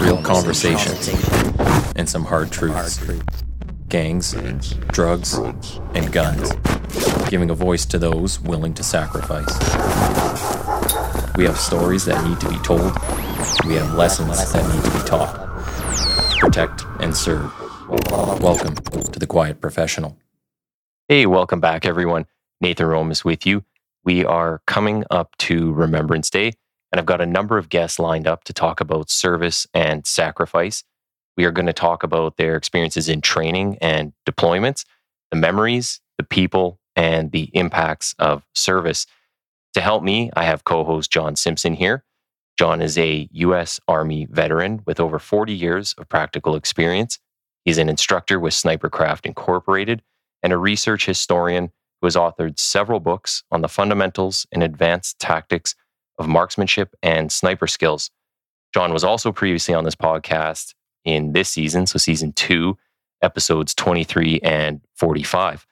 real conversations, and some hard truths. Gangs, drugs, and guns. Giving a voice to those willing to sacrifice. We have stories that need to be told. We have lessons that need to be taught. Protect and serve. Welcome to The Quiet Professional. Hey, welcome back, everyone. Nathan Rome is with you. We are coming up to Remembrance Day, and I've got a number of guests lined up to talk about service and sacrifice. We are going to talk about their experiences in training and deployments, the memories, the people, and the impacts of service. To help me, I have co host John Simpson here. John is a U.S. Army veteran with over 40 years of practical experience. He's an instructor with Snipercraft Incorporated and a research historian who has authored several books on the fundamentals and advanced tactics of marksmanship and sniper skills. John was also previously on this podcast in this season, so season two, episodes 23 and 45.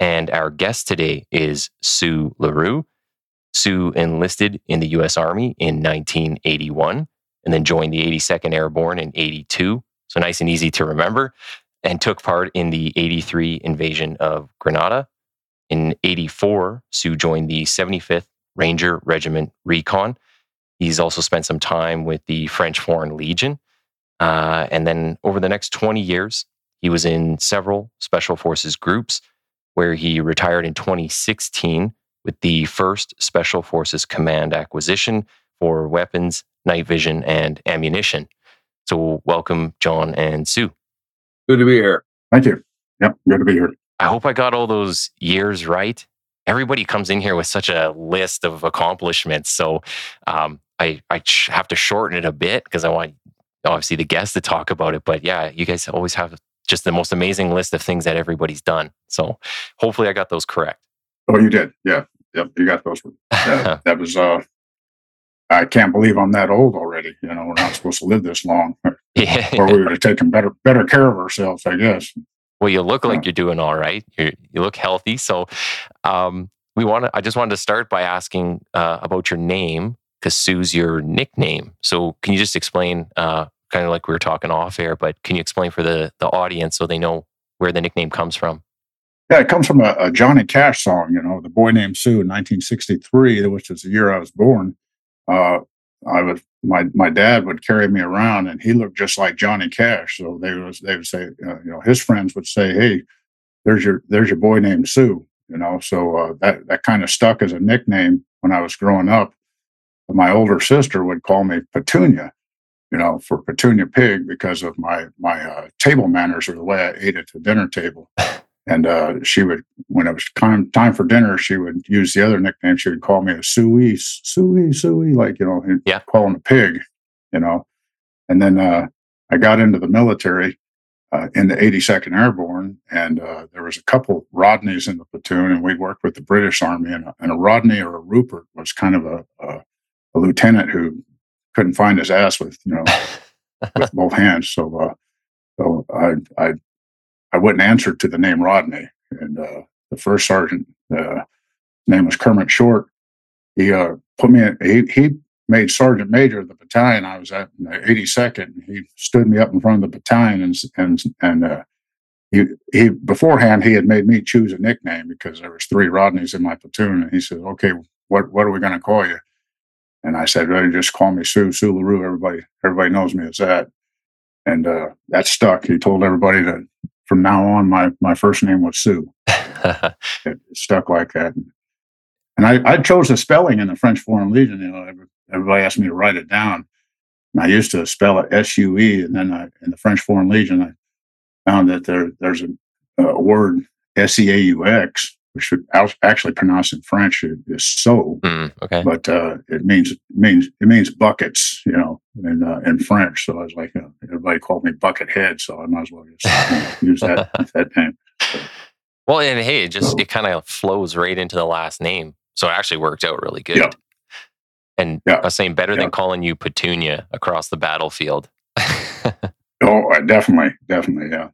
And our guest today is Seaux Larreau. Seaux enlisted in the US Army in 1981 and then joined the 82nd Airborne in 82. So nice and easy to remember, and took part in the 83 invasion of Grenada. In 84, Seaux joined the 75th Ranger Regiment Recon. He's also spent some time with the French Foreign Legion. Uh, and then over the next 20 years, he was in several Special Forces groups where he retired in 2016 with the first Special Forces Command acquisition for weapons, night vision, and ammunition. So, welcome, John and Seaux. Good to be here. Thank you. Yep, good to be here. I hope I got all those years right everybody comes in here with such a list of accomplishments. So um, I, I have to shorten it a bit because I want obviously the guests to talk about it. But yeah, you guys always have just the most amazing list of things that everybody's done. So hopefully I got those correct. Oh, you did. Yeah. Yep. You got those. That, that was, uh, I can't believe I'm that old already. You know, we're not supposed to live this long, yeah. or we would have taken better better care of ourselves, I guess. Well, you look like you're doing all right. you you look healthy. So, um, we want to. I just wanted to start by asking uh, about your name because Seaux's your nickname. So, can you just explain, uh, kind of like we were talking off air, but can you explain for the the audience so they know where the nickname comes from? Yeah, it comes from a, a Johnny Cash song. You know, the boy named Sue in 1963, which is the year I was born. Uh, I would my my dad would carry me around, and he looked just like Johnny Cash. So they was they would say, uh, you know, his friends would say, "Hey, there's your there's your boy named Sue." You know, so uh, that that kind of stuck as a nickname when I was growing up. My older sister would call me Petunia, you know, for Petunia Pig because of my my uh, table manners or the way I ate at the dinner table. And uh, she would, when it was time time for dinner, she would use the other nickname. She would call me a Suey, Suey, Suey, like you know, yeah. calling a pig, you know. And then uh, I got into the military uh, in the 82nd Airborne, and uh, there was a couple Rodneys in the platoon, and we worked with the British Army. And a, and a Rodney or a Rupert was kind of a, a, a, lieutenant who couldn't find his ass with you know with both hands. So, uh, so I I I wouldn't answer to the name Rodney. And uh, the first sergeant, uh, name was Kermit Short. He uh, put me in, he, he made sergeant major of the battalion I was at, in the 82nd. He stood me up in front of the battalion and, and, and uh, he, he beforehand he had made me choose a nickname because there was three Rodneys in my platoon, and he said, "Okay, what what are we going to call you?" And I said, "Well, just call me Sue Sue Larreau. Everybody everybody knows me as that." And uh, that stuck. He told everybody that from now on, my my first name was Sue. it stuck like that. And I, I chose the spelling in the French Foreign Legion. You know, everybody asked me to write it down. And I used to spell it S U E, and then I, in the French Foreign Legion, I found that there there's a, a word S E A U X, which would actually pronounce in French is so, mm, okay. but uh, it means means it means buckets, you know, in uh, in French. So I was like, uh, everybody called me Buckethead, so I might as well just use that that name. Well, and hey, it just so, it kind of flows right into the last name, so it actually worked out really good. Yeah. And yeah. I was saying better yeah. than calling you Petunia across the battlefield. Oh, definitely, definitely, yeah.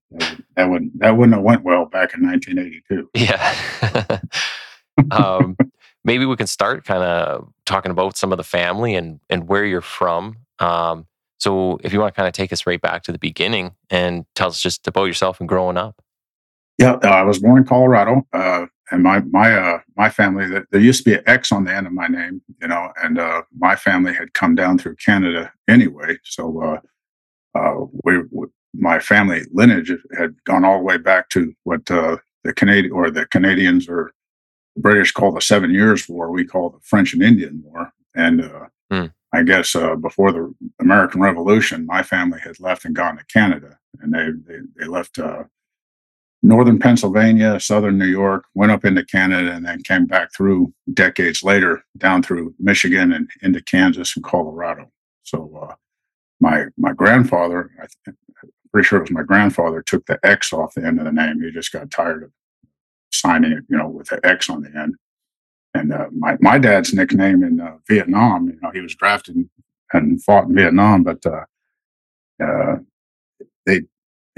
That wouldn't that wouldn't have went well back in 1982. Yeah. um, maybe we can start kind of talking about some of the family and and where you're from. Um, So if you want to kind of take us right back to the beginning and tell us just about yourself and growing up. Yeah, uh, I was born in Colorado, uh, and my my uh, my family. There used to be an X on the end of my name, you know, and uh, my family had come down through Canada anyway. So uh, uh, we, we, my family lineage had gone all the way back to what the Canadian or the Canadians or the British call the Seven Years War. We call the French and Indian War, and mm. I guess uh, before the American Revolution, my family had left and gone to Canada, and they they, they left uh, northern Pennsylvania, southern New York, went up into Canada, and then came back through decades later down through Michigan and into Kansas and Colorado. So uh, my my grandfather, I am pretty sure it was my grandfather, took the X off the end of the name. He just got tired of signing it, you know, with the X on the end. And uh, my my dad's nickname in uh, Vietnam, you know, he was drafted and fought in Vietnam, but uh, uh, they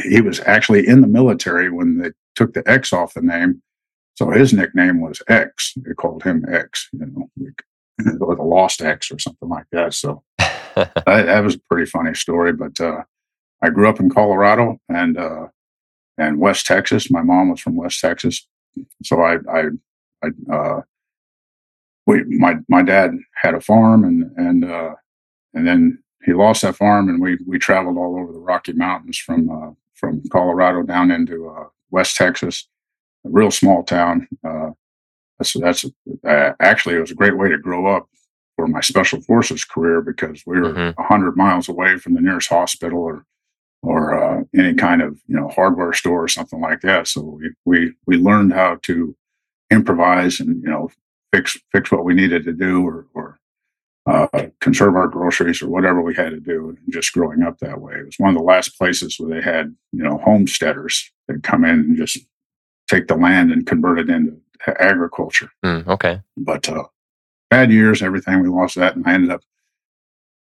he was actually in the military when they took the X off the name. So his nickname was X. They called him X, you know, or the Lost X or something like that. So that, that, was a pretty funny story. But uh, I grew up in Colorado and uh, and West Texas. My mom was from West Texas, so I I, I uh, we my my dad had a farm and and uh, and then he lost that farm and we we traveled all over the Rocky Mountains from uh, from Colorado down into uh, West Texas, a real small town. Uh, that's that's uh, actually it was a great way to grow up for my special forces career because we were mm-hmm. 100 miles away from the nearest hospital or or uh, any kind of you know hardware store or something like that. So we we we learned how to improvise and you know fix fix what we needed to do or or uh, conserve our groceries or whatever we had to do. And just growing up that way, it was one of the last places where they had you know homesteaders that come in and just take the land and convert it into agriculture. Mm, okay, but uh, bad years, everything we lost that, and I ended up.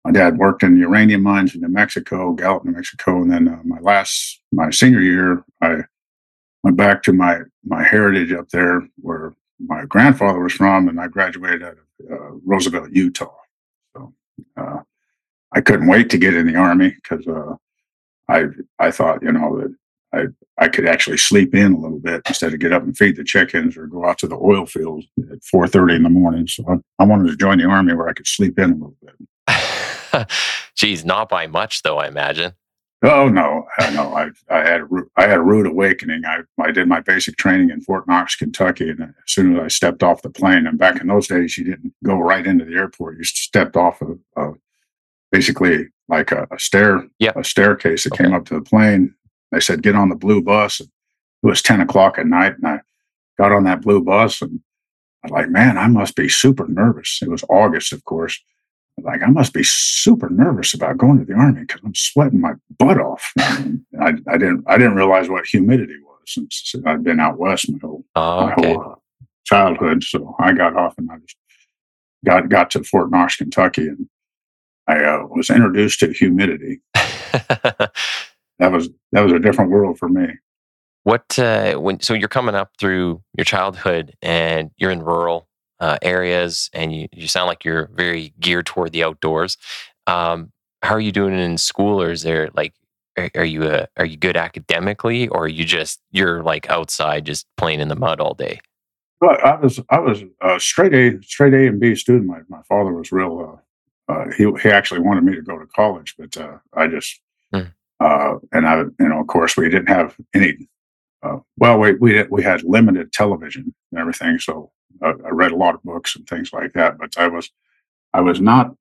My dad worked in the uranium mines in New Mexico, Gallup, New Mexico, and then uh, my last, my senior year, I went back to my my heritage up there, where my grandfather was from, and I graduated out of uh, Roosevelt, Utah. So uh, I couldn't wait to get in the army because uh, I I thought you know that I I could actually sleep in a little bit instead of get up and feed the chickens or go out to the oil fields at four thirty in the morning. So I, I wanted to join the army where I could sleep in a little bit. Geez, not by much though, I imagine. Oh no, no! I I had a I had a rude awakening. I I did my basic training in Fort Knox, Kentucky, and as soon as I stepped off the plane, and back in those days, you didn't go right into the airport. You stepped off of, of basically like a, a stair, yep. a staircase that okay. came up to the plane. They said get on the blue bus. It was ten o'clock at night, and I got on that blue bus, and I'm like, man, I must be super nervous. It was August, of course like I must be super nervous about going to the army because I'm sweating my butt off. I, I, didn't I didn't realize what humidity was since I'd been out west my whole, oh, okay. my whole uh, childhood. So I got off and I just got got to Fort Knox, Kentucky, and I uh, was introduced to humidity. that was that was a different world for me. What uh, when so you're coming up through your childhood and you're in rural uh, areas, and you, you sound like you're very geared toward the outdoors. Um, how are you doing in school, or is there like, are, are you a, are you good academically, or are you just you're like outside just playing in the mud all day? Well, I was I was a straight A straight A and B student. My my father was real. Uh, uh, he he actually wanted me to go to college, but uh, I just mm. and I you know of course we didn't have any. Uh, well, we we we had limited television and everything, so I, read a lot of books and things like that, but I was I was not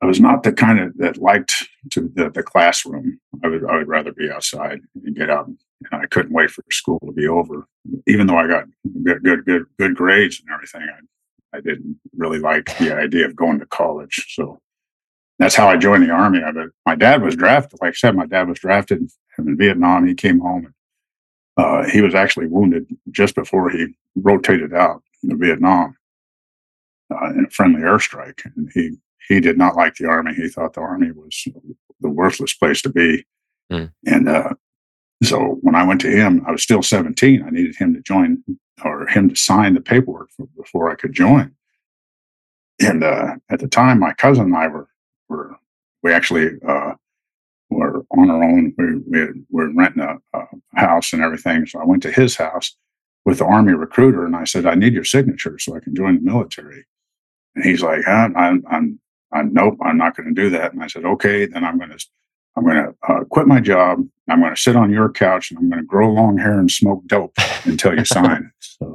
I was not the kind of that liked to the, the classroom. I would I would rather be outside and get out. And I couldn't wait for school to be over. Even though I got good good good good grades and everything, I I didn't really like the idea of going to college. So that's how I joined the army. I, my dad was drafted. Like I said, my dad was drafted in Vietnam. He came home and uh, he was actually wounded just before he rotated out Vietnam uh, in a friendly airstrike. And he, he did not like the Army. He thought the Army was the worthless place to be. Mm. And uh, so when I went to him, I was still 17. I needed him to join or him to sign the paperwork for, before I could join. And uh, at the time, my cousin and I were, were we actually uh, were on our own. We, we were renting a, a house and everything. So I went to his house with the army recruiter and I said, I need your signature so I can join the military. And he's like, huh? I'm, I'm, I'm, nope, I'm not going to do that. And I said, okay, then I'm going to, I'm going to uh, quit my job. I'm going to sit on your couch and I'm going to grow long hair and smoke dope until you sign. so,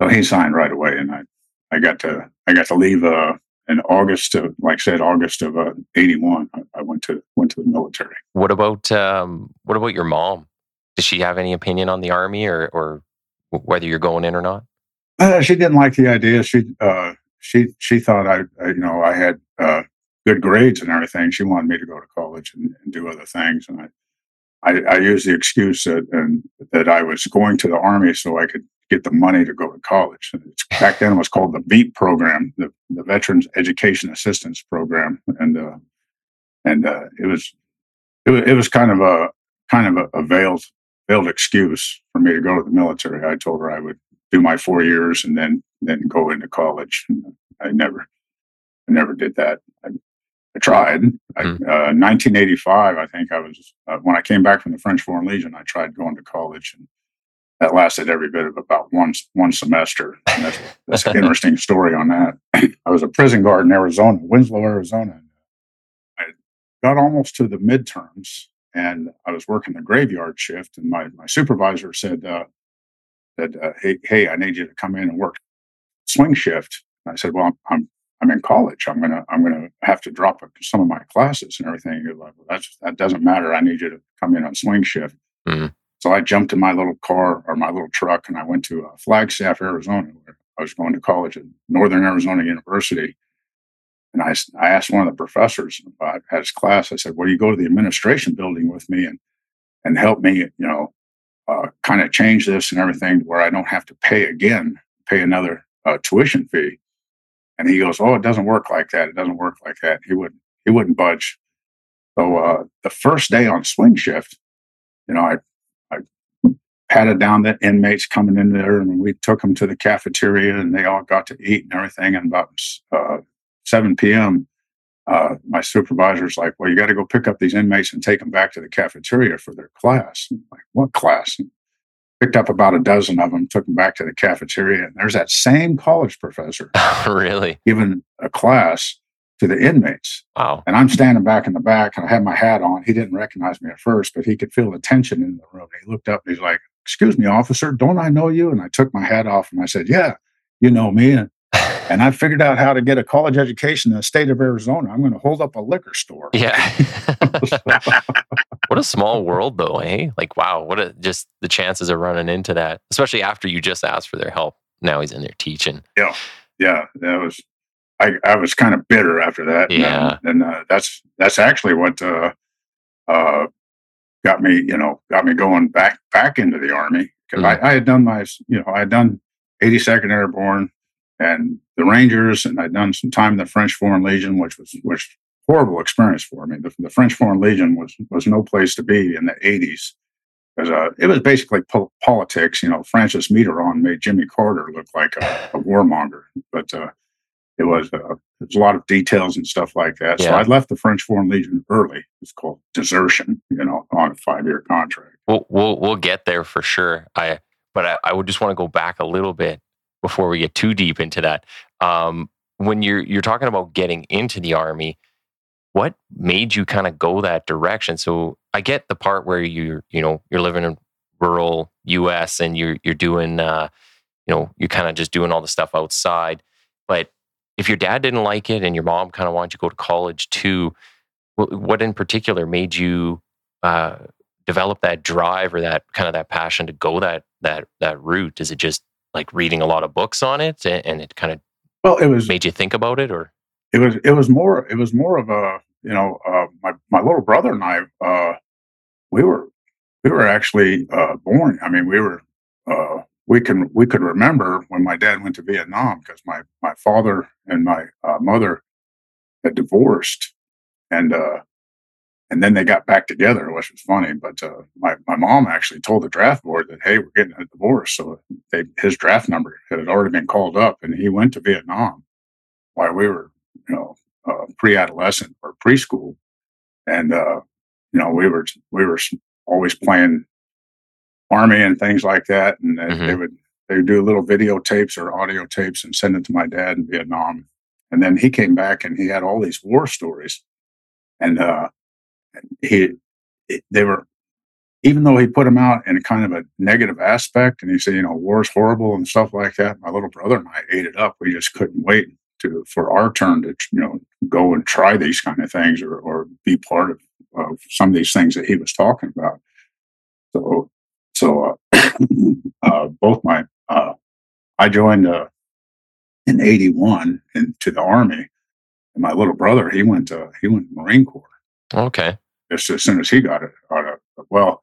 so he signed right away. And I, I got to, I got to leave, uh, in August of, like I said, August of uh, 81, I, I, went to, went to the military. What about, um, what about your mom? Does she have any opinion on the army or, or whether you're going in or not? Uh, she didn't like the idea. She, uh, she she thought I, I you know I had uh, good grades and everything. She wanted me to go to college and, and do other things, and I, I, I used the excuse that and that I was going to the army so I could get the money to go to college. It's, back then, it was called the VEAP program, the, the Veterans Education Assistance Program, and uh, and uh, it was it was it was kind of a kind of a, a veiled veiled excuse for me to go to the military. I told her I would do my four years and then then go into college. I never, I never did that. I, I tried. I, mm. uh, 1985, I think I was uh, when I came back from the French Foreign Legion. I tried going to college, and that lasted every bit of about one one semester. And that's, that's an interesting story on that. I was a prison guard in Arizona, Winslow, Arizona. I got almost to the midterms, and I was working the graveyard shift, and my my supervisor said, uh, said, uh, "Hey, hey, I need you to come in and work swing shift." And I said, "Well, I'm, I'm I'm in college. I'm gonna I'm gonna have to drop some of my classes and everything." You're like, well, "That's that doesn't matter. I need you to come in on swing shift." Mm-hmm. So I jumped in my little car or my little truck and I went to uh, Flagstaff, Arizona, where I was going to college at Northern Arizona University. And I, I asked one of the professors at his class, I said, Will you go to the administration building with me and, and help me, you know, uh, kind of change this and everything where I don't have to pay again, pay another uh, tuition fee. And he goes, "Oh, it doesn't work like that. It doesn't work like that." He wouldn't he wouldn't budge. So uh, the first day on swing shift, you know, I I patted down the inmates coming in there, and we took them to the cafeteria, and they all got to eat and everything. And about uh, 7 p.m., uh, my supervisor's like, well, you got to go pick up these inmates and take them back to the cafeteria for their class. I'm like, what class? And picked up about a dozen of them, took them back to the cafeteria, and there's that same college professor, really, giving a class to the inmates. Wow! And I'm standing back in the back, and I had my hat on. He didn't recognize me at first, but he could feel the tension in the room. He looked up and he's like, "Excuse me, officer, don't I know you?" And I took my hat off and I said, "Yeah, you know me." And and I figured out how to get a college education in the state of Arizona. I'm going to hold up a liquor store. Yeah. what a small world, though, eh? Like, wow, what a just the chances of running into that, especially after you just asked for their help. Now he's in there teaching. Yeah, yeah, that was. I, I was kind of bitter after that. Yeah, and, and uh, that's that's actually what uh, uh, got me, you know, got me going back back into the army because mm. I, I had done my, you know, I had done 82nd Airborne, and the Rangers, and I'd done some time in the French Foreign Legion, which was which horrible experience for me. The, the French Foreign Legion was was no place to be in the '80s because uh, it was basically po- politics. You know, Francis Mitterrand made Jimmy Carter look like a, a warmonger, but uh, it was uh, there's a lot of details and stuff like that. Yeah. So I left the French Foreign Legion early. It's called desertion, you know, on a five year contract. We'll, we'll we'll get there for sure. I but I, I would just want to go back a little bit before we get too deep into that. Um, when you're you're talking about getting into the army, what made you kind of go that direction? So I get the part where you're you know you're living in rural U.S. and you're you're doing uh, you know you're kind of just doing all the stuff outside. But if your dad didn't like it and your mom kind of wanted you to go to college too, what in particular made you uh, develop that drive or that kind of that passion to go that that that route? Is it just like reading a lot of books on it and it kind of well it was made you think about it or? It was it was more it was more of a you know uh, my my little brother and I uh, we were we were actually uh, born I mean we were uh, we can we could remember when my dad went to Vietnam because my my father and my uh, mother had divorced and uh, and then they got back together, which was funny. But uh, my my mom actually told the draft board that hey, we're getting a divorce. So they, his draft number had already been called up, and he went to Vietnam while we were, you know, uh, pre-adolescent or preschool, and uh, you know we were we were always playing army and things like that, and they, mm-hmm. they would they would do little videotapes or audio tapes and send it to my dad in Vietnam, and then he came back and he had all these war stories, and uh, he they were even though he put them out in a kind of a negative aspect and he said, you know, war's horrible and stuff like that, my little brother and I ate it up. We just couldn't wait to for our turn to, you know, go and try these kind of things or, or be part of, of some of these things that he was talking about. So, so uh, uh, both my, uh, I joined uh, in 81 into the army and my little brother, he went to, he went Marine Corps. Okay. Just as soon as he got it, got it well,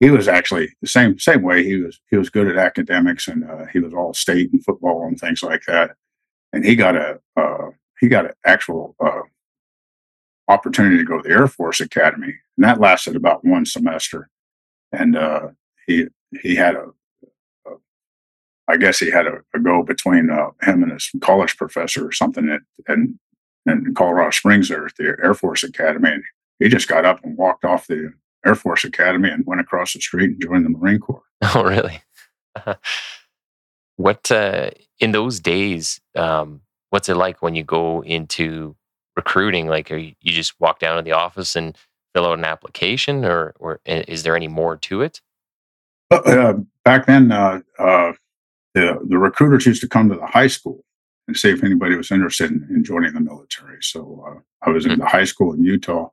he was actually the same same way. He was he was good at academics and uh, he was all state and football and things like that. And he got a uh, he got an actual uh, opportunity to go to the Air Force Academy, and that lasted about one semester. And uh, he he had a, I guess he had a, a go between uh, him and his college professor or something at in, in Colorado Springs there at the Air Force Academy. And he just got up and walked off the Air Force Academy and went across the street and joined the Marine Corps. Oh, really? what uh, in those days? Um, what's it like when you go into recruiting? Like, you, you, just walk down to the office and fill out an application, or, or is there any more to it? Uh, uh back then, uh, uh, the the recruiters used to come to the high school and see if anybody was interested in, in joining the military. So uh, I was in mm-hmm. the high school in Utah,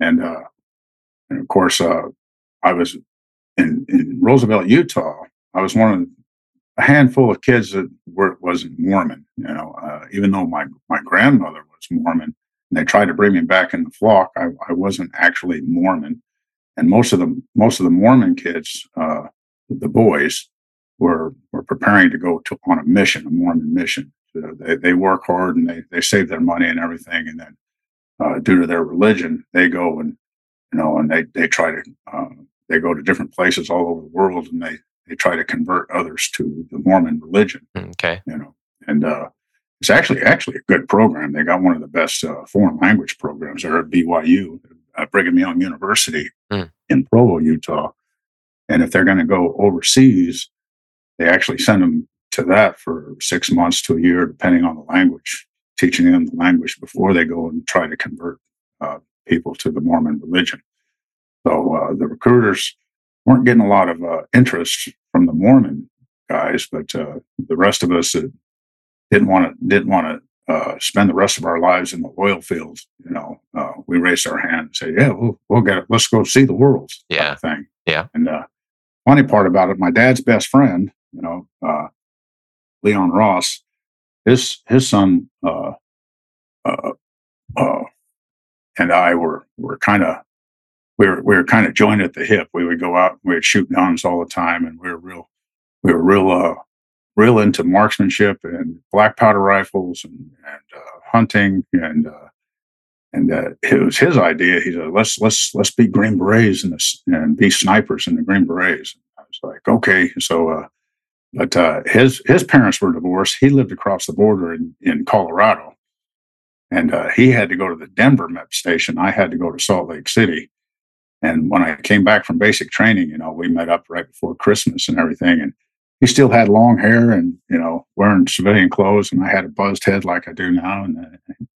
and and of course, uh, I was in, in Roosevelt, Utah. I was one of a handful of kids that were wasn't Mormon. You know, uh, even though my my grandmother was Mormon, and they tried to bring me back in the flock, I, I wasn't actually Mormon. And most of the most of the Mormon kids, uh, the boys, were were preparing to go to on a mission, a Mormon mission. So they they work hard and they they save their money and everything, and then uh, due to their religion, they go and you know, and they they try to um, they go to different places all over the world, and they they try to convert others to the Mormon religion. Okay, you know, and uh, it's actually actually a good program. They got one of the best uh, foreign language programs there at BYU, uh, Brigham Young University mm. in Provo, Utah. And if they're going to go overseas, they actually send them to that for six months to a year, depending on the language, teaching them the language before they go and try to convert uh, people to the Mormon religion. So uh, the recruiters weren't getting a lot of uh, interest from the Mormon guys, but uh, the rest of us that didn't want to didn't want to uh, spend the rest of our lives in the oil fields. You know, uh, we raised our hand and said, "Yeah, we'll, we'll get it. Let's go see the world." Yeah, thing. Yeah. And uh, funny part about it, my dad's best friend, you know, Leon Ross, his his son uh, uh, uh, and I were were kind of we were we were kind of joined at the hip. We would go out and we would shoot guns all the time, and we were real we were real uh, real into marksmanship and black powder rifles and, and uh, hunting and uh, and it was his idea. He said, "Let's let's let's be Green Berets and, and be snipers in the Green Berets." I was like, "Okay." So, uh, but uh, his his parents were divorced. He lived across the border in in Colorado, and uh, he had to go to the Denver MEP station. I had to go to Salt Lake City. And when I came back from basic training, you know, we met up right before Christmas and everything. And he still had long hair and, you know, wearing civilian clothes. And I had a buzzed head like I do now. And, uh, and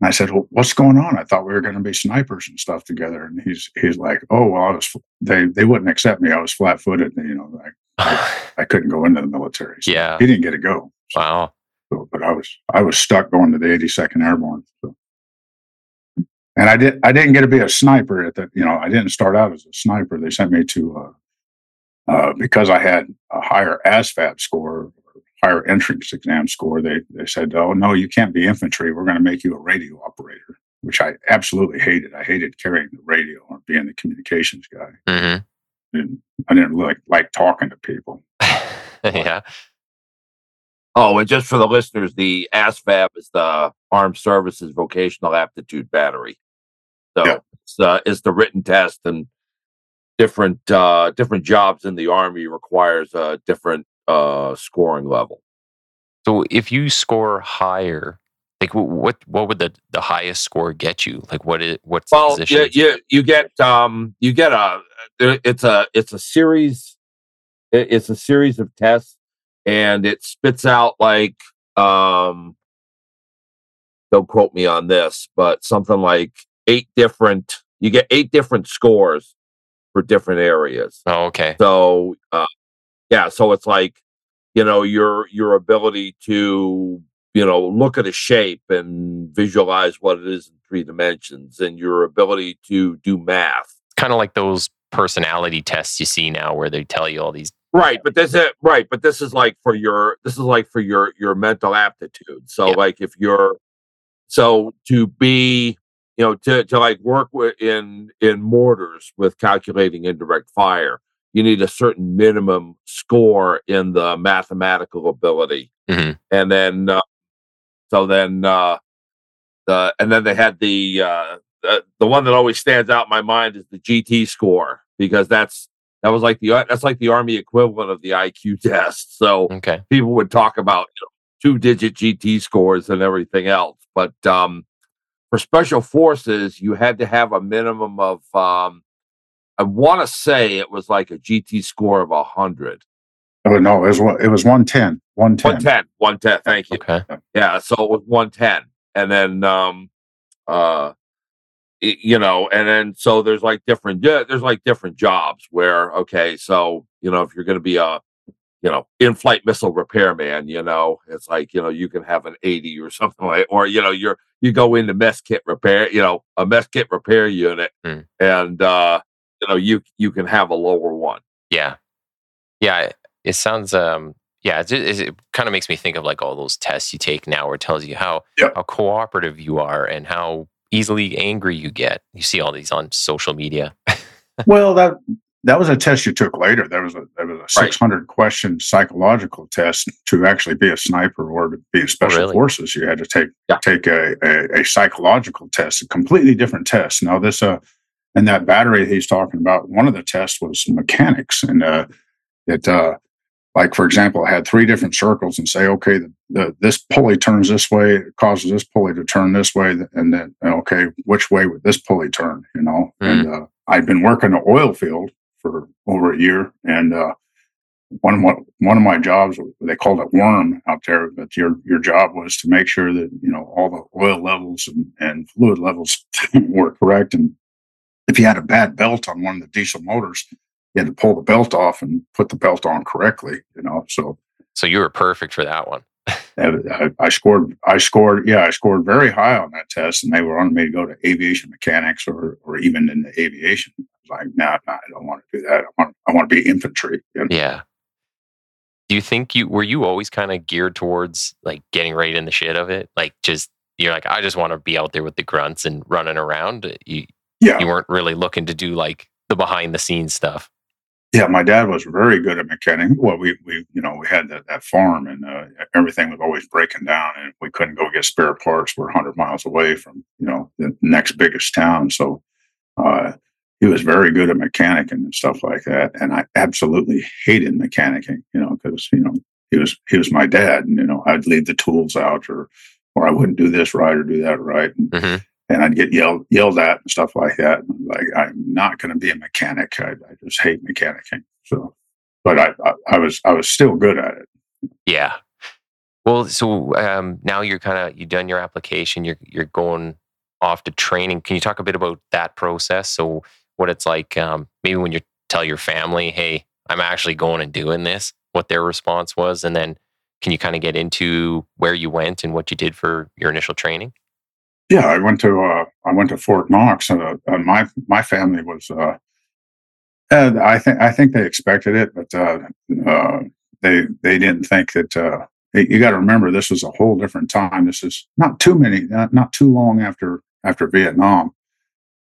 I said, well, what's going on? I thought we were going to be snipers and stuff together. And he's, he's like, oh, well, I was, they, they wouldn't accept me. I was flat footed. You know, like I, couldn't go into the military. So yeah. He didn't get to go. So. Wow. So, but I was I was stuck going to the 82nd Airborne. So. And I did I didn't get to be a sniper at that. You know, I didn't start out as a sniper. They sent me to uh, uh, because I had a higher ASVAB score, higher entrance exam score. They they said, "Oh no, you can't be infantry. We're going to make you a radio operator," which I absolutely hated. I hated carrying the radio or being the communications guy. Mm-hmm. And I didn't like like talking to people. yeah. Oh, and just for the listeners, the ASVAB is the Armed Services Vocational Aptitude Battery. So yeah. it's, uh, it's the written test, and different uh, different jobs in the Army requires a different uh, scoring level. So if you score higher Like what what would the the highest score get you? Like what is what's well, yeah, you, you get um you get a it's a it's a series it's a series of tests and it spits out like um don't quote me on this, but something like eight different you get eight different scores for different areas. Oh, okay. So uh, yeah, so it's like you know your your ability to you know look at a shape and visualize what it is in three dimensions and your ability to do math kind of like those personality tests you see now where they tell you all these right but this is right but this is like for your this is like for your your mental aptitude so yeah. like if you're so to be you know to, to like work with in in mortars with calculating indirect fire you need a certain minimum score in the mathematical ability mm-hmm. and then uh, so then uh the and then they had the uh the, the one that always stands out in my mind is the gt score because that's that was like the that's like the army equivalent of the iq test. So okay. people would talk about you know, two digit gt scores and everything else. But um for special forces, you had to have a minimum of, um, I want to say it was like a GT score of a 100. Oh, no, it was, it was 110. 110. 110. 110. Thank you. Okay. Yeah. So it was 110. And then, um, uh, you know, and then so there's like different, yeah, there's like different jobs where, okay, so, you know, if you're going to be a, you know, in-flight missile repairman, you know, it's like, you know, you can have an 80 or something like, or, you know, you're, you go into mess kit repair, you know, a mess kit repair unit mm. and, uh, you know, you, you can have a lower one. Yeah. Yeah. It sounds, um, yeah, it, it, it kind of makes me think of like all those tests you take now where it tells you how, yep. how cooperative you are and how easily angry you get. You see all these on social media. well, that that was a test you took later. There was a there was a 600 right. question psychological test to actually be a sniper or to be a oh, special oh, really? forces. You had to take yeah. take a, a, a, psychological test, a completely different test. Now this uh and that battery he's talking about, one of the tests was mechanics, and uh, it uh, like for example, it had three different circles and say, okay, the, the, this pulley turns this way, it causes this pulley to turn this way, and then okay, which way would this pulley turn? You know, mm. and uh, I'd been working the oil field for over a year. And uh, one of my, one of my jobs, they called it worm out there, but your your job was to make sure that you know all the oil levels and, and fluid levels were correct. And if you had a bad belt on one of the diesel motors, you had to pull the belt off and put the belt on correctly. You know, so so you were perfect for that one. I, I, scored. I scored. Yeah, I scored very high on that test, and they were on me to go to aviation mechanics or or even in the aviation I was like, no, nah, nah, I don't want to do that. I want, I want to be infantry. You know? Yeah. Do you think you were you always kind of geared towards like getting right in the shit of it? Like just you're like, I just want to be out there with the grunts and running around. You yeah. You weren't really looking to do like the behind the scenes stuff. Yeah, my dad was very good at mechanic. Well, we we you know we had that, that farm and uh, everything was always breaking down, and we couldn't go get spare parts. We're 100 miles away from you know the next biggest town, so uh, he was very good at mechanicing and stuff like that. And I absolutely hated mechanicing, you know, because, you know, he was, he was my dad and, you know, I'd leave the tools out or, or I wouldn't do this right or do that right. And, mm-hmm. And I'd get yelled, yelled at and stuff like that. Like, I'm not going to be a mechanic. I, I, just hate mechanicing. So, but I, I, I was, I was still good at it. Yeah. Well, so um, now you're kind of you've done your application. You're you're going off to training. Can you talk a bit about that process? So what it's like um, maybe when you tell your family, hey, I'm actually going and doing this, what their response was. And then can you kind of get into where you went and what you did for your initial training? Yeah, I went to uh, I went to Fort Knox, and, uh, and my my family was. Uh, I think I think they expected it, but uh, uh, they they didn't think that. Uh, you got to remember, this was a whole different time. This is not too many, not, not too long after after Vietnam.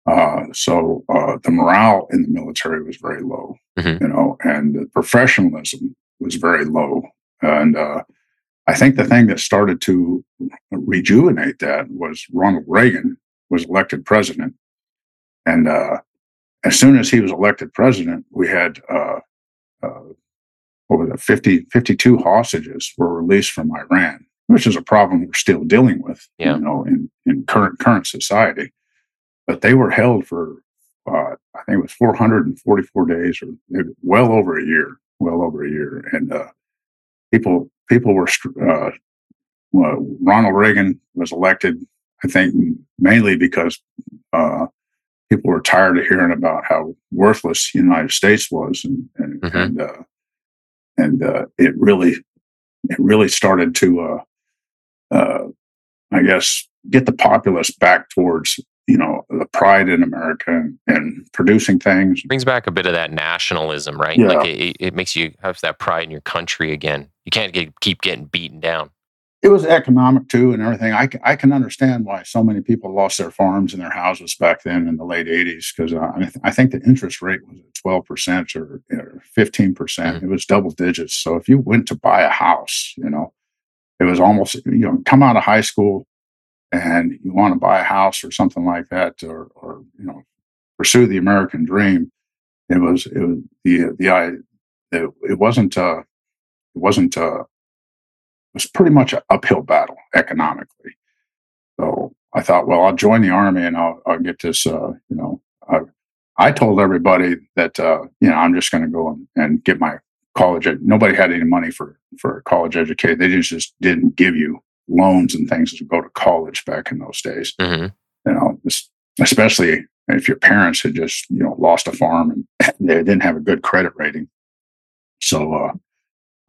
Uh, so uh, the morale in the military was very low, mm-hmm. you know, and the professionalism was very low. And uh, I think the thing that started to rejuvenate that was Ronald Reagan was elected president, and uh, as soon as he was elected president, we had uh, uh, what was it, 50, 52 hostages were released from Iran. which is a problem we're still dealing with, Yeah. you know, in, in current current society. But they were held for uh, I think it was 444 days, or well over a year, well over a year, and uh, people people were uh, well, Ronald Reagan was elected, I think, mainly because uh, people were tired of hearing about how worthless the United States was, and and Mhm. and, uh, and uh, it really it really started to, uh, uh, I guess, get the populace back towards you know the pride in America and, and producing things. brings back a bit of that nationalism, right? Yeah. Like it, it- makes you have that pride in your country again. You can't get, keep getting beaten down. it was economic too and everything. I, I can understand why so many people lost their farms and their houses back then in the late 80s because uh, I, th- I think the interest rate was 12% or, or 15%. percent Mhm. It was double digits. So if you went to buy a house, you know, it was almost, you know, come out of high school and you want to buy a house or something like that or, or you know, pursue the American dream. It was, it was the, the, I, it, it wasn't, uh, it wasn't, uh, it was pretty much an uphill battle economically. So I thought, well, I'll join the army and I'll, I'll get this. Uh, you know, I, I told everybody that uh, you know I'm just going to go and, and get my college. Nobody had any money for for college education. They just just didn't give you loans and things to go to college back in those days. hmm You know, especially if your parents had just you know lost a farm and they didn't have a good credit rating. So uh,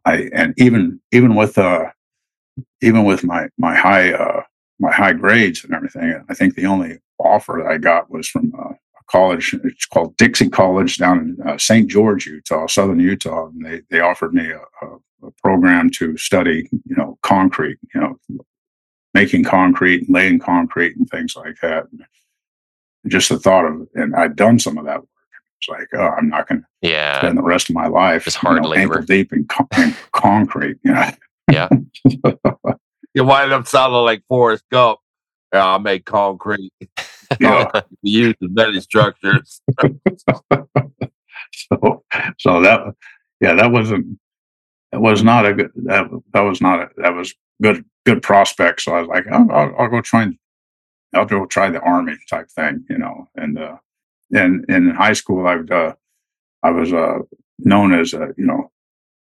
I and even even with uh even with my my high uh my high grades and everything, I think the only offer that I got was from uh, a college. It's called Dixie College down in uh, St. George, Utah, Southern Utah, and they they offered me a, a program to study, you know, concrete, you know, making concrete, laying concrete, and things like that. And just the thought of, and I'd done some of that work. It's like, oh, I'm not going to Yeah. spend the rest of my life Just hard you know, labor. ankle deep in, con- in concrete. You know, Yeah. You wind up sounding like Forrest Gump. Yeah, I make concrete. yeah. We use the many structures. so so that yeah that wasn't that was not a good that that was not a, that was good good prospect. So i was like oh, I'll, I'll go try and i'll go try the army type thing you know? And uh and in high school I've uh i was uh known as a you know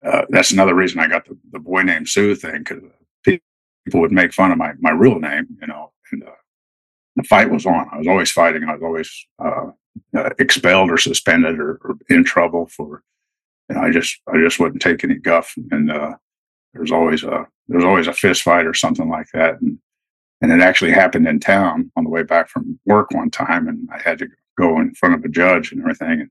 uh, that's another reason i got the, the boy named sue thing because people would make fun of my my real name you know? And uh, the fight was on. I was always fighting. I was always uh uh, expelled or suspended or, or in trouble for know, I just I just wouldn't take any guff. And uh there's always a there's always a fist fight or something like that. And and it actually happened in town on the way back from work one time. And I had to go in front of a judge and everything. And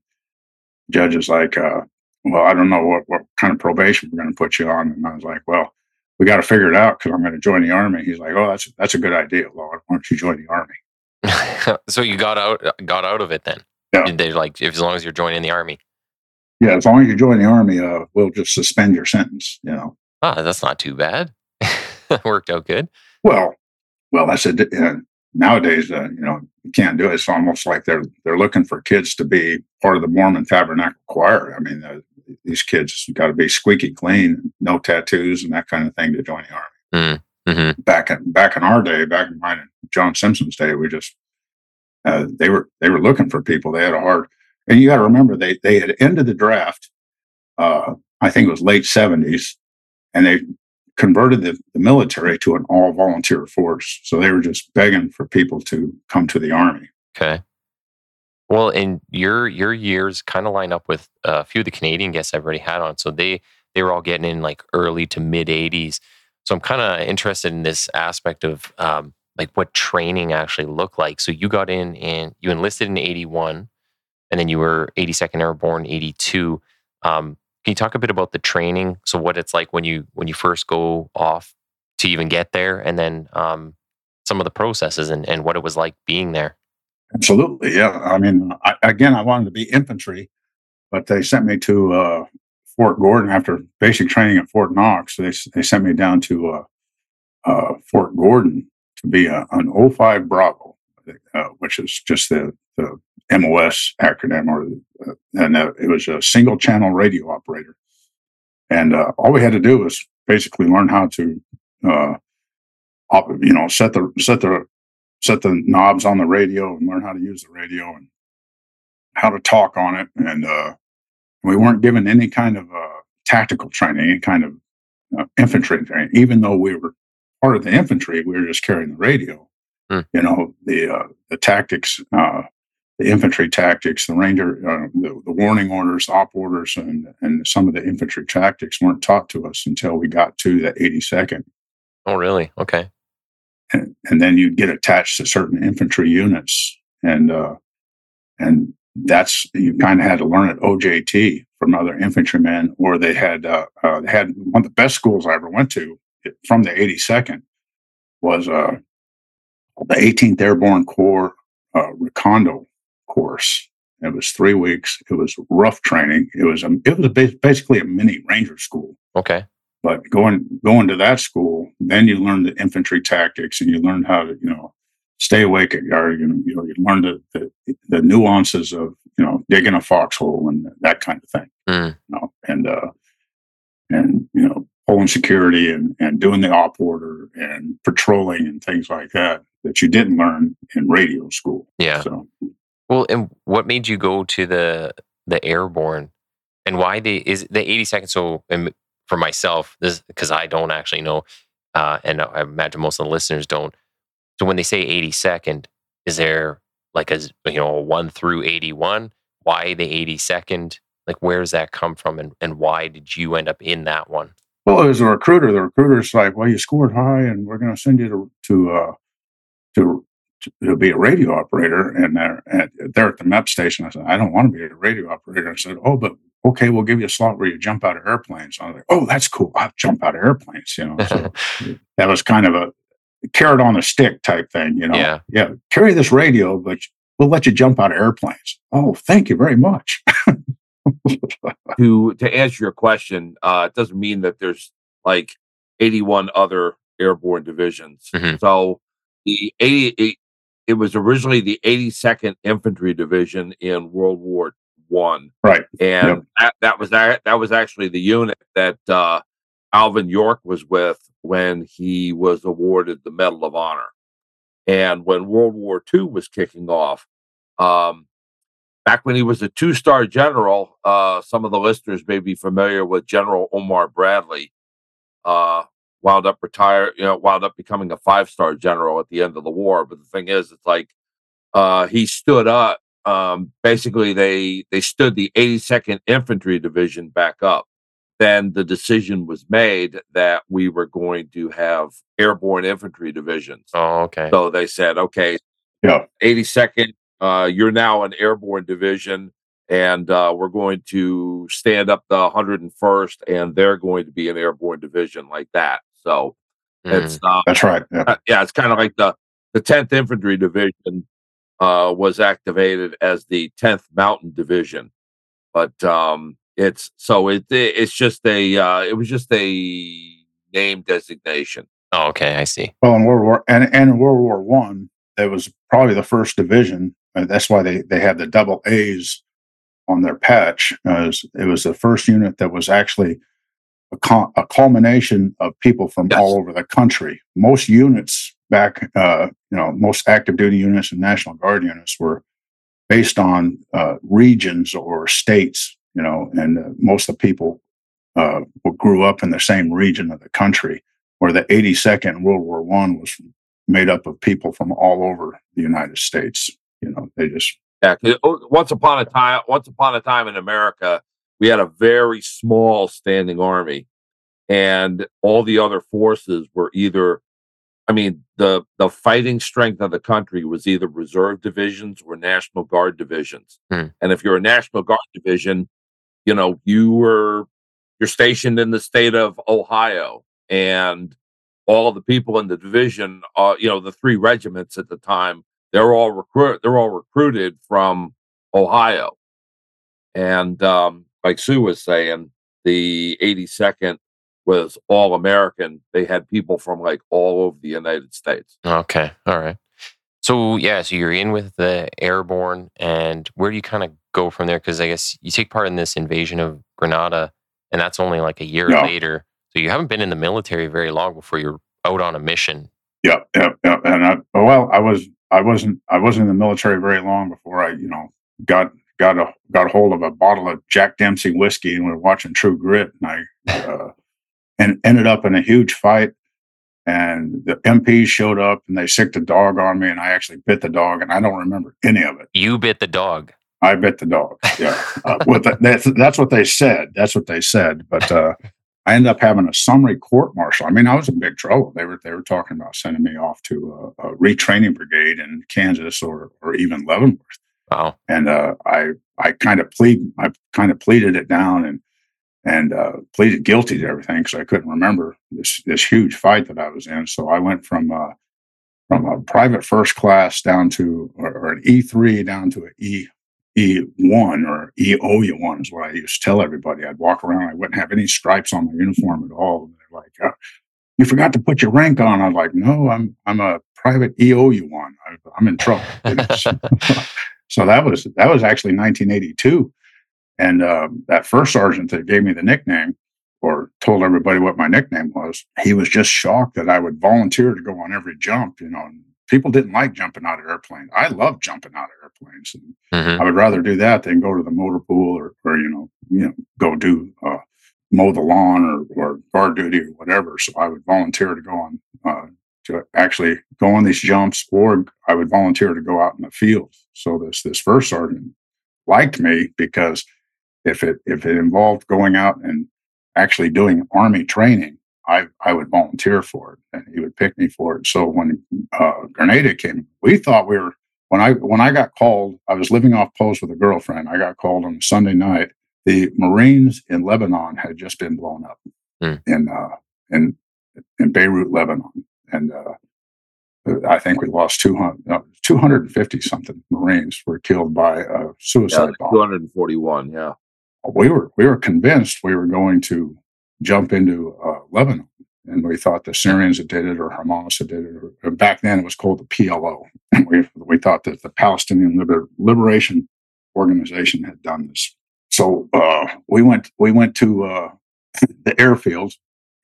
the judge is like uh well I don't know what, what kind of probation we're going to put you on. And I was like well we got to figure it out because I'm going to join the army. He's like oh that's that's a good idea Lord. Why don't you join the army? So you got out got out of it then. Yeah. They're like, if, as long as you're joining the army. Yeah as long as you join the army uh we'll just suspend your sentence you know Ah, that's not too bad. Worked out good. Well, well, I said uh, nowadays, uh, you know, you can't do it. It's almost like they're they're looking for kids to be part of the Mormon Tabernacle Choir. I mean, uh, these kids got to be squeaky clean, no tattoos, and that kind of thing to join the army. hmm Back in back in our day, back in mine John Simpson's day, we just uh, they were they were looking for people. They had a hard, and you got to remember they they had ended the draft. Uh, I think it was late seventies, and they converted the, the military to an all volunteer force. So they were just begging for people to come to the army. Okay. Well, and your your years kind of line up with a few of the Canadian guests I've already had on. So they they were all getting in like early to mid 80s. So I'm kind of interested in this aspect of um, like what training actually looked like. So you got in and you enlisted in 81, and then you were 82nd Airborne 82. Um, can you talk a bit about the training? So what it's like when you when you first go off to even get there, and then um, some of the processes and, and what it was like being there. Absolutely, yeah. I mean, I, again, I wanted to be infantry, but they sent me to uh, Fort Gordon after basic training at Fort Knox. They they sent me down to uh, uh, Fort Gordon to be a, an 05 Bravo, uh, which is just the the MOS acronym, or uh, and uh, it was a single channel radio operator. And uh, all we had to do was basically learn how to uh, you know, set the set the set the knobs on the radio and learn how to use the radio and how to talk on it. And uh, we weren't given any kind of uh, tactical training, any kind of uh, infantry training, even though we were part of the infantry. We were just carrying the radio. Hmm. You know, the uh, the tactics, uh, the infantry tactics, the ranger, uh, the, the warning orders, op orders, and and some of the infantry tactics weren't taught to us until we got to the 82nd. Oh, really? Okay. And, and then you'd get attached to certain infantry units, and uh, and that's you kind of had to learn at OJT from other infantrymen, or they had uh, uh, had one of the best schools I ever went to from the 82nd was uh, the 18th Airborne Corps uh, Recondo course. It was three weeks. It was rough training. It was a, it was basically a mini ranger school. Okay. But going going to that school, then you learn the infantry tactics and you learn how to you know stay awake at guard. You know, you, know, you learn the, the, the nuances of you know digging a foxhole and that kind of thing. Mm. You know, and uh, and you know pulling security and and doing the op order and patrolling and things like that that you didn't learn in radio school. Yeah. So Well, and what made you go to the the airborne, and why the is the eighty second? So, for myself, this because I don't actually know, uh, and I imagine most of the listeners don't. So, when they say eighty second, is there like a you know a one through eighty one? Why the eighty second? Like, where does that come from, and and why did you end up in that one? Well, as a recruiter, the recruiter's like, "Well, you scored high, and we're going to send you to to uh, to to be a radio operator." And they're at, they're at the MEP station. I said, "I don't want to be a radio operator." I said, "Oh, but okay, we'll give you a slot where you jump out of airplanes." I was like, "Oh, that's cool. I'll jump out of airplanes." You know, so that was kind of a carrot on the stick type thing. You know, Yeah. yeah, carry this radio, but we'll let you jump out of airplanes. Oh, thank you very much. to to answer your question, uh, it doesn't mean that there's like 81 other airborne divisions. Mhm. So the 88, it was originally the 82nd Infantry Division in World War One, right. and Yep. that, that was that, that was actually the unit that uh, Alvin York was with when he was awarded the Medal of Honor. And when World War II was kicking off, um, back when he was a two star general, uh, some of the listeners may be familiar with General Omar Bradley. Uh, wound up retire, you know, wound up becoming a five star general at the end of the war. But the thing is, it's like uh, he stood up. Um, basically, they they stood the 82nd Infantry Division back up. Then the decision was made that we were going to have airborne infantry divisions. Oh, okay. So they said, okay, Yeah. 82nd, uh, you're now an airborne division, and uh, we're going to stand up the 101st, and they're going to be an airborne division like that. So Mm. it's uh, That's right. Yeah. uh, yeah, it's kind of like the the 10th Infantry Division uh, was activated as the 10th Mountain Division, but um, it's so it it's just a uh, it was just a name designation. Oh, okay. I see. Well, in World War and, and in World War One, that was probably the first division. And that's why they they had the double A's on their patch. As it was the first unit that was actually a, con- a culmination of people from Yes. all over the country. Most units back, uh, you know, most active duty units and National Guard units were based on uh, regions or states. You know, and uh, most of the people uh, grew up in the same region of the country where the 82nd World War One was made up of people from all over the United States. You know, they just Yeah, once upon a time, once upon a time in America, we had a very small standing army, and all the other forces were either, I mean, the the fighting strength of the country was either reserve divisions or National Guard divisions. Hmm. And if you're a National Guard division, you know you were you're stationed in the state of Ohio, and all the people in the division, uh, you know, the three regiments at the time they're all recruit they're all recruited from Ohio. And um, like Seaux was saying, the 82nd was all American. They had people from like all over the United States. Okay. All right. So yeah, so you're in with the airborne, and where do you kind of go from there? Because I guess you take part in this invasion of Grenada, and that's only like a year Yeah. later. So you haven't been in the military very long before you're out on a mission Yeah, yeah, yeah. And I, well, I was, I wasn't, I wasn't in the military very long before I, you know, got got a got a hold of a bottle of Jack Dempsey whiskey and we were watching True Grit, and I uh, and ended up in a huge fight. And the MPs showed up and they sicked a dog on me, and I actually bit the dog, and I don't remember any of it. You bit the dog. I bit the dog. Yeah, uh, with the, that's that's what they said. That's what they said. But uh, I ended up having a summary court martial. I mean, I was in big trouble. They were they were talking about sending me off to a, a retraining brigade in Kansas or or even Leavenworth. Wow. And uh, I I kind of plead I kind of pleaded it down and and uh, pleaded guilty to everything because I couldn't remember this this huge fight that I was in. So I went from uh, from a private first class down to or, or an E three down to an E E one or E O U one is what I used to tell everybody. I'd walk around, I wouldn't have any stripes on my uniform at all. And they're like, oh, "You forgot to put your rank on." I'm like, "No, I'm I'm a private E O U one. I'm in trouble." so that was that was actually 1982 and um, that first sergeant that gave me the nickname or told everybody what my nickname was, he was just shocked that I would volunteer to go on every jump. You know, people didn't like jumping out of airplanes. I love jumping out of airplanes. And mm-hmm. I would rather do that than go to the motor pool or, or you know, you know, go do uh, mow the lawn or, or guard duty or whatever. So I would volunteer to go on uh, to actually go on these jumps, or I would volunteer to go out in the field. So this this first sergeant liked me because if it if it involved going out and actually doing army training, I I would volunteer for it, and he would pick me for it. So when uh, Grenada came, we thought we were when I when I got called. I was living off post with a girlfriend. I got called on a Sunday night. The Marines in Lebanon had just been blown up mm. in uh, in in Beirut, Lebanon, and uh, I think we lost 200, uh, 250 something Marines were killed by a suicide yeah, 241, yeah we were we were convinced we were going to jump into uh, Lebanon, and we thought the Syrians had did it or Hamas had did it. Or, back then, it was called the PLO, and we we thought that the Palestinian Liber- Liberation Organization had done this. So uh, we went we went to uh, the airfields,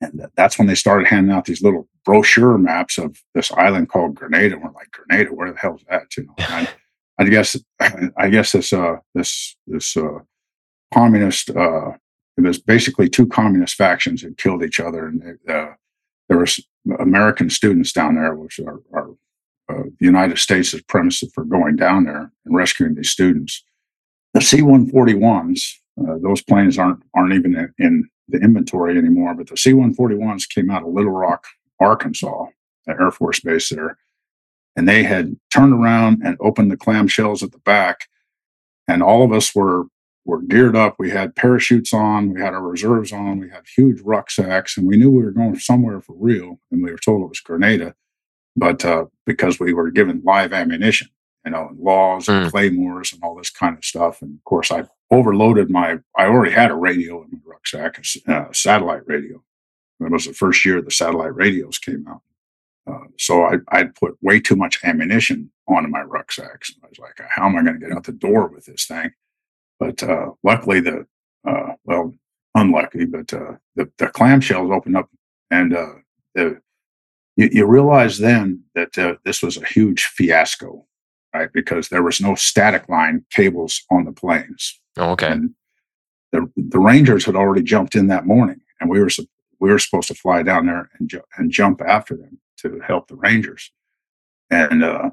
and that's when they started handing out these little brochure maps of this island called Grenada. We're like, Grenada, where the hell is that? You know, I, I guess I guess this uh, this this uh, communist. Uh, it was basically two communist factions that killed each other, and uh, there was American students down there, which are, are uh, the United States' premise for going down there and rescuing these students. The C-141s, uh, those planes aren't aren't even in, in the inventory anymore, but the C-141s came out of Little Rock, Arkansas, the Air Force Base there, and they had turned around and opened the clamshells at the back, and all of us were were geared up. We had parachutes on, we had our reserves on, we had huge rucksacks, and we knew we were going somewhere for real. And we were told it was Grenada, but uh, because we were given live ammunition, you know, and laws and mm. claymores and all this kind of stuff. And of course, I overloaded my. I already had a radio in my rucksack, a uh, satellite radio. That was the first year the satellite radios came out. Uh, so I, I'd put way too much ammunition onto my rucksacks. I was like, how am I going to get out the door with this thing? But uh, luckily, the uh, well, unlucky, but uh, the, the clamshells opened up, and uh, the, you, you, realize then that uh, this was a huge fiasco, right? Because there was no static line cables on the planes. Oh, okay. And the the Rangers had already jumped in that morning, and we were we were supposed to fly down there and ju- and jump after them to help the Rangers, and uh,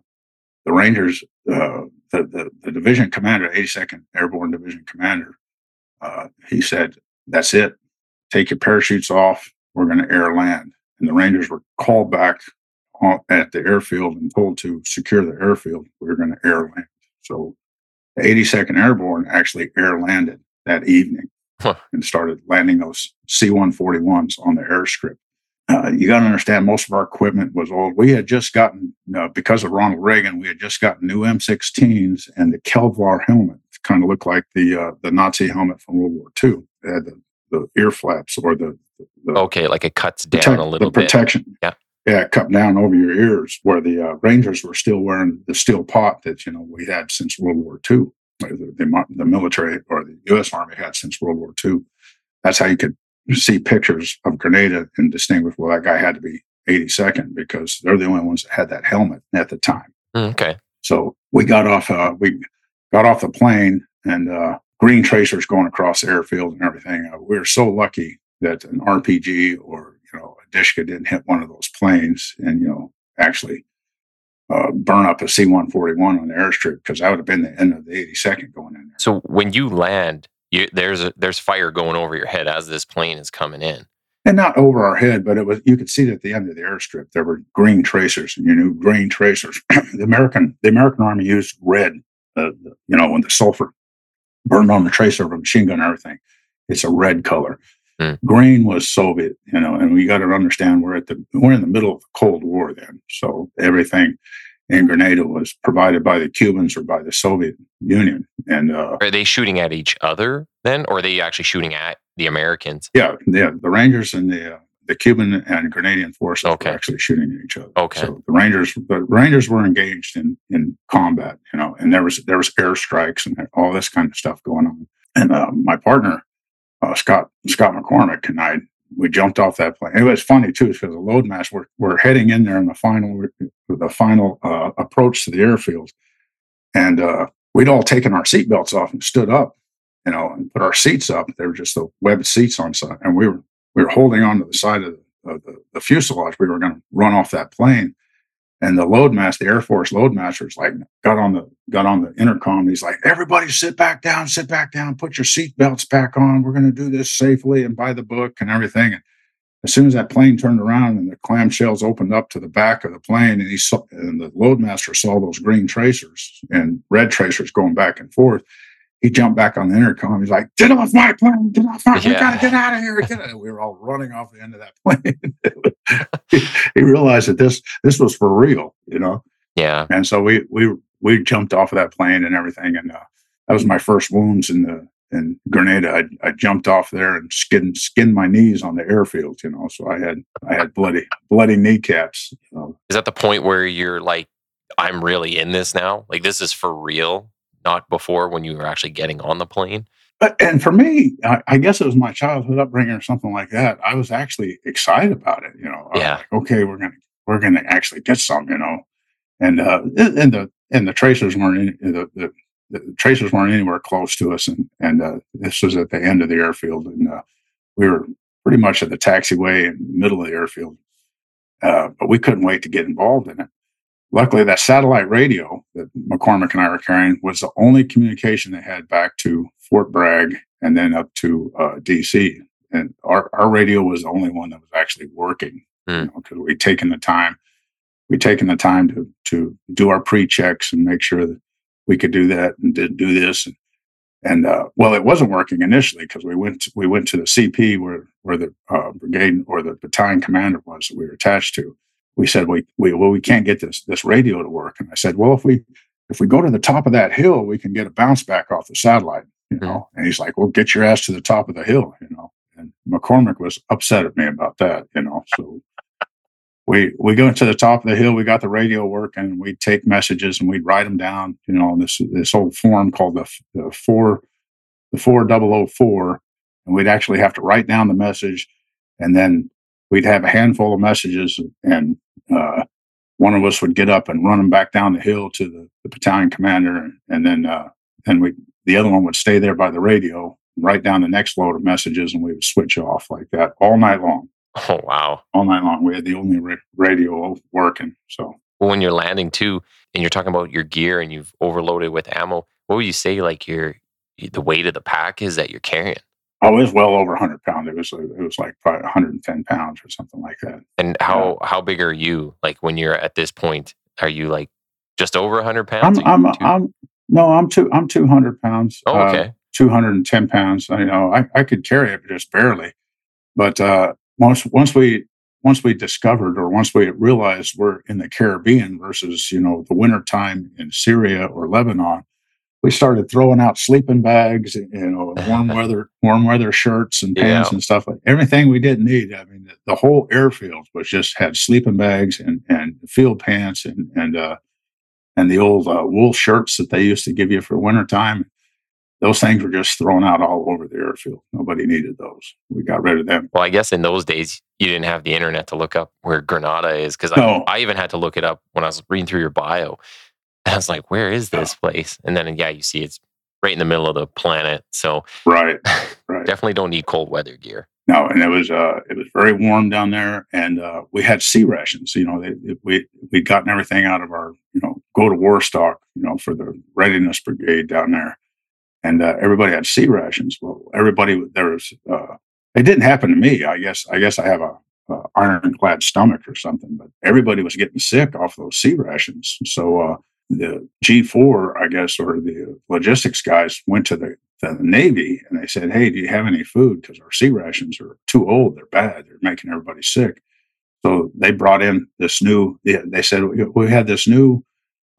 the Rangers uh, the, the, the division commander, 82nd Airborne Division commander, uh, he said, "That's it. Take your parachutes off. We're going to air land." And the Rangers were called back at the airfield and told to secure the airfield. We were going to air land. So the 82nd Airborne actually air landed that evening huh. and started landing those C-141s on the airstrip uh, you got to understand most of our equipment was old. We had just gotten, uh, because of Ronald Reagan, we had just gotten new M16s and the Kevlar helmet kind of looked like the uh, the Nazi helmet from World War II. It had the, the ear flaps or the, the okay, like it cuts down protect, a little the protection. Bit. Yeah, yeah, cut down over your ears. Where the uh, Rangers were still wearing the steel pot that you know we had since World War II. The, the, the military or the U.S. Army had since World War II. That's how you could see pictures of Grenada and distinguish, well, that guy had to be 82nd because they're the only ones that had that helmet at the time. Mm, okay. So we got off. Uh, we got off the plane and uh, green tracers going across the airfield and everything. Uh, we were so lucky that an RPG or you know a Dishka didn't hit one of those planes and you know actually uh, burn up a C-141 on the airstrip because that would have been the end of the 82nd going in there. So when you land, you, there's a, there's fire going over your head as this plane is coming in. And not over our head, but it was you could see it at the end of the airstrip. There were green tracers, and you knew green tracers. the American the American Army used red, uh, you know, when the sulfur burned on the tracer of a machine gun and everything. It's a red color. Mm. Green was Soviet, you know, and we got to understand we're at the we're in the middle of the Cold War then, so everything in Grenada was provided by the Cubans or by the Soviet Union. And uh, Are they shooting at each other then, or are they actually shooting at the Americans? yeah, yeah, the Rangers and the uh, the Cuban and Grenadian forces Okay. were actually shooting at each other. Okay. So the Rangers, the Rangers were engaged in in combat, you know, and there was there was airstrikes and all this kind of stuff going on. And uh, my partner, uh, Scott Scott McCormick, and I, we jumped off that plane. It was funny too, because the load mass we're we're heading in there in the final the final uh, approach to the airfield, and uh, we'd all taken our seatbelts off and stood up, you know, and put our seats up. They were just the webbed seats on side, and we were we were holding on to the side of the, of the, the fuselage. We were going to run off that plane, and the loadmaster, the Air Force load master's like got on the got on the intercom. He's like, "Everybody, sit back down, sit back down, put your seat belts back on. We're going to do this safely and by the book and everything." And as soon as that plane turned around and the clamshells opened up to the back of the plane, and he saw and the loadmaster saw those green tracers and red tracers going back and forth, he jumped back on the intercom. He's like, "Get off my plane! Get off my! We gotta get out of here!" Get out. We were all running off the end of that plane. he, he realized that this this was for real, you know. Yeah. And so we we we jumped off of that plane and everything, and uh, that was my first wounds in the in Grenada. I, I jumped off there and skinned skinned my knees on the airfield, you know. So I had I had bloody bloody kneecaps. You know. Is that the point where you're like, I'm really in this now? Like this is for real, not before when you were actually getting on the plane? And for me, I, I guess it was my childhood upbringing or something like that. I was actually excited about it. You know, Yeah. like, okay, we're gonna we're gonna actually get some. You know, and uh, and the and the tracers weren't in, the, the the tracers weren't anywhere close to us, and and uh, this was at the end of the airfield, and uh, we were pretty much at the taxiway in the middle of the airfield. Uh, but we couldn't wait to get involved in it. Luckily, that satellite radio that McCormick and I were carrying was the only communication they had back to Fort Bragg and then up to uh, DC. And our, our radio was the only one that was actually working Hmm. because we'd taken the time. We'd taken the time to to do our pre checks and make sure that we could do that and did do this. And, and uh, well, it wasn't working initially because we went to, we went to the CP where where the uh, brigade or the battalion commander was that we were attached to. We said we we well we can't get this this radio to work, and I said, well if we if we go to the top of that hill, we can get a bounce back off the satellite, you mm-hmm. know. And he's like, well, get your ass to the top of the hill, you know. And McCormick was upset at me about that, you know. So we we go to the top of the hill. We got the radio working. We'd take messages and we'd write them down. You know, on this this old form called the, the four the four double o four, and we'd actually have to write down the message, and then we'd have a handful of messages, and uh, one of us would get up and run them back down the hill to the, the battalion commander, and then uh, then we the other one would stay there by the radio, write down the next load of messages, and we would switch off like that all night long Oh wow. all night long. We had the only ra- radio working. So Well, when you're landing too, and you're talking about your gear and you've overloaded with ammo, what would you say like your the weight of the pack is that you're carrying? Oh, it was well over 100 pounds. It was it was like probably 110 pounds or something like that. And how how big are you? Like when you're at this point, are you like just over 100 pounds? I'm I'm, I'm no, I'm two I'm 200 pounds. oh, uh, okay. 210 pounds. I know I, I could carry it, just barely. But uh, once once we once we discovered or once we realized we're in the Caribbean versus you know the winter time in Syria or Lebanon, we started throwing out sleeping bags, you know, warm weather warm weather shirts and pants Yeah. and stuff like everything we didn't need. I mean, the, the whole airfield was just had sleeping bags and and field pants and and uh, and the old uh, wool shirts that they used to give you for wintertime those things were just thrown out all over the airfield. Nobody needed those. We got rid of them. Well, I guess in those days you didn't have the internet to look up where Grenada is because No. I, I even had to look it up when I was reading through your bio. And I was like, where is this place? And then yeah, you see it's right in the middle of the planet. So Right, right. definitely don't need cold weather gear. No, and it was uh, it was very warm down there, and uh, we had C rations. You know, they, we we'd gotten everything out of our you know go to war stock. You know, for the readiness brigade down there, and uh, everybody had C rations. Well, everybody there was. Uh, it didn't happen to me. I guess I guess I have a, a ironclad stomach or something, but everybody was getting sick off those C rations. So uh, the G four, I guess, or the logistics guys went to the the Navy and they said, Hey, do you have any food? Because our C rations are too old. They're bad. They're making everybody sick. So they brought in this new, they said, We had this new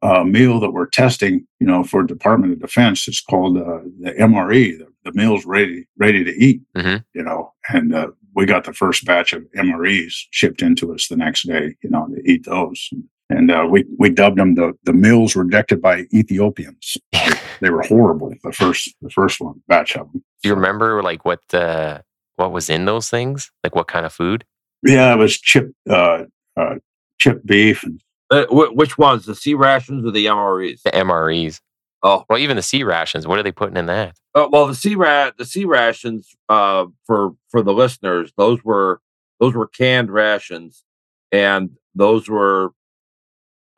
uh, meal that we're testing, you know, for Department of Defense. It's called uh, the MRE, the, the meal's ready, ready to eat, Mhm. you know, and uh, we got the first batch of MREs shipped into us the next day, you know, to eat those. And uh, we, we dubbed them the, the meals rejected by Ethiopians they were horrible. The first the first one batch of them. Do you remember like what the what was in those things? Like what kind of food? Yeah, it was chip uh, uh, chip beef and Uh, wh- which ones? The C rations or the MREs? The MREs. Oh, Well, even the C rations. What are they putting in that? Uh, well, the C rat, the C rations, uh, for for the listeners, those were those were canned rations, and those were,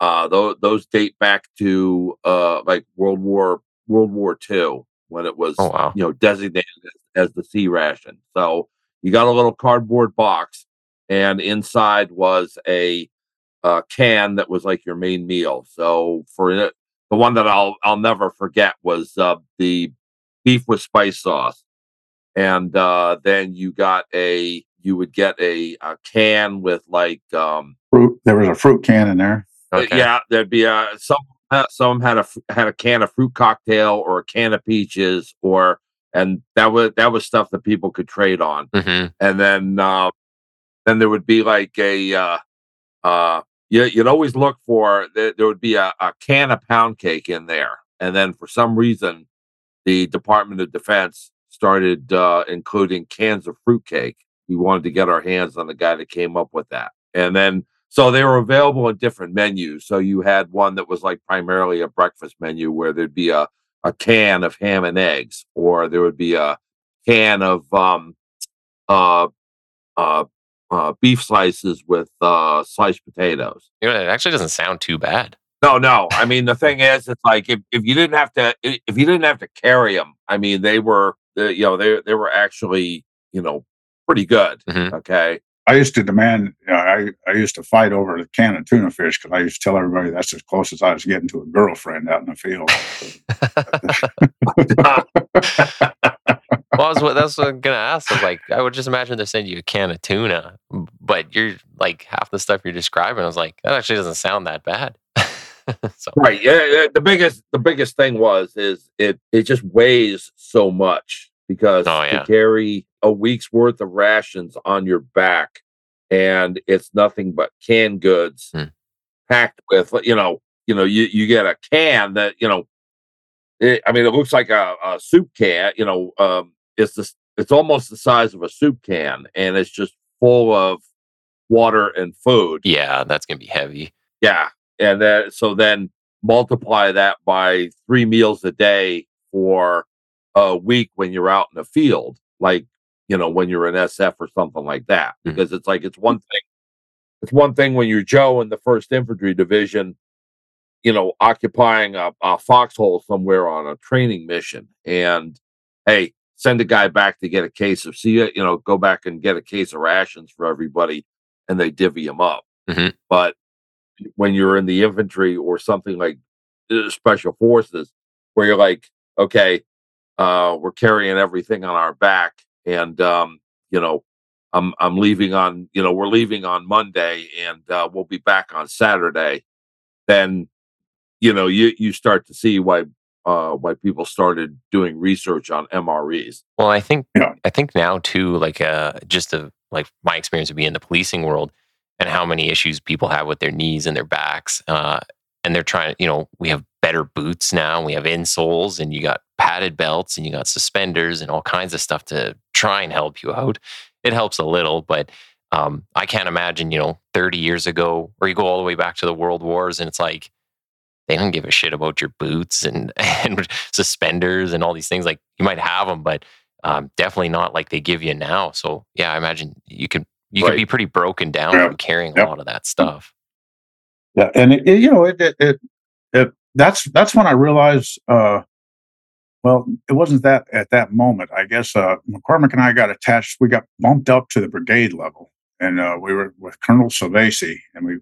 uh, those those date back to uh like World War World War Two when it was Oh wow. you know designated as, as the C ration. So you got a little cardboard box, and inside was a uh, can that was like your main meal. So for it, the one that I'll I'll never forget was uh, the beef with spice sauce, and uh, then you got a you would get a, a can with like um fruit. There was a fruit can in there. Uh, Okay. yeah there'd be a some uh, some had a had a can of fruit cocktail or a can of peaches or and that was that was stuff that people could trade on hmm and then uh, then there would be like a uh, uh, you, you'd always look for there, there would be a, a can of pound cake in there, and then for some reason, the Department of Defense started uh, including cans of fruitcake. We wanted to get our hands on the guy that came up with that, and then so they were available in different menus. So you had one that was like primarily a breakfast menu where there'd be a a can of ham and eggs, or there would be a can of um, uh, uh, uh, beef slices with uh, sliced potatoes. You know, it actually doesn't sound too bad. No, no. I mean, the thing is, it's like if, if you didn't have to if you didn't have to carry them. I mean, they were you know they they were actually you know pretty good. Mhm. Okay. I used to demand. Uh, I I used to fight over the can of tuna fish because I used to tell everybody that's as close as I was getting to a girlfriend out in the field. Well, that's what that's what I'm gonna ask. I like, I would just imagine they're sending you a can of tuna, but you're like half the stuff you're describing. I was like, that actually doesn't sound that bad. so Right. Yeah, yeah. The biggest the biggest thing was is it it just weighs so much because Oh, yeah. to carry a week's worth of rations on your back and it's nothing but canned goods Hmm. packed with you know you know you you get a can that you know it, I mean it looks like a, a soup can you know um it's this it's almost the size of a soup can and it's just full of water and food yeah, that's gonna be heavy. yeah. And then so then multiply that by three meals a day for a week when you're out in the field, like you know, when you're an SF or something like that. Mhm. Because it's like it's one thing it's one thing when you're Joe in the first infantry division, you know, occupying a, a foxhole somewhere on a training mission. And hey, send a guy back to get a case of see you know, go back and get a case of rations for everybody and they divvy them up. Mhm. But when you're in the infantry or something like uh, special forces where you're like okay uh we're carrying everything on our back and um you know i'm i'm leaving on you know we're leaving on monday and uh we'll be back on saturday then you know you you start to see why uh why people started doing research on mres Well, I think Yeah. I think now too, like uh, just of like my experience would be in the policing world, and how many issues people have with their knees and their backs, uh, and they're trying. You know, we have better boots now. We have insoles and you got padded belts and you got suspenders and all kinds of stuff to try and help you out. It helps a little, but um, I can't imagine, you know, 30 years ago, or you go all the way back to the World Wars and it's like, they don't give a shit about your boots and, and suspenders and all these things. Like you might have them, but um, definitely not like they give you now. So yeah, I imagine you can you right. can be pretty broken down yeah. from carrying a lot of that stuff. Yeah, and it, it, you know it, it, it that's that's when I realized. Uh, well, it wasn't that at that moment. I guess uh, McCormick and I got attached. We got bumped up to the brigade level, and uh, we were with Colonel Silvasy, and we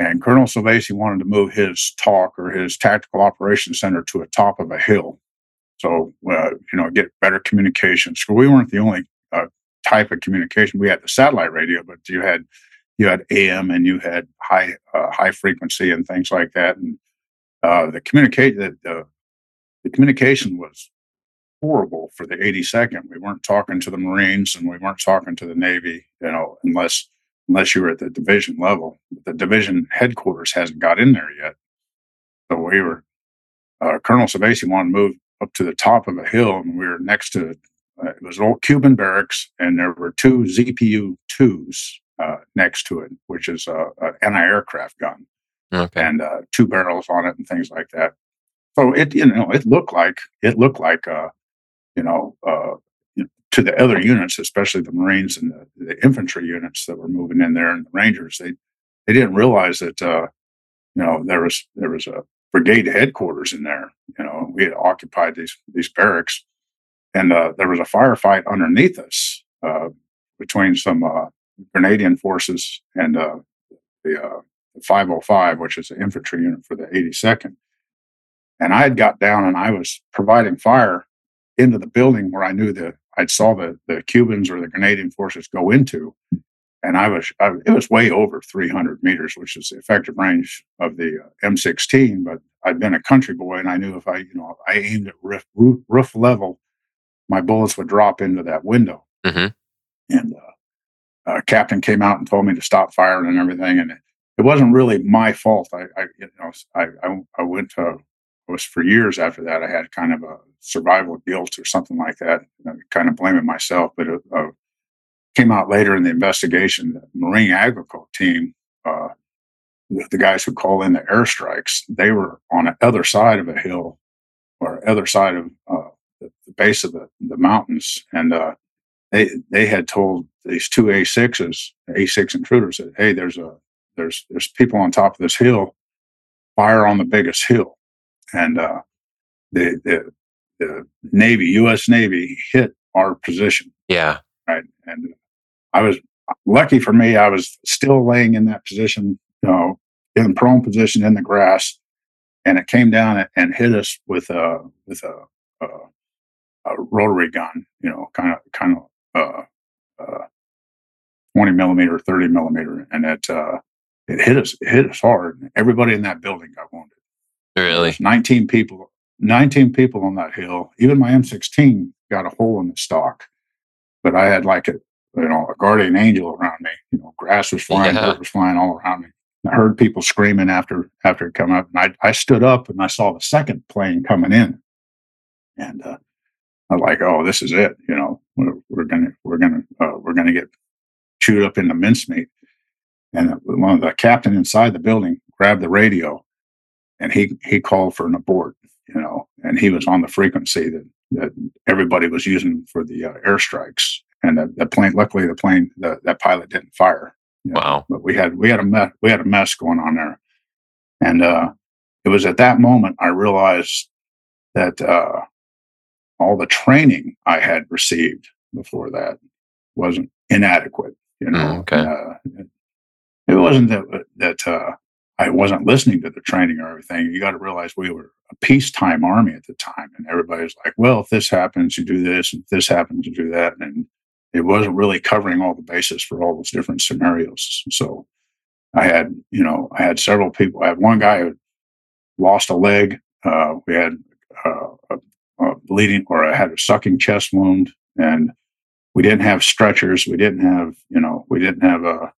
and Colonel Silvasy wanted to move his TOC or his tactical operations center to a top of a hill. So, uh, you know, get better communications. We weren't the only uh, type of communication. We had the satellite radio, but you had you had AM and you had high uh, high frequency and things like that. And uh, the communicate the, the, the communication was horrible for the 82nd. We weren't talking to the Marines and we weren't talking to the Navy, you know, unless unless you were at the division level. The division headquarters hasn't got in there yet. So we were, uh, Colonel Silvasy wanted to move up to the top of a hill, and we were next to uh, it was an old Cuban barracks, and there were two ZPU twos uh, next to it, which is a, a anti-aircraft gun, okay. and uh, two barrels on it, and things like that. So it you know it looked like it looked like uh, you know uh, to the other units, especially the Marines and the, the, infantry units that were moving in there and the Rangers, they they didn't realize that uh, you know there was there was a brigade headquarters in there. You know, we had occupied these these barracks, and uh, there was a firefight underneath us uh, between some uh, Grenadian forces and uh, the 505, which is an infantry unit for the 82nd. And I had got down and I was providing fire into the building where I knew that I'd saw the the Cubans or the Grenadian forces go into, and I was I, it was way over 300 meters, which is the effective range of the uh, M16. But I'd been a country boy, and I knew if I you know I aimed at roof, roof, roof level, my bullets would drop into that window. Mm-hmm. And uh, uh, captain came out and told me to stop firing and everything, and it, wasn't really my fault. I, I you know I, I, I went to it was for years after that I had kind of a survival guilt or something like that, kind of blaming myself. But it uh, came out later in the investigation. The Marine ANGLICO team, uh, the, the, guys who call in the airstrikes, they were on the other side of a hill or other side of uh, the, the, base of the, the mountains, and uh, they they had told these two A6s, A6 intruders, that hey, there's a there's there's people on top of this hill, fire on the biggest hill, and uh, the, the the Navy, U.S. Navy, hit our position. Yeah. Right. And I was lucky for me. I was still laying in that position, you know, in prone position in the grass, and it came down and hit us with a with a, a, a rotary gun. You know, kind of kind of uh, uh, twenty millimeter, thirty millimeter, and it uh, it hit us it hit us hard. Everybody in that building got wounded. Really, nineteen people 19 people on that hill. Even my M16 got a hole in the stock, but I had like a you know a guardian angel around me. You know, grass was flying, yeah. dirt was flying all around me. I heard people screaming after after it come up, and I I stood up and I saw the second plane coming in, and uh, I was like, oh, this is it. You know, we're, we're gonna we're gonna uh, we're gonna get chewed up into mincemeat. And one of the captain inside the building grabbed the radio, and he he called for an abort you know, and he was on the frequency that, that everybody was using for the uh, airstrikes. And the, the, plane, luckily, the plane, the, that pilot didn't fire. You know, wow! But we had we had a mess, we had a mess going on there, and uh, it was at that moment I realized that uh, all the training I had received before that wasn't inadequate. You know, mm, okay. Uh, it, wasn't that that uh, I wasn't listening to the training or everything. You got to realize we were a peacetime army at the time, and everybody was like, "Well, if this happens, you do this, and if this happens, you do that," and it wasn't really covering all the bases for all those different scenarios. So, I had, you know, I had several people. I had one guy who lost a leg. Uh, we had uh, a, a bleeding, or I had a sucking chest wound, and we didn't have stretchers. We didn't have, you know, we didn't have a.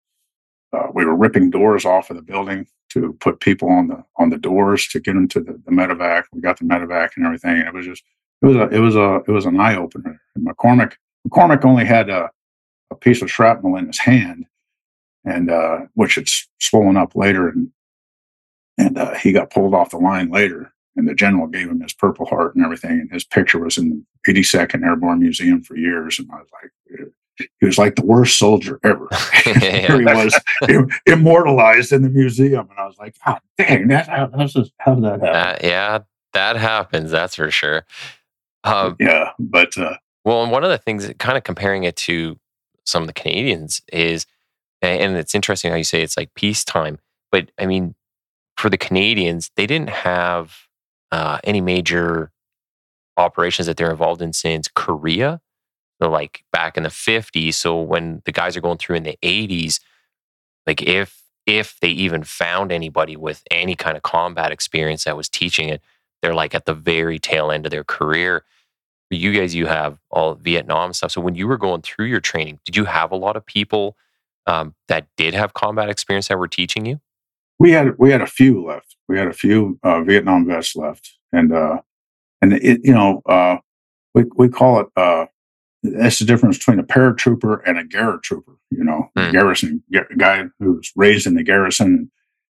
Uh, we were ripping doors off of the building to put people on the on the doors to get them to the, the medevac. We got the medevac and everything. And it was just it was a it was a it was an eye opener. And McCormick McCormick only had a, a piece of shrapnel in his hand, and uh, which had swollen up later, and and uh, he got pulled off the line later. And the general gave him his Purple Heart and everything, and his picture was in the 82nd Airborne Museum for years. And I was like, he was like the worst soldier ever. Here he was immortalized in the museum, and I was like, God dang, that how, how's this, how did that happen? Uh, yeah, that happens. That's for sure. Um, yeah, but uh, well, and one of the things, kind of comparing it to some of the Canadians, is, and it's interesting how you say it's like peacetime, but I mean, for the Canadians, they didn't have uh, any major operations that they're involved in since Korea like back in the 50s. So when the guys are going through in the 80s, like if if they even found anybody with any kind of combat experience that was teaching it, they're like at the very tail end of their career. You guys, you have all Vietnam stuff. So when you were going through your training, did you have a lot of people um, that did have combat experience that were teaching you? We had we had a few left. We had a few uh, Vietnam vets left, and uh, and it you know uh, we we call it uh, that's the difference between a paratrooper and a garrison trooper. You know, mm. garrison guy who's raised in the garrison,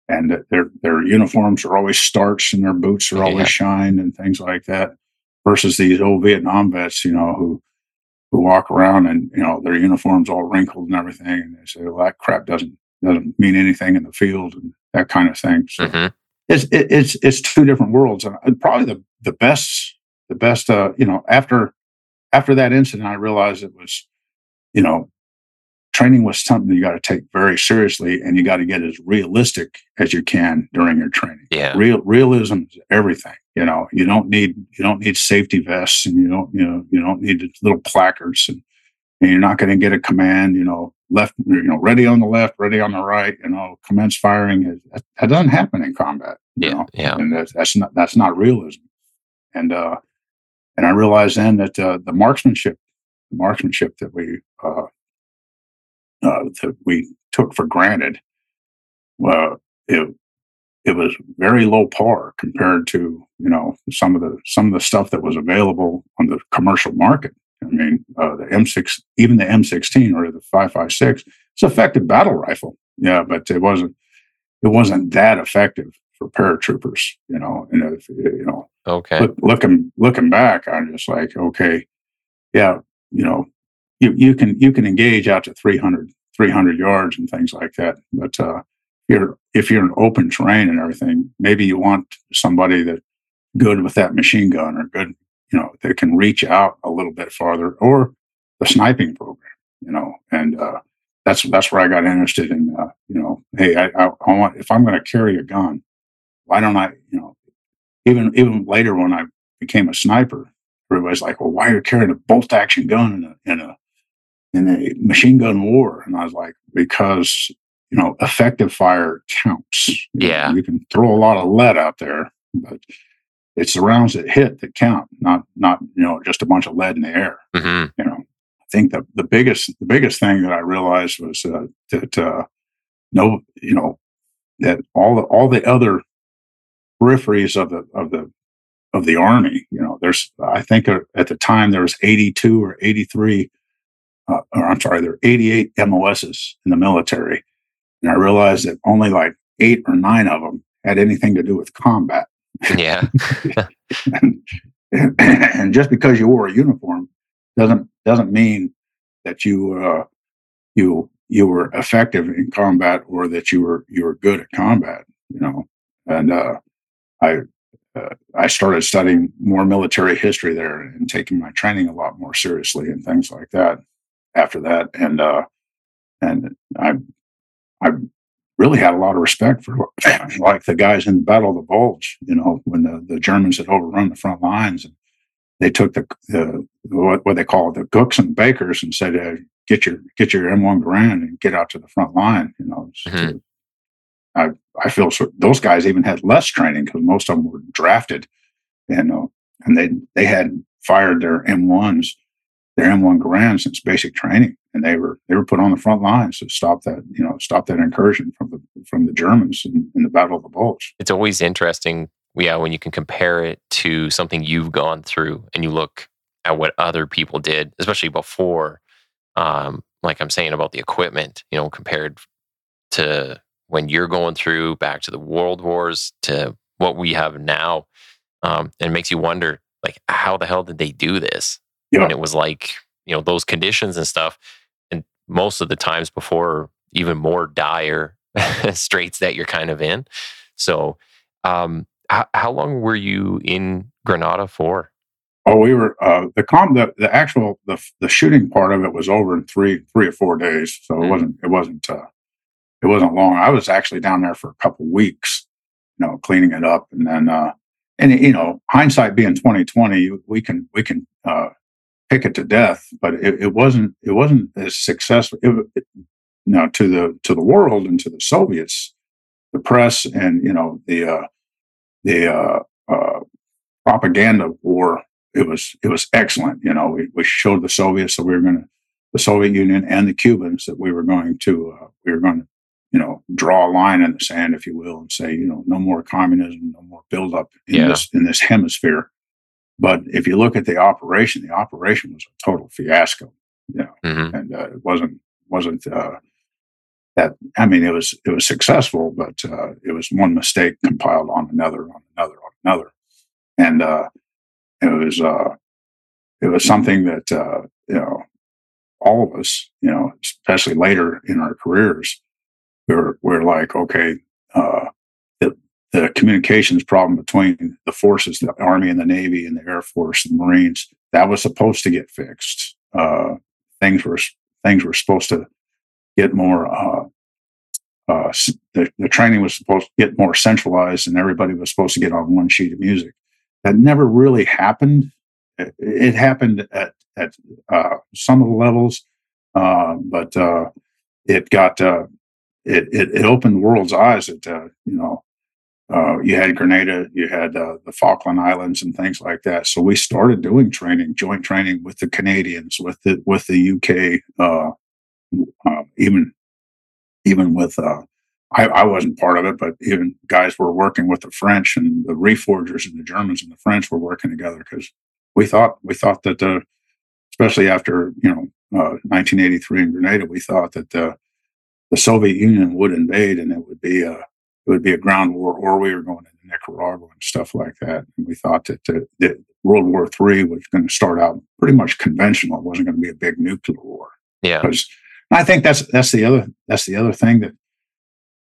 and their their uniforms are always starched and their boots are always yeah. shined and things like that. Versus these old Vietnam vets, you know, who who walk around and you know their uniforms all wrinkled and everything, and they say, "Well, that crap doesn't doesn't mean anything in the field," and that kind of thing. So mm-hmm. it's it, it's it's two different worlds, and probably the the best the best uh, you know after after that incident, I realized it was, you know, training was something you got to take very seriously and you got to get as realistic as you can during your training. Yeah. Real realism is everything. You know, you don't need you don't need safety vests and you don't, you know, you don't need little placards and, and you're not going to get a command, you know, left, you know, ready on the left, ready on the right, you know, commence firing. That, that doesn't happen in combat. Yeah. Know? Yeah. And that's, that's not, that's not realism. And, uh, and I realized then that uh, the marksmanship, the marksmanship that we uh, uh, that we took for granted, well, it it was very low par compared to you know some of the some of the stuff that was available on the commercial market. I mean, uh, the M6, even the M16 or the 5.56, it's effective battle rifle. Yeah, but it wasn't it wasn't that effective for paratroopers. You know, and if, you know Okay. Look, looking looking back, I'm just like, okay, yeah, you know, you you can you can engage out to 300 300 yards and things like that, but uh, you're if you're in open terrain and everything, maybe you want somebody that good with that machine gun or good, you know, that can reach out a little bit farther, or the sniping program, you know, and uh, that's that's where I got interested in, uh, you know, hey, I, I, I want if I'm going to carry a gun, why don't I, you know, even even later when I became a sniper, everybody's like, "Well, why are you carrying a bolt action gun in a in a in a machine gun war?" And I was like, "Because you know, effective fire counts. Yeah, you can throw a lot of lead out there, but it's the rounds that hit that count, not not you know just a bunch of lead in the air. Mm-hmm. You know, I think the the biggest the biggest thing that I realized was uh, that uh, no, you know, that all the all the other peripheries of the of the of the army. You know, there's I think at the time there was 82 or 83, uh, or I'm sorry, there were 88 MOSs in the military, and I realized that only like eight or nine of them had anything to do with combat. Yeah, and, and, and, just because you wore a uniform doesn't doesn't mean that you uh, you you were effective in combat or that you were you were good at combat. You know, and uh, I uh, I started studying more military history there and taking my training a lot more seriously and things like that. After that, and uh, and I I really had a lot of respect for like the guys in the Battle of the Bulge. You know, when the, the Germans had overrun the front lines and they took the, the what, what they call the cooks and bakers and said, uh, "Get your get your M1 Garand and get out to the front line." You know, mm-hmm. to, I, I feel so, those guys even had less training because most of them were drafted, and uh, and they they had fired their M1s their M1 Garand since basic training, and they were they were put on the front lines to stop that you know stop that incursion from the from the Germans in, in the Battle of the Bulge. It's always interesting, yeah, when you can compare it to something you've gone through, and you look at what other people did, especially before. Um, like I'm saying about the equipment, you know, compared to when you're going through back to the world wars to what we have now, um, and it makes you wonder, like, how the hell did they do this? Yeah. When it was like, you know, those conditions and stuff, and most of the times before even more dire straits that you're kind of in. So, um, how, how long were you in Grenada for? Oh, we were uh, the com the, the actual the the shooting part of it was over in three three or four days, so it Mm. wasn't it wasn't uh, it wasn't long. I was actually down there for a couple weeks, you know, cleaning it up, and then uh, and you know, hindsight being twenty twenty, we can we can uh, pick it to death, but it, it wasn't it wasn't as successful. It, it, you know, to the to the world and to the Soviets, the press and you know the uh, the uh, uh, propaganda war it was it was excellent. You know, we, we showed the Soviets that we were going to the Soviet Union and the Cubans that we were going to uh, we were going to you know draw a line in the sand, if you will, and say you know no more communism, no more buildup in Yeah. this in this hemisphere. But if you look at the operation, the operation was a total fiasco. You know, hmm and uh, it wasn't wasn't uh, that. I mean, it was it was successful, but uh, it was one mistake compiled on another, on another, on another, and uh, it was uh, it was something that uh, you know all of us, you know, especially later in our careers, were we're like, okay, uh, the communications problem between the forces, the Army and the Navy and the Air Force and Marines, that was supposed to get fixed. Uh, things were things were supposed to get more. Uh, uh, the, the training was supposed to get more centralized, and everybody was supposed to get on one sheet of music. That never really happened. It, it happened at at uh, some of the levels, uh, but uh, it got it, it it opened the world's eyes. That uh, you know, uh, you had Grenada, you had uh, the Falkland Islands, and things like that. So we started doing training, joint training with the Canadians, with the with the UK, uh, uh, even even with. Uh, I, I wasn't part of it, but even guys were working with the French and the reforgers and the Germans and the French were working together because we thought we thought that especially after you know uh, 1983 in Grenada, we thought that the Soviet Union would invade and it would be a it would be a ground war, or we were going into Nicaragua and stuff like that. And we thought that, uh, that World War III was going to start out pretty much conventional; it wasn't going to be a big nuclear war. Yeah. Because I think that's that's the other that's the other thing that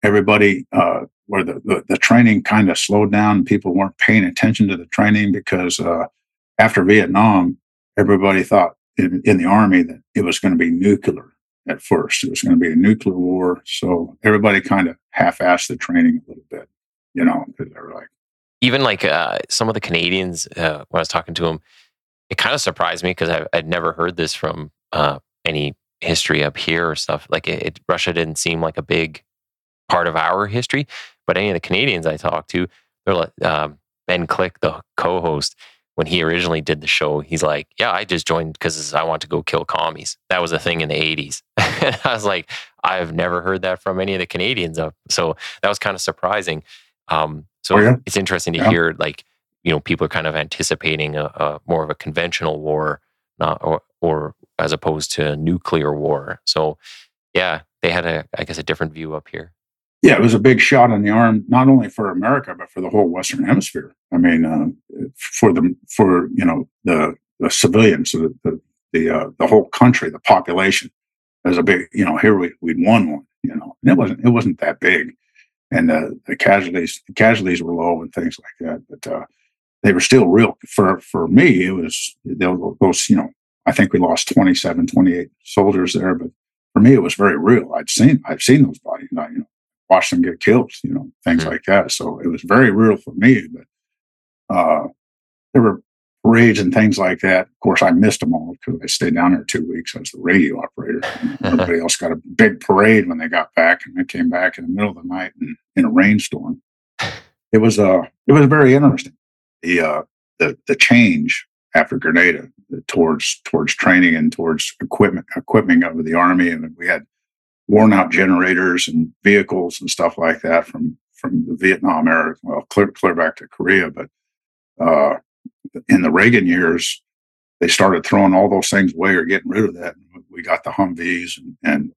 everybody uh, where the, the, the training kind of slowed down. People weren't paying attention to the training because uh, after Vietnam, everybody thought in, in the army that it was going to be nuclear at first. It was going to be a nuclear war. So everybody kind of half-assed the training a little bit, you know, because they were like, even like uh, some of the Canadians, uh, when I was talking to them, it kind of surprised me because I'd never heard this from uh, any history up here or stuff. Like it, it, Russia didn't seem like a big part of our history, but any of the Canadians I talked to, they're like um, Ben Click, the co-host, when he originally did the show, he's like, "Yeah, I just joined because I want to go kill commies." That was a thing in the '80s, and I was like, "I've never heard that from any of the Canadians." Up, so that was kind of surprising. Um, so Oh, yeah? it's interesting to Yeah. hear, like, you know, people are kind of anticipating a, a more of a conventional war, not or, or as opposed to a nuclear war. So, yeah, they had a, I guess, a different view up here. Yeah, it was a big shot in the arm, not only for America but for the whole Western Hemisphere. I mean, um, for the for you know the the civilians, the the the, uh, the whole country, the population. As a big, you know, here we we'd won one, you know, and it wasn't it wasn't that big, and uh, the casualties the casualties were low and things like that, but uh, they were still real. For for me, it was those you know, I think we lost 27, 28 soldiers there, but for me, it was very real. I'd seen I've seen those bodies, you know, watch them get killed, you know, things Mhm. like that. So it was very real for me. But uh, there were parades and things like that. Of course, I missed them all because I stayed down there two weeks. I was the radio operator. Everybody else got a big parade when they got back, and they came back in the middle of the night in, in a rainstorm. It was uh, it was very interesting. The uh, the the change after Grenada towards towards training and towards equipment equipping of the army, and we had worn out generators and vehicles and stuff like that from from the Vietnam era, well, clear clear back to Korea. But uh, in the Reagan years, they started throwing all those things away or getting rid of that. We got the Humvees and and,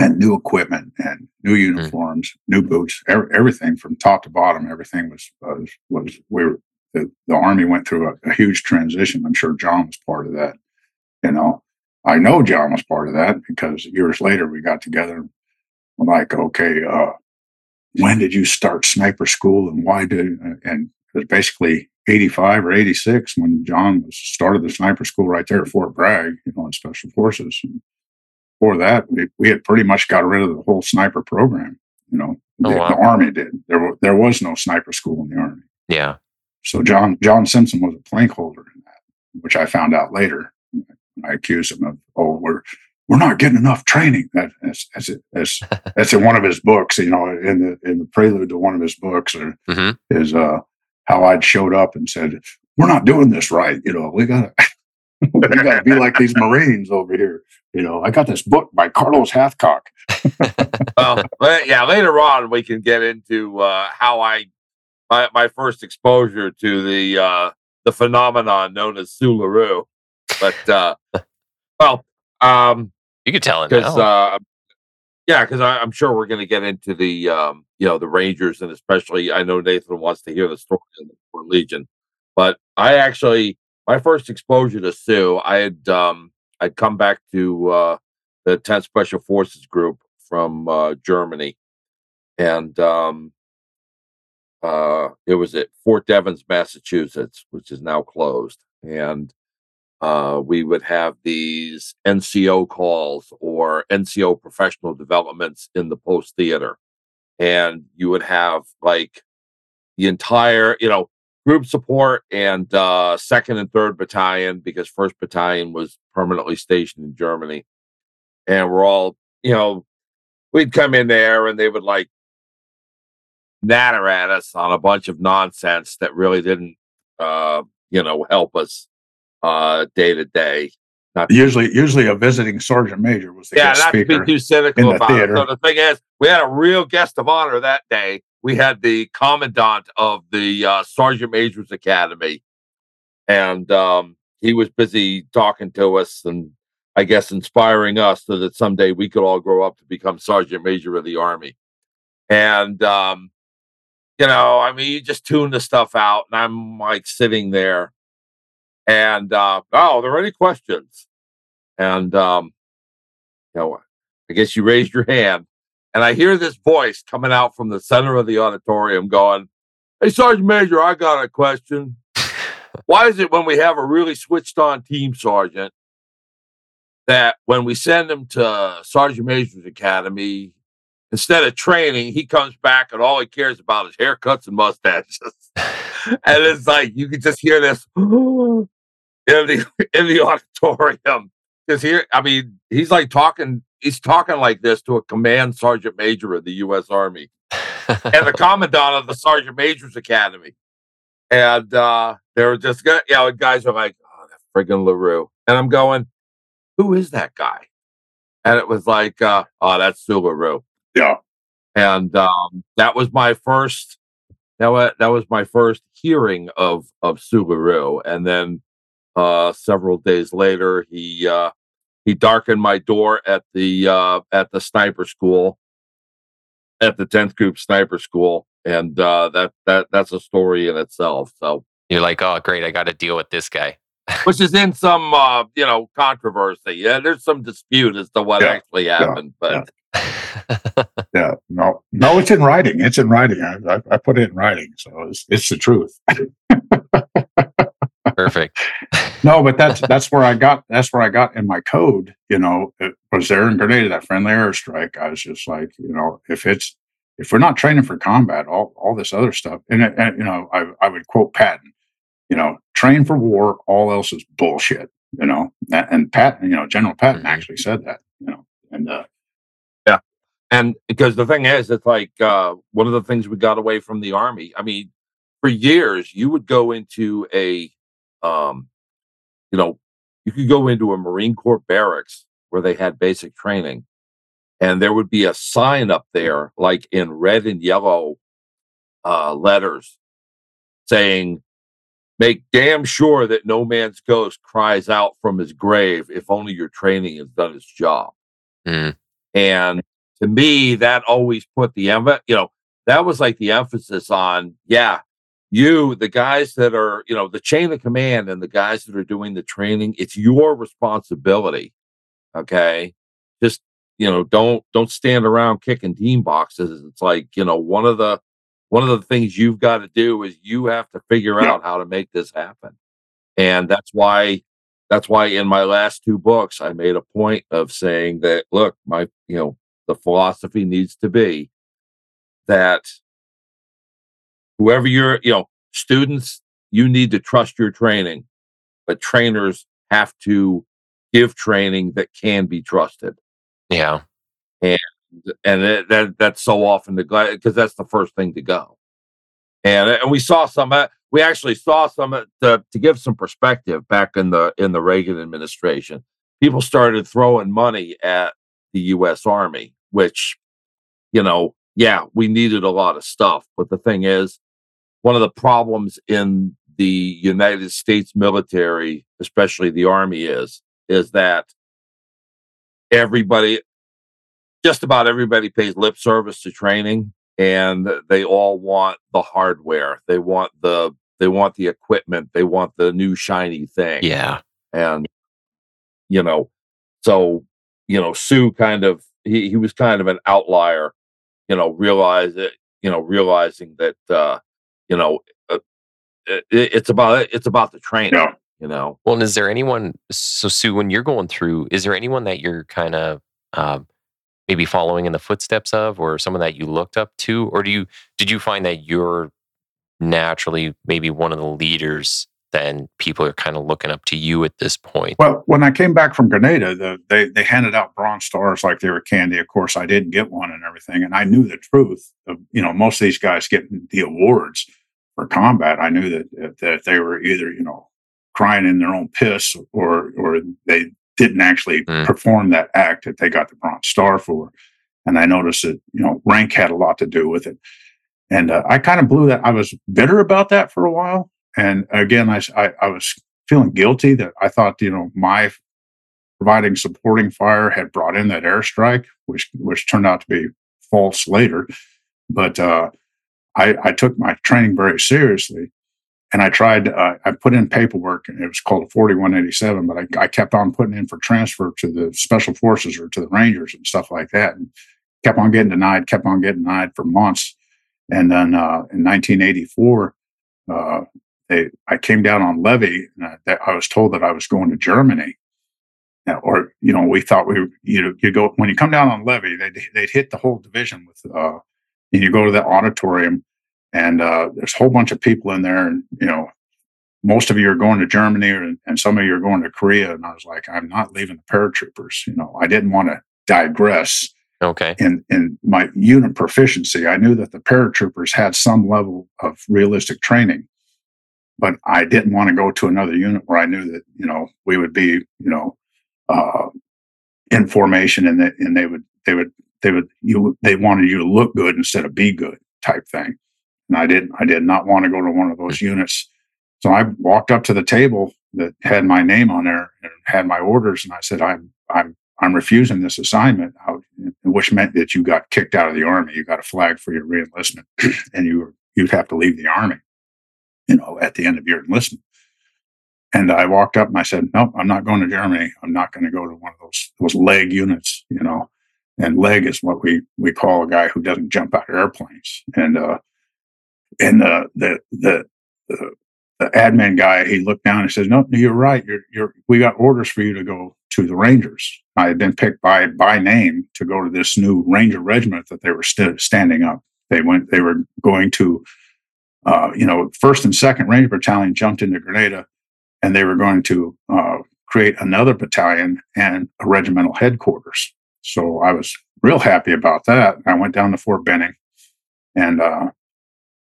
and new equipment and new hmm. uniforms, mm. new boots, every, everything from top to bottom. Everything was was was we were the, the army went through a, a huge transition. I'm sure John was part of that. You know, I know John was part of that because years later we got together. I'm like, okay, uh, when did you start sniper school and why did and it was basically 85 or 86 when John was started the sniper school right there at Fort Bragg, you know, in special forces. And before that, we, we had pretty much got rid of the whole sniper program. You know, oh, the, wow. the, army did. There there was no sniper school in the army. Yeah. So John John Simpson was a plank holder in that, which I found out later. I accused him of, oh, we're we're not getting enough training. That, that's that's as that's in one of his books. You know, in the in the prelude to one of his books, or mm-hmm. is uh, how I'd showed up and said, "We're not doing this right." You know, we gotta we gotta be like these Marines over here. You know, I got this book by Carlos Hathcock. well, yeah, later on we can get into uh, how I my my first exposure to the uh, the phenomenon known as Seaux But uh, well, um, you could tell it because uh, yeah, because I'm sure we're going to get into the um, you know the Rangers and especially I know Nathan wants to hear the story of the Legion, but I actually my first exposure to Seaux I had um, I'd come back to uh, the 10th Special Forces Group from uh, Germany, and um, uh, it was at Fort Devens, Massachusetts, which is now closed, and uh, we would have these NCO calls or NCO professional developments in the post theater. And you would have like the entire, you know, group support and uh, second and third battalion because first battalion was permanently stationed in Germany. And we're all, you know, we'd come in there and they would like natter at us on a bunch of nonsense that really didn't, uh, you know, help us uh, day to day. Usually, usually a visiting sergeant major was the yeah, guest not speaker to be too cynical about theater. it. So the thing is, we had a real guest of honor that day. We had the commandant of the uh, Sergeant Majors Academy, and um, he was busy talking to us and I guess inspiring us so that someday we could all grow up to become Sergeant Major of the Army. And um, you know, I mean, you just tune the stuff out, and I'm like sitting there and uh, oh, are there any questions? And um, you know, I guess you raised your hand, and I hear this voice coming out from the center of the auditorium, going, "Hey, Sergeant Major, I got a question. Why is it when we have a really switched on team sergeant that when we send him to Sergeant Major's Academy, instead of training, he comes back and all he cares about is haircuts and mustaches. and it's like you can just hear this in the in the auditorium because here, I mean, he's like talking. He's talking like this to a command sergeant major of the U.S. Army and the commandant of the sergeant majors academy, and uh, they were just, you know, guys are like, "Oh, that friggin' Larreau," and I'm going, "Who is that guy?" And it was like, uh, "Oh, that's Seaux Larreau." Yeah, and um, that was my first. That was that was my first hearing of of Seaux Larreau, and then uh, several days later, he uh, he darkened my door at the uh, at the sniper school, at the tenth group sniper school, and uh, that that that's a story in itself. So you're like, oh, great, I got to deal with this guy, which is in some uh, you know controversy. Yeah, there's some dispute as to what yeah, actually happened, yeah, but. Yeah. yeah. no, no, it's in writing. It's in writing. I, I, I put it in writing, so it's, it's the truth. Perfect. no, but that's that's where I got that's where I got in my code. You know, it was there in Grenada that friendly airstrike. I was just like, you know, if it's if we're not training for combat, all all this other stuff, and, and you know, I I would quote Patton, you know, train for war, all else is bullshit. You know, and Patton, you know, General Patton mm-hmm. actually said that. You know, and uh, yeah, and because the thing is, it's like uh, one of the things we got away from the army. I mean, for years, you would go into a Um, you know, you could go into a Marine Corps barracks where they had basic training, and there would be a sign up there, like in red and yellow uh, letters, saying, Make damn sure that no man's ghost cries out from his grave if only your training has done its job. Mm. And to me, that always put the you know, that was like the emphasis on, yeah, you, the guys that are, you know, the chain of command and the guys that are doing the training, it's your responsibility. Okay. Just, you know, don't don't stand around kicking team boxes. It's like, you know, one of the one of the things you've got to do is you have to figure Yeah. out how to make this happen. And that's why that's why in my last two books I made a point of saying that look, my you know, the philosophy needs to be that whoever you're, you know, students, you need to trust your training, but trainers have to give training that can be trusted. Yeah. And it, that that's so often the because that's the first thing to go. And and we saw some. uh, We actually saw some uh, to, to give some perspective back in the in the Reagan administration. People started throwing money at the U.S. Army, which, you know, yeah, we needed a lot of stuff. But the thing is, one of the problems in the United States military, especially the Army, is is that everybody, just about everybody, pays lip service to training, and they all want the hardware. They want the they want the equipment. They want the new shiny thing Yeah. and you know so you know Seaux kind of he, he was kind of an outlier you know realize it you know realizing that uh you know uh, it, it's about it's about the training Yeah. you know Well, and is there anyone? So, Seaux, when you're going through, is there anyone that you're kind of um, maybe following in the footsteps of, or someone that you looked up to, or do you did you find that you're naturally maybe one of the leaders? Then people are kind of looking up to you at this point. Well, when I came back from Grenada, the, they they handed out bronze stars like they were candy. Of course, I didn't get one and everything, and I knew the truth. Of, you know, most of these guys get the awards for combat. I knew that that they were either you know crying in their own piss or or they didn't actually Mm. perform that act that they got the bronze star for. And I noticed that you know rank had a lot to do with it. And uh, I kind of blew that. I was bitter about that for a while. And again, I I was feeling guilty that I thought, you know, my providing supporting fire had brought in that airstrike, which which turned out to be false later. But uh, I, I took my training very seriously, and I tried. Uh, I put in paperwork, and it was called a forty one eighty seven. But I, I kept on putting in for transfer to the special forces or to the Rangers and stuff like that, and kept on getting denied. Kept on getting denied for months, and then uh, in nineteen eighty four. Uh, they, I came down on levy, and I, I was told that I was going to Germany, or you know, we thought we, were- you know, you go when you come down on levy, they they'd hit the whole division with, uh, and you go to the auditorium, and uh, there's a whole bunch of people in there, and you know, most of you are going to Germany, or, and some of you are going to Korea, and I was like, I'm not leaving the paratroopers. You know, I didn't want to digress Okay. in in my unit proficiency. I knew that the paratroopers had some level of realistic training, but I didn't want to go to another unit where I knew that you know we would be you know uh, in formation and that and they would they would they would you they wanted you to look good instead of be good type thing. And I didn't I did not want to go to one of those units. So I walked up to the table that had my name on there and had my orders, and I said, "I'm I'm I'm refusing this assignment," I- which meant that you got kicked out of the army. You got a flag for your reenlistment, and you were, you'd have to leave the army. You know, at the end of your enlistment. And I walked up and I said, "Nope, I'm not going to Germany. I'm not going to go to one of those those leg units." You know, and leg is what we we call a guy who doesn't jump out of airplanes. And uh, and uh, the the the the admin guy, he looked down and says, "No, you're right. You're, you're. We got orders for you to go to the Rangers. I had been picked by by name to go to this new Ranger regiment that they were st- standing up. They went. They were going to, uh, you know, first and second Ranger Battalion jumped into Grenada, and they were going to uh, create another battalion and a regimental headquarters. So I was real happy about that. I went down to Fort Benning, and uh,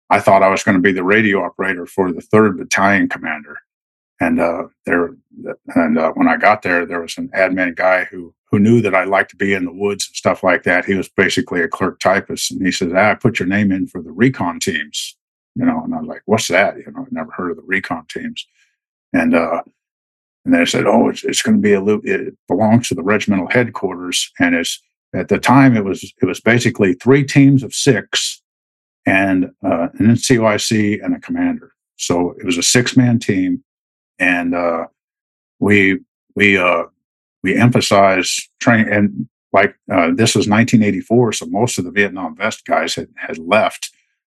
I thought I was going to be the radio operator for the third battalion commander. And uh, there, and uh, when I got there, there was an admin guy who who knew that I liked to be in the woods and stuff like that. He was basically a clerk typist, and he said, ah, "I put your name in for the recon teams." You know, and I was like, "What's that?" You know, I've never heard of the recon teams. And uh, and they said, "Oh, it's, it's going to be a loop. It belongs to the regimental headquarters, and it's at the time it was it was basically three teams of six, and uh, an NCOIC and a commander. So it was a six man team, and uh, we we uh, we emphasized training and like uh, this was 1984, so most of the Vietnam Vest guys had had left,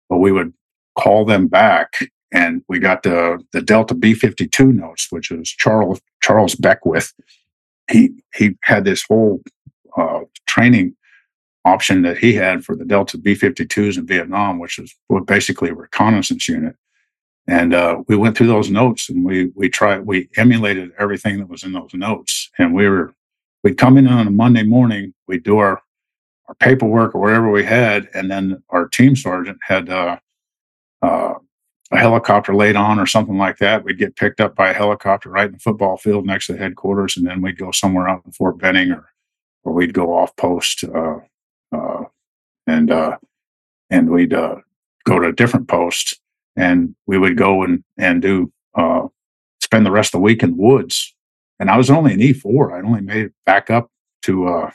but we would call them back and we got the the Delta B fifty two notes, which is Charles Charles Beckwith. He he had this whole uh, training option that he had for the Delta B fifty twos in Vietnam, which was basically a reconnaissance unit. And uh, we went through those notes and we we tried we emulated everything that was in those notes. And we were we'd come in on a Monday morning, we'd do our our paperwork or whatever we had, and then our team sergeant had uh, uh, a helicopter laid on or something like that. We'd get picked up by a helicopter right in the football field next to the headquarters, and then we'd go somewhere out in Fort Benning or or we'd go off post uh, and uh, and we'd uh, go to a different post, and we would go and and do uh, spend the rest of the week in the woods. And I was only an E four. I only made it back up to uh,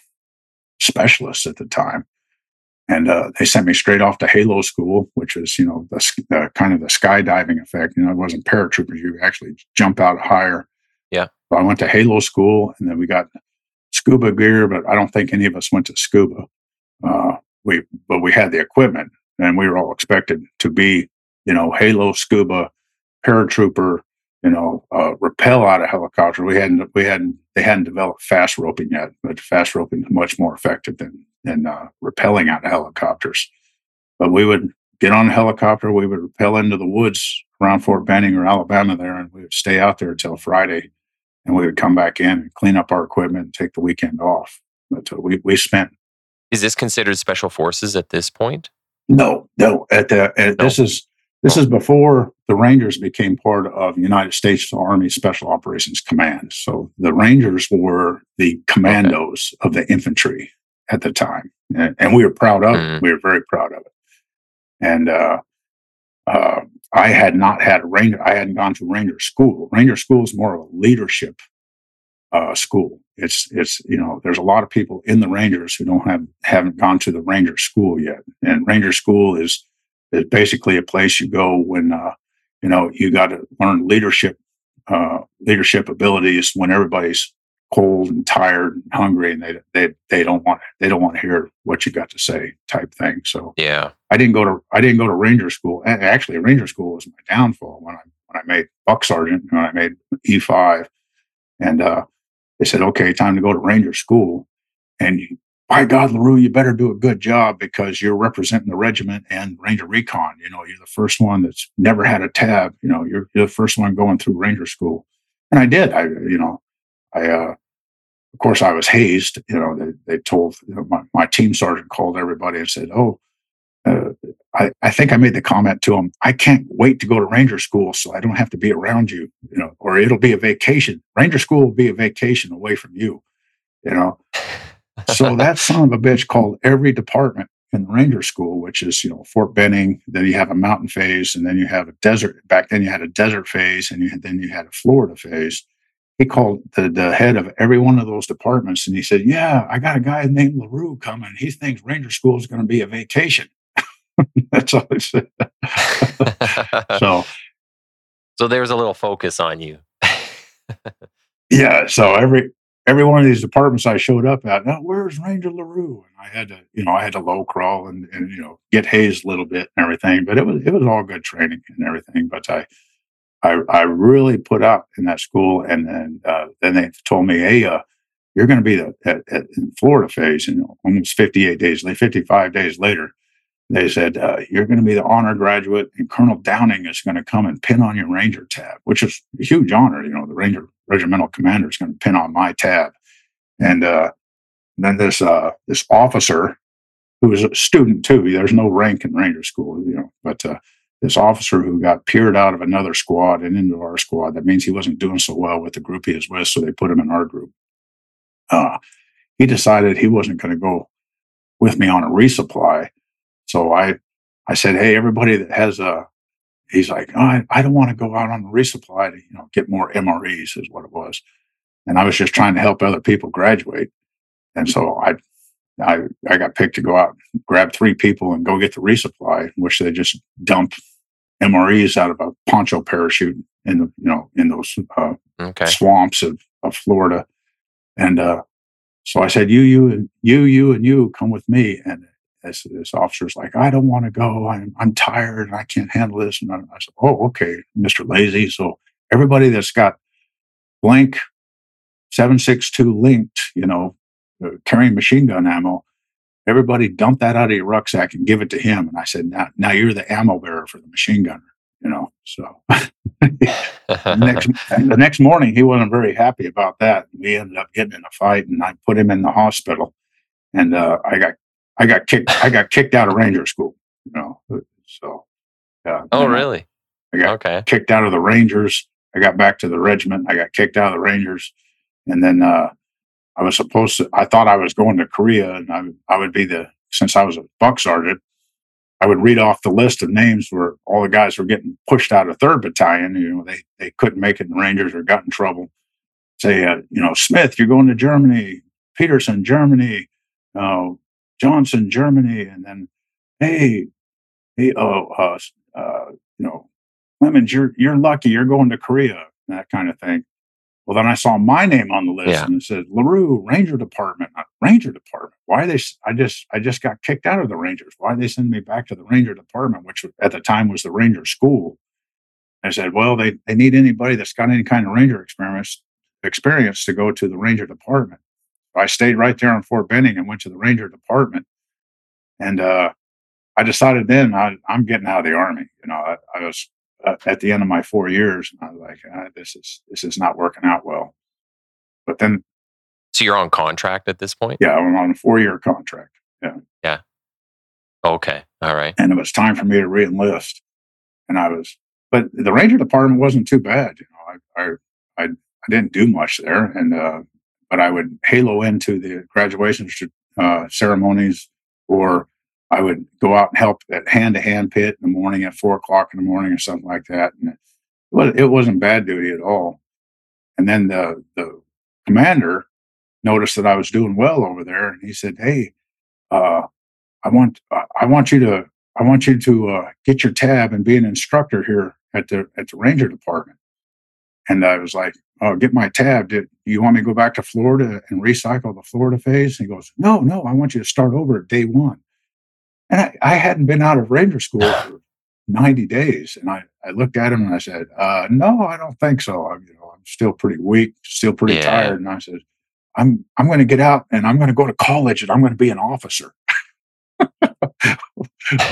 specialist at the time and uh, they sent me straight off to Halo School, which is you know the kind of the skydiving effect. You know, it wasn't paratroopers; you actually jump out higher. Yeah. So I went to Halo School, and then we got scuba gear, but I don't think any of us went to scuba. Uh, we but we had the equipment, and we were all expected to be you know Halo scuba paratrooper. You know, uh, rappel out of helicopter. We hadn't we hadn't they hadn't developed fast roping yet, but fast roping is much more effective than and uh, rappelling out of helicopters. But we would get on a helicopter, we would rappel into the woods around Fort Benning or Alabama there, and we would stay out there until Friday, and we would come back in and clean up our equipment and take the weekend off. But uh, we we spent. Is this considered special forces at this point? No, no. At the at, no. this is this is before the Rangers became part of United States Army Special Operations Command. So the Rangers were the commandos okay. of the infantry at the time, and, and we were proud of mm. it. We were very proud of it. And uh, uh, I had not had a ranger. I hadn't gone to ranger school. Ranger school is more of a leadership uh, school. It's it's you know there's a lot of people in the rangers who don't have haven't gone to the ranger school yet. And ranger school is is basically a place you go when uh, you know you got to learn leadership uh, leadership abilities when everybody's cold and tired and hungry and they they they don't want they don't want to hear what you got to say type thing so yeah i didn't go to i didn't go to ranger school actually ranger school was my downfall when i when i made buck sergeant when i made e5 and uh, they said okay time to go to ranger school. And by god Larreau you better do a good job because you're representing the regiment and ranger recon. You know you're the first one that's never had a tab. You know you're, you're the first one going through ranger school. And i did. I you know I, uh, of course, I was hazed. You know, they, they told you know, my, my team sergeant called everybody and said, "Oh, uh, I, I think I made the comment to him. I can't wait to go to Ranger school so I don't have to be around you. You know, or it'll be a vacation. Ranger school will be a vacation away from you. You know." so that son of a bitch called every department in the Ranger School, which is you know Fort Benning. Then you have a mountain phase, and then you have a desert. Back then, you had a desert phase, and you, then you had a Florida phase he called the, the head of every one of those departments and he said, Yeah, I got a guy named Larreau coming. He thinks Ranger School is going to be a vacation. That's all he said. so, so there's a little focus on you. yeah. So every every one of these departments I showed up at, now where's Ranger Larreau? And I had to, you know, I had to low crawl and, and you know get hazed a little bit and everything. But it was it was all good training and everything. But I I, I really put up in that school. And then, uh, then they told me, hey, uh, you're going to be the, at, at, in Florida phase, and almost 58 days, 55 days later, they said, uh, you're going to be the honor graduate, and Colonel Downing is going to come and pin on your Ranger tab, which is a huge honor. You know, the Ranger regimental commander is going to pin on my tab. And uh, then this uh, this officer, who was a student too, there's no rank in Ranger school, you know, but uh, this officer who got peered out of another squad and into our squad. That means he wasn't doing so well with the group he was with, so they put him in our group. Uh, he decided he wasn't going to go with me on a resupply. So I, I said, Hey, everybody that has a, he's like, oh, I, I don't want to go out on the resupply to, you know, get more MREs is what it was. And I was just trying to help other people graduate. And so I, I, I got picked to go out, grab three people and go get the resupply, which they just dumped MREs out of a poncho parachute in the, you know, in those uh, Okay. swamps of, of Florida. And uh, so I said, you, you, and you, you, and you come with me. And this, this officer's like, I don't want to go. I'm, I'm tired and I can't handle this. And I, I said, Oh, okay, Mr. Lazy. So everybody that's got blank 762 linked, you know, uh, carrying machine gun ammo, everybody dump that out of your rucksack and give it to him. And I said, now, now you're the ammo bearer for the machine gunner, you know. So the next, the next morning, he wasn't very happy about that. We ended up getting in a fight, and I put him in the hospital. And uh, I got, I got kicked, I got kicked out of Ranger School. You know, so. Uh, oh, you know, really? I got Okay. kicked out of the Rangers. I got back to the regiment. I got kicked out of the Rangers, and then uh, I was supposed to. I thought I was going to Korea, and I, I would be the since I was a buck sergeant. I would read off the list of names where all the guys were getting pushed out of third battalion. You know, they they couldn't make it in Rangers or got in trouble. Say, uh, you know, Smith, you're going to Germany. Peterson, Germany. Uh, Johnson, Germany, and then, hey, hey, oh, uh, uh, you know, Clemens, you're you're lucky. You're going to Korea, that kind of thing. Well, then I saw my name on the list, Yeah. and it said Larreau Ranger Department. Ranger Department. Why they? s- I just I just got kicked out of the Rangers. Why they send me back to the Ranger Department, which at the time was the Ranger School? I said, well, they they need anybody that's got any kind of Ranger experience experience to go to the Ranger Department. I stayed right there in Fort Benning and went to the Ranger Department, and uh, I decided then I, I'm getting out of the army. You know, I, I was uh, at the end of my four years, and I was like, uh, this is this is not working out well. But then, So you're on contract at this point? yeah, I'm on a four year contract, Yeah. Yeah. Okay. All right. and it was time for me to reenlist. And I was, but the Ranger Department wasn't too bad. You know, I I I, I didn't do much there, and uh, but I would halo into the graduation uh, ceremonies, or I would go out and help at hand to hand pit in the morning at four o'clock in the morning or something like that. And it, it wasn't bad duty at all. And then the the commander noticed that I was doing well over there, and he said, "Hey, uh, I want I- I want you to I want you to uh, get your tab and be an instructor here at the at the Ranger Department." And I was like, "Oh, get my tab. Did you want me to go back to Florida and recycle the Florida phase?" And he goes, "No, no, I want you to start over at day one." And I, I hadn't been out of Ranger school for 90 days. And I, I looked at him and I said, uh, no, I don't think so. I'm, you know, I'm still pretty weak, still pretty Yeah. tired. And I said, I'm, I'm going to get out and I'm going to go to college and I'm going to be an officer.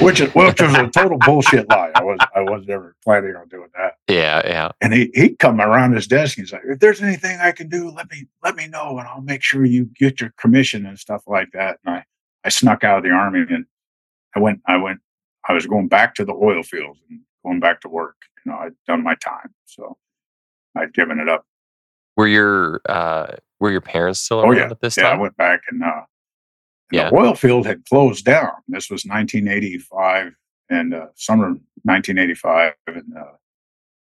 which is, which was a total bullshit lie. I was, I was never planning on doing that. Yeah. Yeah. And he, he'd come around his desk and he's like, if there's anything I can do, let me, let me know and I'll make sure you get your commission and stuff like that. And I, I snuck out of the army and I went, I went, I was going back to the oil fields and going back to work. You know, I'd done my time. So I'd given it up. Were your uh were your parents still Oh, around yeah. at this Yeah, I went back and, uh, and Yeah. the oil field had closed down. This was 1985 and uh, summer 1985. And uh,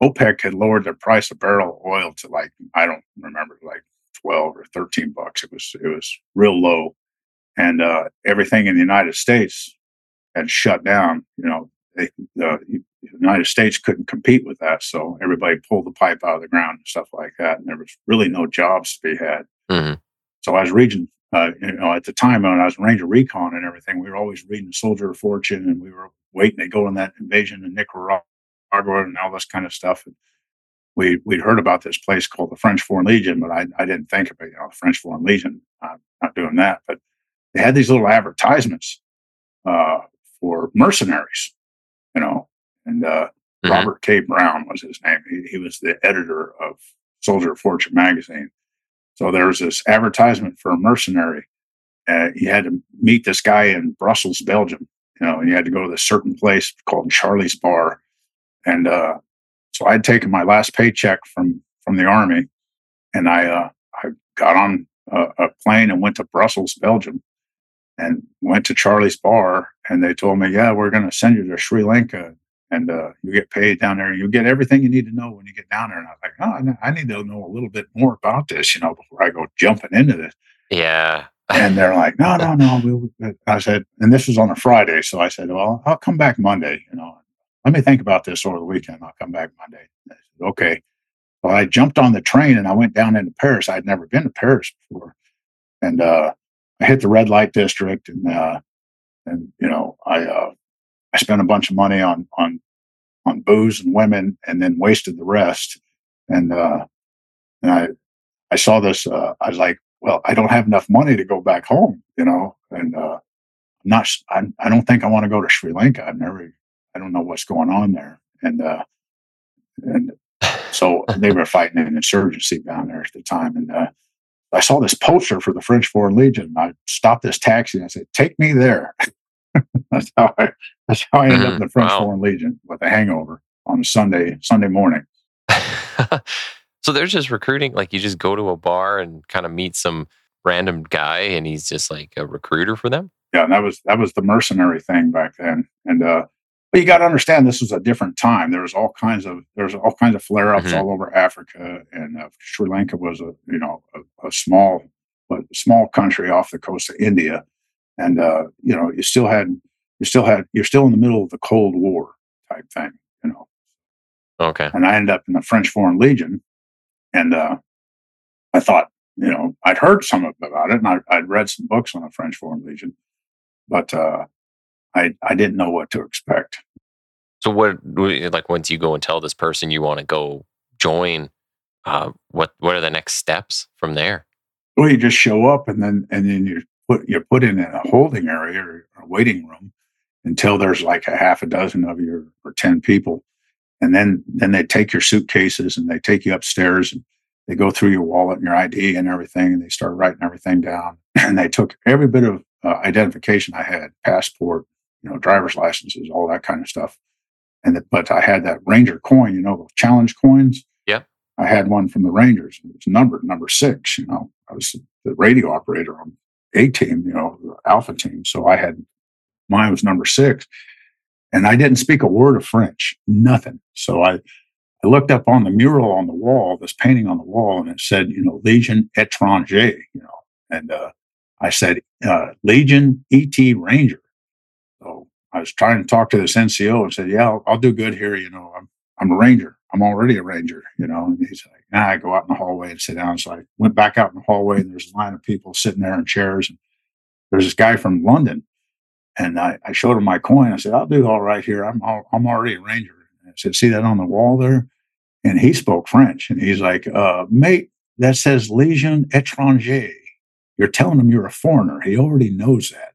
OPEC had lowered the price of barrel of oil to like, I don't remember, like 12 or 13 bucks. It was, it was real low. And uh, everything in the United States had shut down. You know, they, the United States couldn't compete with that. So everybody pulled the pipe out of the ground and stuff like that. And there was really no jobs to be had. Mhm. So I was reading, uh, you know, at the time when I was Ranger Recon and everything, we were always reading Soldier of Fortune and we were waiting to go on that invasion in Nicaragua and all this kind of stuff. And we, we'd heard about this place called the French Foreign Legion, but I, I didn't think about, you know, the French Foreign Legion, I'm not doing that. But they had these little advertisements uh, for mercenaries, you know, and uh, Mhm. Robert K. Brown was his name. He, he was the editor of Soldier of Fortune magazine. So there was this advertisement for a mercenary. Uh, you had to meet this guy in Brussels, Belgium. You know, and you had to go to this certain place called Charlie's Bar, and uh, so I'd taken my last paycheck from from the army, and I uh, I got on a, a plane and went to Brussels, Belgium, and went to Charlie's bar, and they told me, yeah, we're going to send you to Sri Lanka, and uh, you get paid down there. You get everything you need to know when you get down there. And I was like, oh, I need to know a little bit more about this, you know, before I go jumping into this. Yeah. And they're like, no, no, no. We'll, I said, and this was on a Friday. So I said, well, I'll come back Monday. You know, let me think about this over the weekend. I'll come back Monday. I said, okay. Well, I jumped on the train and I went down into Paris. I'd never been to Paris before. And uh, I hit the red light district and, uh, and, you know, I, uh, I spent a bunch of money on, on, on booze and women and then wasted the rest. And, uh, and I, I saw this, uh, I was like, well, I don't have enough money to go back home, you know, and uh, not, I, I don't think I want to go to Sri Lanka. I've never, I don't know what's going on there, and uh, and so they were fighting an insurgency down there at the time, and uh, I saw this poster for the French Foreign Legion. I stopped this taxi and I said, "Take me there." that's how I, that's how I ended up in the French Wow. Foreign Legion with a hangover on a Sunday Sunday morning. so there's just recruiting. Like you just go to a bar and kind of meet some random guy, and he's just like a recruiter for them. yeah, and that was that was the mercenary thing back then. And uh, but you got to understand, this was a different time. There was all kinds of there was all kinds of flare ups Mhm. all over Africa, and uh, Sri Lanka was a you know a, a small but small country off the coast of India, and uh, you know you still had you still had you're still in the middle of the Cold War type thing, you know. Okay. And I ended up in the French Foreign Legion, and uh, I thought you know I'd heard some about it, and I, I'd read some books on the French Foreign Legion, but uh, I I didn't know what to expect. So what, like, once you go and tell this person you want to go join, uh, what what are the next steps from there? Well, you just show up, and then and then you put you're put in a holding area or a waiting room until there's like a half a dozen of you or, or ten people, and then then they take your suitcases and they take you upstairs and they go through your wallet and your ID and everything, and they start writing everything down. And they took every bit of uh, identification I had, passport, you know, driver's licenses, all that kind of stuff. And the, but I had that Ranger coin, you know, those challenge coins. Yeah. I had one from the Rangers. It was numbered number six. You know, I was the radio operator on A team, you know, Alpha team. So I had mine was number six, and I didn't speak a word of French, nothing. So I I looked up on the mural on the wall, this painting on the wall, and it said, you know, Legion Étranger, you know, and uh, I said uh, Legion ET Ranger. So I was trying to talk to this NCO and said, yeah, I'll, I'll do good here. You know, I'm I'm a ranger. I'm already a ranger, you know. And he's like, nah, I go out in the hallway and sit down. So I went back out in the hallway and there's a line of people sitting there in chairs. And there's this guy from London. And I, I showed him my coin. I said, I'll do all right here. I'm all, I'm already a ranger. And I said, see that on the wall there? And he spoke French. And he's like, uh, mate, that says Legion Étranger. You're telling him you're a foreigner. He already knows that.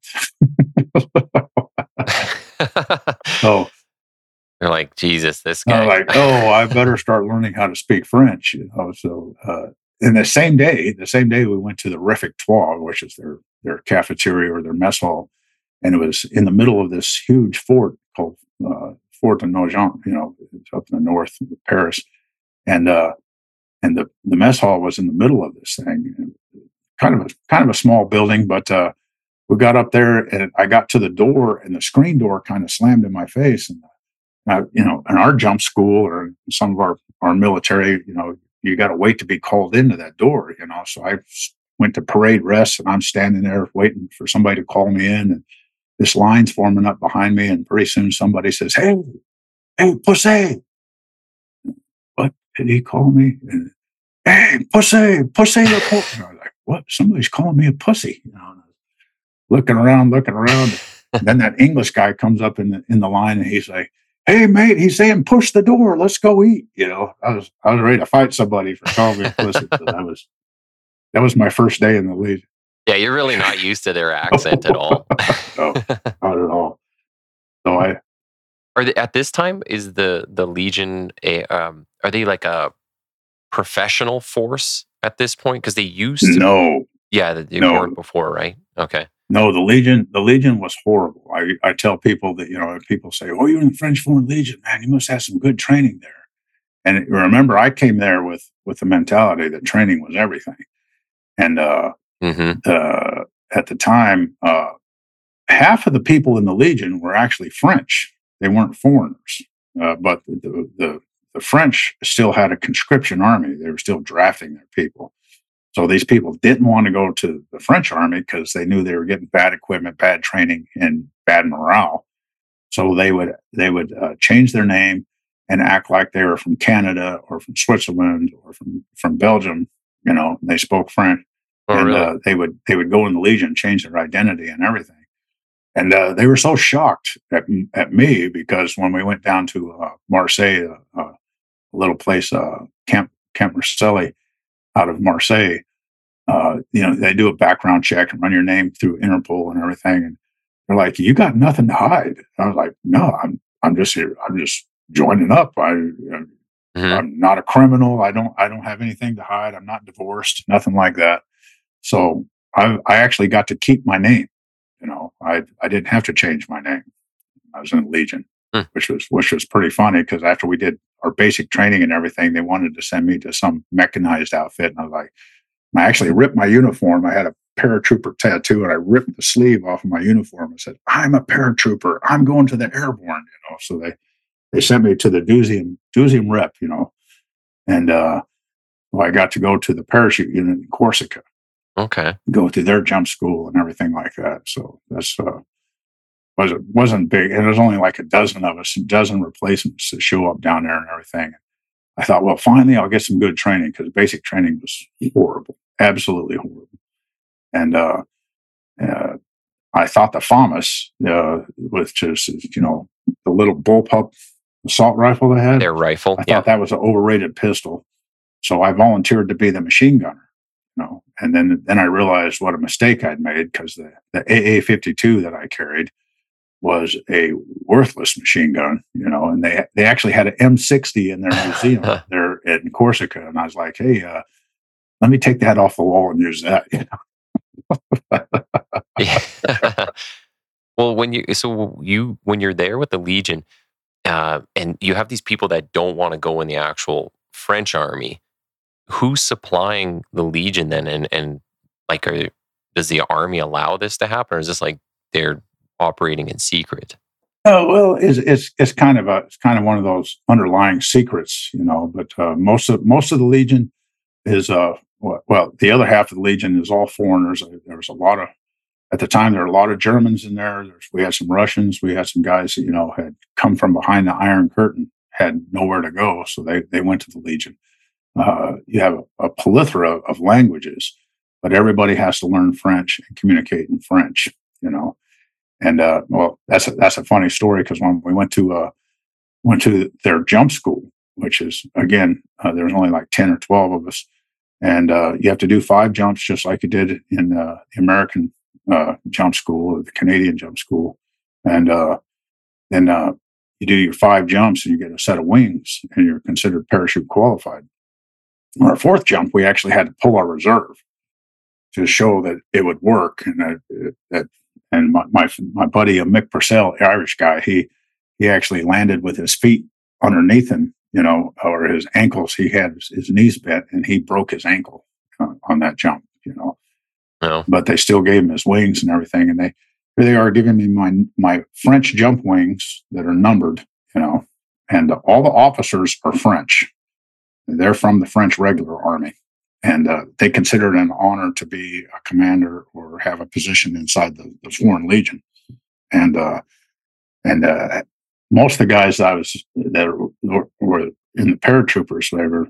so They're like, Jesus, this guy. was like, oh, I better start learning how to speak French. You know, so uh, in the same day, the same day we went to the Réfectoire, which is their their cafeteria or their mess hall, and it was in the middle of this huge fort called uh, Fort de Nogent. You know, it's up in the north of Paris, and uh, and the the mess hall was in the middle of this thing, kind of a kind of a small building, but. Uh, we got up there and I got to the door and the screen door kind of slammed in my face and uh, you know, in our jump school or some of our, our military, you know, you got to wait to be called into that door, you know. So I went to parade rest and I'm standing there waiting for somebody to call me in. And this line's forming up behind me. And pretty soon somebody says, Hey, hey, pussy. What did he call me? And, hey, pussy, pussy. you're pull-" And I was like, What? Somebody's calling me a pussy. You know, looking around, looking around. Then that English guy comes up in the, in the line and he's like, hey mate, he's saying push the door, let's go eat. You know, I was I was ready to fight somebody for calling me that was that was my first day in the league. yeah, you're really not used to their accent at all. No, not at all. So I Are they at this time? Is the the Legion a um? Are they like a professional force at this point? Because they used to. no, Yeah, that you No. weren't before, right? Okay. No, the Legion, the Legion was horrible. I, I tell people that, you know, people say, Oh, you're in the French Foreign Legion, man, you must have some good training there. And remember, I came there with with the mentality that training was everything. And uh hmm uh, at the time, uh, half of the people in the Legion were actually French. They weren't foreigners, uh, but the, the the French still had a conscription army. They were still drafting their people. So these people didn't want to go to the French army because they knew they were getting bad equipment, bad training, and bad morale. So they would they would uh, change their name and act like they were from Canada or from Switzerland or from from Belgium. You know, they spoke French Oh, and really? uh, they would they would go in the Legion, change their identity and everything. And uh, they were so shocked at at me because when we went down to uh, Marseille, uh, uh, a little place, uh, Camp Camp Marcelli, out of Marseille, uh, you know, they do a background check and run your name through Interpol and everything, and they're like, "You got nothing to hide." I was like, "No, I'm I'm just here. I'm just joining up. I Mhm. I'm not a criminal. I don't I don't have anything to hide. I'm not divorced, nothing like that. So I I actually got to keep my name. You know, I I didn't have to change my name. I was in the Legion, Hmm. which was which was pretty funny because after we did our basic training and everything, they wanted to send me to some mechanized outfit, and I was like, I actually ripped my uniform. I had a paratrooper tattoo, and I ripped the sleeve off of my uniform and said, "I'm a paratrooper. I'm going to the airborne." You know, so they they sent me to the Deuxième Deuxième rep, you know, and uh, well, I got to go to the parachute unit in Corsica, Okay. go through their jump school and everything like that. So that's uh, wasn't wasn't big, and there's only like a dozen of us, a dozen replacements that show up down there and everything. I thought, well, finally, I'll get some good training because basic training was horrible, absolutely horrible, and uh, uh, I thought the FAMAS, uh, which is you know the little bullpup assault rifle they had, Their rifle. I thought Yeah. that was an overrated pistol. So I volunteered to be the machine gunner. You know, and then then I realized what a mistake I'd made because the, the AA fifty two that I carried was a worthless machine gun, you know, and they they actually had an M sixty in their museum there in Corsica. And I was like, hey, uh, let me take that off the wall and use that. You know? Well, when you so you when you're there with the Legion, uh, and you have these people that don't want to go in the actual French army, who's supplying the Legion then? And and like, are, does the army allow this to happen, or is this like they're operating in secret? Oh well, it's it's it's kind of a it's kind of one of those underlying secrets, you know. But uh, most of most of the Legion is uh well, the other half of the Legion is all foreigners. There was a lot of at the time there were a lot of Germans in there. There's, we had some Russians. We had some guys that you know had come from behind the Iron Curtain, had nowhere to go, so they they went to the Legion. Uh, you have a, a plethora of languages, but everybody has to learn French and communicate in French. You know. And uh, well, that's a, that's a funny story because when we went to uh, went to their jump school, which is again uh, there was only like ten or twelve of us, and uh, you have to do five jumps just like you did in uh, the American uh, jump school or the Canadian jump school, and uh, then uh, you do your five jumps and you get a set of wings and you're considered parachute qualified. On our fourth jump, we actually had to pull our reserve to show that it would work and that that and my, my my buddy uh, Mick Purcell, Irish guy, he he actually landed with his feet underneath him, you know, or his ankles. He had his, his knees bent, and he broke his ankle uh, on that jump, you know. No. But they still gave him his wings and everything, and they here they are giving me my my French jump wings that are numbered, you know, and all the officers are French. They're from the French regular army and uh, they consider it an honor to be a commander or have a position inside the, the Foreign Legion. And uh, and uh, most of the guys I was that were, in the paratroopers, were,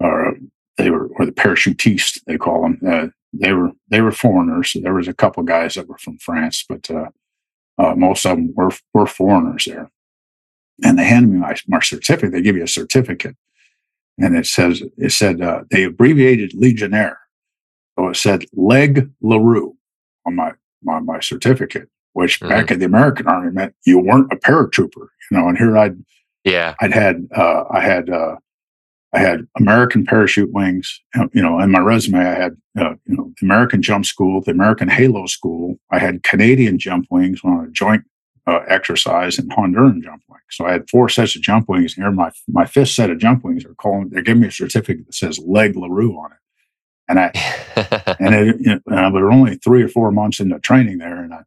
or they were, or the parachutistes, they call them. Uh, they were they were foreigners. There was a couple guys that were from France, but uh, uh, most of them were were foreigners there. And they handed me my, my certificate. They give you a certificate and it says it said uh, they abbreviated Legionnaire, so it said Leg Larreau on my my, my certificate, which Mhm. back in the American Army meant you weren't a paratrooper, you know. And here I'd Yeah. I'd had uh, I had uh, I had American parachute wings. uh, You know, in my resume, I had uh, you know the American Jump School, the American Halo School. I had Canadian jump wings on a joint uh, exercise and Honduran jump wings. So I had four sets of jump wings. Here, my my fifth set of jump wings are calling. They're giving me a certificate that says Leg Larreau on it, and I and it, you know, uh, we were only three or four months into training there, and I,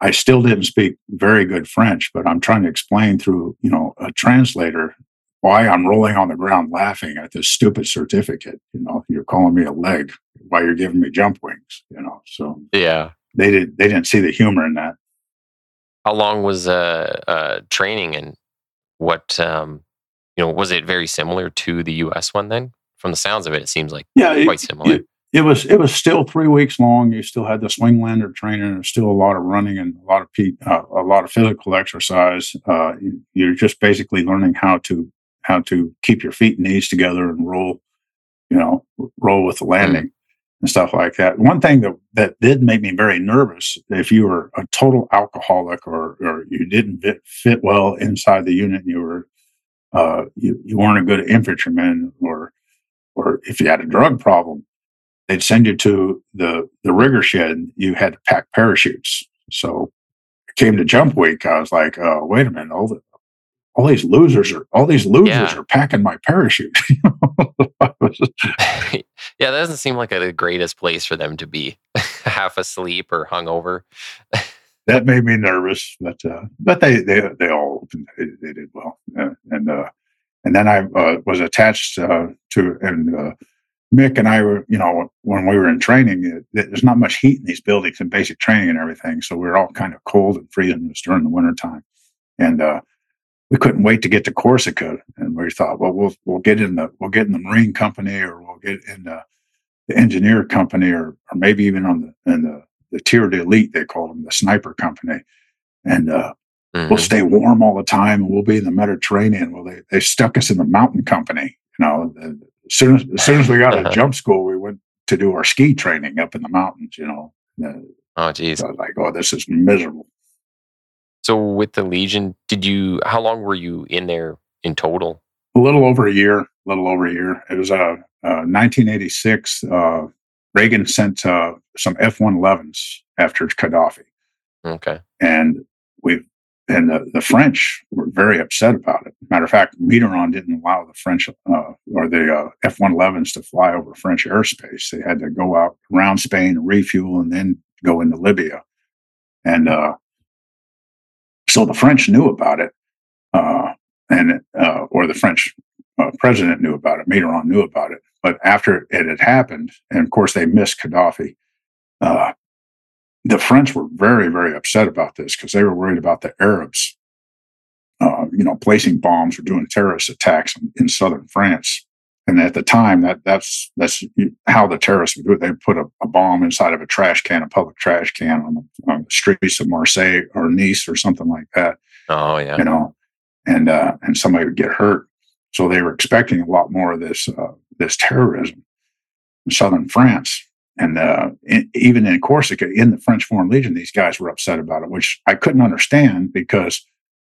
I still didn't speak very good French, but I'm trying to explain through you know a translator why I'm rolling on the ground laughing at this stupid certificate. You know, you're calling me a leg while you're giving me jump wings. You know, so yeah. they did they didn't see the humor in that. How long was uh, uh, training and what, um, you know, was it very similar to the US one then? From the sounds of it, it seems like Yeah, it, quite similar. it- it was it was still three weeks long. You still had the swing lander training. There's still a lot of running and a lot of pe- uh, a lot of physical exercise. Uh, you- you're just basically learning how to how to keep your feet and knees together and roll, you know, roll with the landing and stuff like that. One thing that that did make me very nervous if you were a total alcoholic or or you didn't fit, fit well inside the unit, and you were uh, you you weren't a good infantryman or or if you had a drug problem they'd send you to the the rigger shed. You had to pack parachutes. So it came to jump week. I was like, oh, wait a minute, all the all these losers are all these losers Yeah. are packing my parachute. Yeah, that doesn't seem like a, the greatest place for them to be half asleep or hungover. that made me nervous, but uh, but they they they all they, they did well, uh, and uh, and then I uh, was attached uh, to and. Uh, Mick and I were, you know, when we were in training, there's not much heat in these buildings and basic training and everything. So we were all kind of cold and freezing. It was during the wintertime. And uh, we couldn't wait to get to Corsica. And we thought, well, we'll we'll get in the we'll get in the Marine Company or we'll get in the, the engineer company or or maybe even on the in the the tier de elite, they called them the sniper company. And uh, Mhm. we'll stay warm all the time and we'll be in the Mediterranean. Well, they, they stuck us in the mountain company. You know, and as soon as, as soon as we got out of jump school, we went to do our ski training up in the mountains, you know. Oh, geez. uh, I was like, oh, this is miserable. So with the Legion, did you? How long were you in there in total? A little over a year, a little over a year. It was uh, uh, 1986. Uh, Reagan sent uh, some F 111s after Gaddafi. Okay. and we and the, the French were very upset about it. Matter of fact, Mitterrand didn't allow the French uh, or the uh, F-111s to fly over French airspace. They had to go out around Spain, refuel, and then go into Libya. And uh, so the French knew about it, uh, and uh, or the French uh, president knew about it. Mitterrand knew about it, but after it had happened, and of course they missed Gaddafi. The French were very, very upset about this because they were worried about the Arabs, uh, you know, placing bombs or doing terrorist attacks in, in southern France. And at the time, that that's that's how the terrorists would do it. They put a, a bomb inside of a trash can, a public trash can, on the, on the streets of Marseille or Nice or something like that Oh yeah. you know, and uh, and somebody would get hurt. So they were expecting a lot more of this uh, this terrorism in southern France, and uh, in, even in Corsica, in the French Foreign Legion, these guys were upset about it, which I couldn't understand because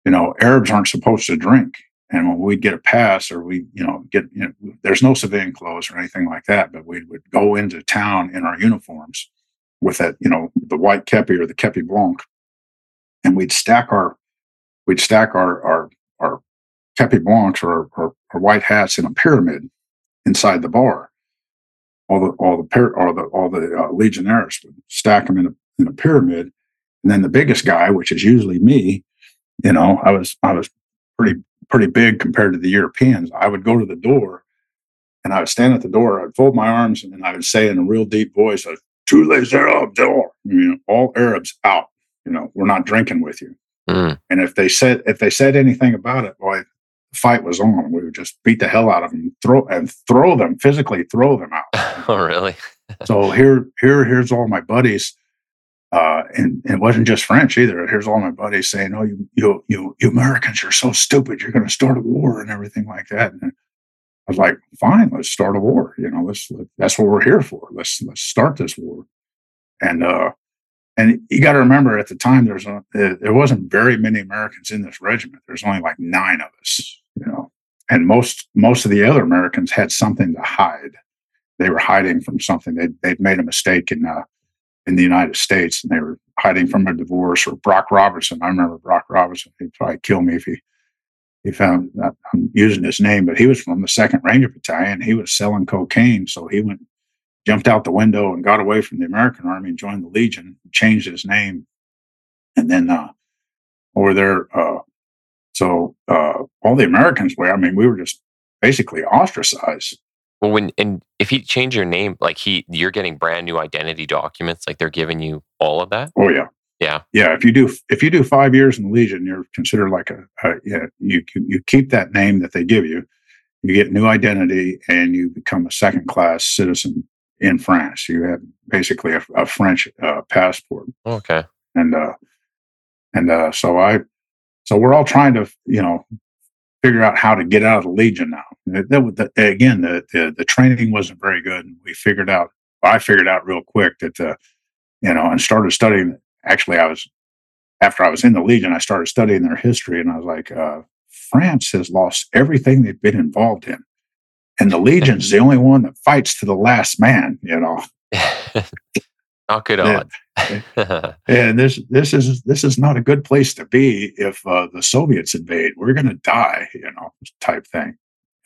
you know Arabs aren't supposed to drink, and when we'd get a pass or we you know get you know, there's no civilian clothes or anything like that, but we would go into town in our uniforms with that you know the white kepi or the kepi blanc, and we'd stack our we'd stack our our our kepi blancs or, or, or white hats in a pyramid inside the bar. All the all the par- all the all the uh, legionnaires would stack them in a in a pyramid, and then the biggest guy, which is usually me, you know, I was I was pretty pretty big compared to the Europeans. I would go to the door, and I would stand at the door. I'd fold my arms, and I would say in a real deep voice, "Two les Arabes door," you know, all Arabs out. You know, we're not drinking with you. Mm. And if they said if they said anything about it, boy, the fight was on. We would just beat the hell out of them, throw and throw them physically, throw them out. oh really? so here, here, here's all my buddies, uh, and, and it wasn't just French either. Here's all my buddies saying, "Oh, you, you, you, you Americans, you're so stupid. You're going to start a war and everything like that." And I was like, "Fine, let's start a war. You know, let's that's what we're here for. Let's let's start this war." And uh, and you got to remember at the time there's a, there wasn't very many Americans in this regiment. There's only like nine of us, you know, and most most of the other Americans had something to hide. They were hiding from something. They'd, they'd made a mistake in uh, in the United States, and they were hiding from a divorce. Or Brock Robertson, I remember Brock Robertson. He'd probably kill me if he he found. I'm using his name, but he was from the Second Ranger Battalion. He was selling cocaine, so he went jumped out the window and got away from the American Army and joined the Legion. Changed his name, and then uh, over there. Uh, so uh, all the Americans were. I mean, we were just basically ostracized. Well, when and if you change your name, like he, you're getting brand new identity documents. Like they're giving you all of that. Oh yeah, yeah, yeah. If you do, if you do five years in the Legion, you're considered like a, a yeah. You you keep that name that they give you. You get new identity, and you become a second class citizen in France. You have basically a, a French uh, passport. Okay. And uh, and uh, so I, so we're all trying to you know figure out how to get out of the Legion now. The, the, again, the, the, the training wasn't very good, and we figured out. I figured out real quick that uh, you know, and started studying. Actually, I was after I was in the Legion, I started studying their history, and I was like, uh, France has lost everything they've been involved in, and the Legion's the only one that fights to the last man. You know, not good odds. And this this is this is not a good place to be if uh, the Soviets invade. We're going to die, you know, type thing.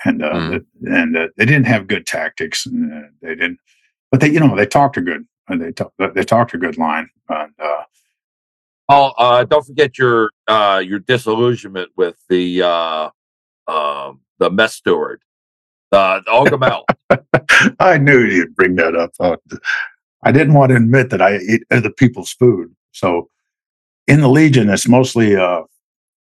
And uh, mm. and uh, they didn't have good tactics, and uh, they didn't. But they, you know, they talked a good. Uh, they talk, they talked a good line. And uh, oh, don't forget your your disillusionment with the um, the mess steward, uh, the Ogamel. I knew you'd bring that up. I didn't want to admit that I eat other people's food. So in the Legion, it's mostly uh,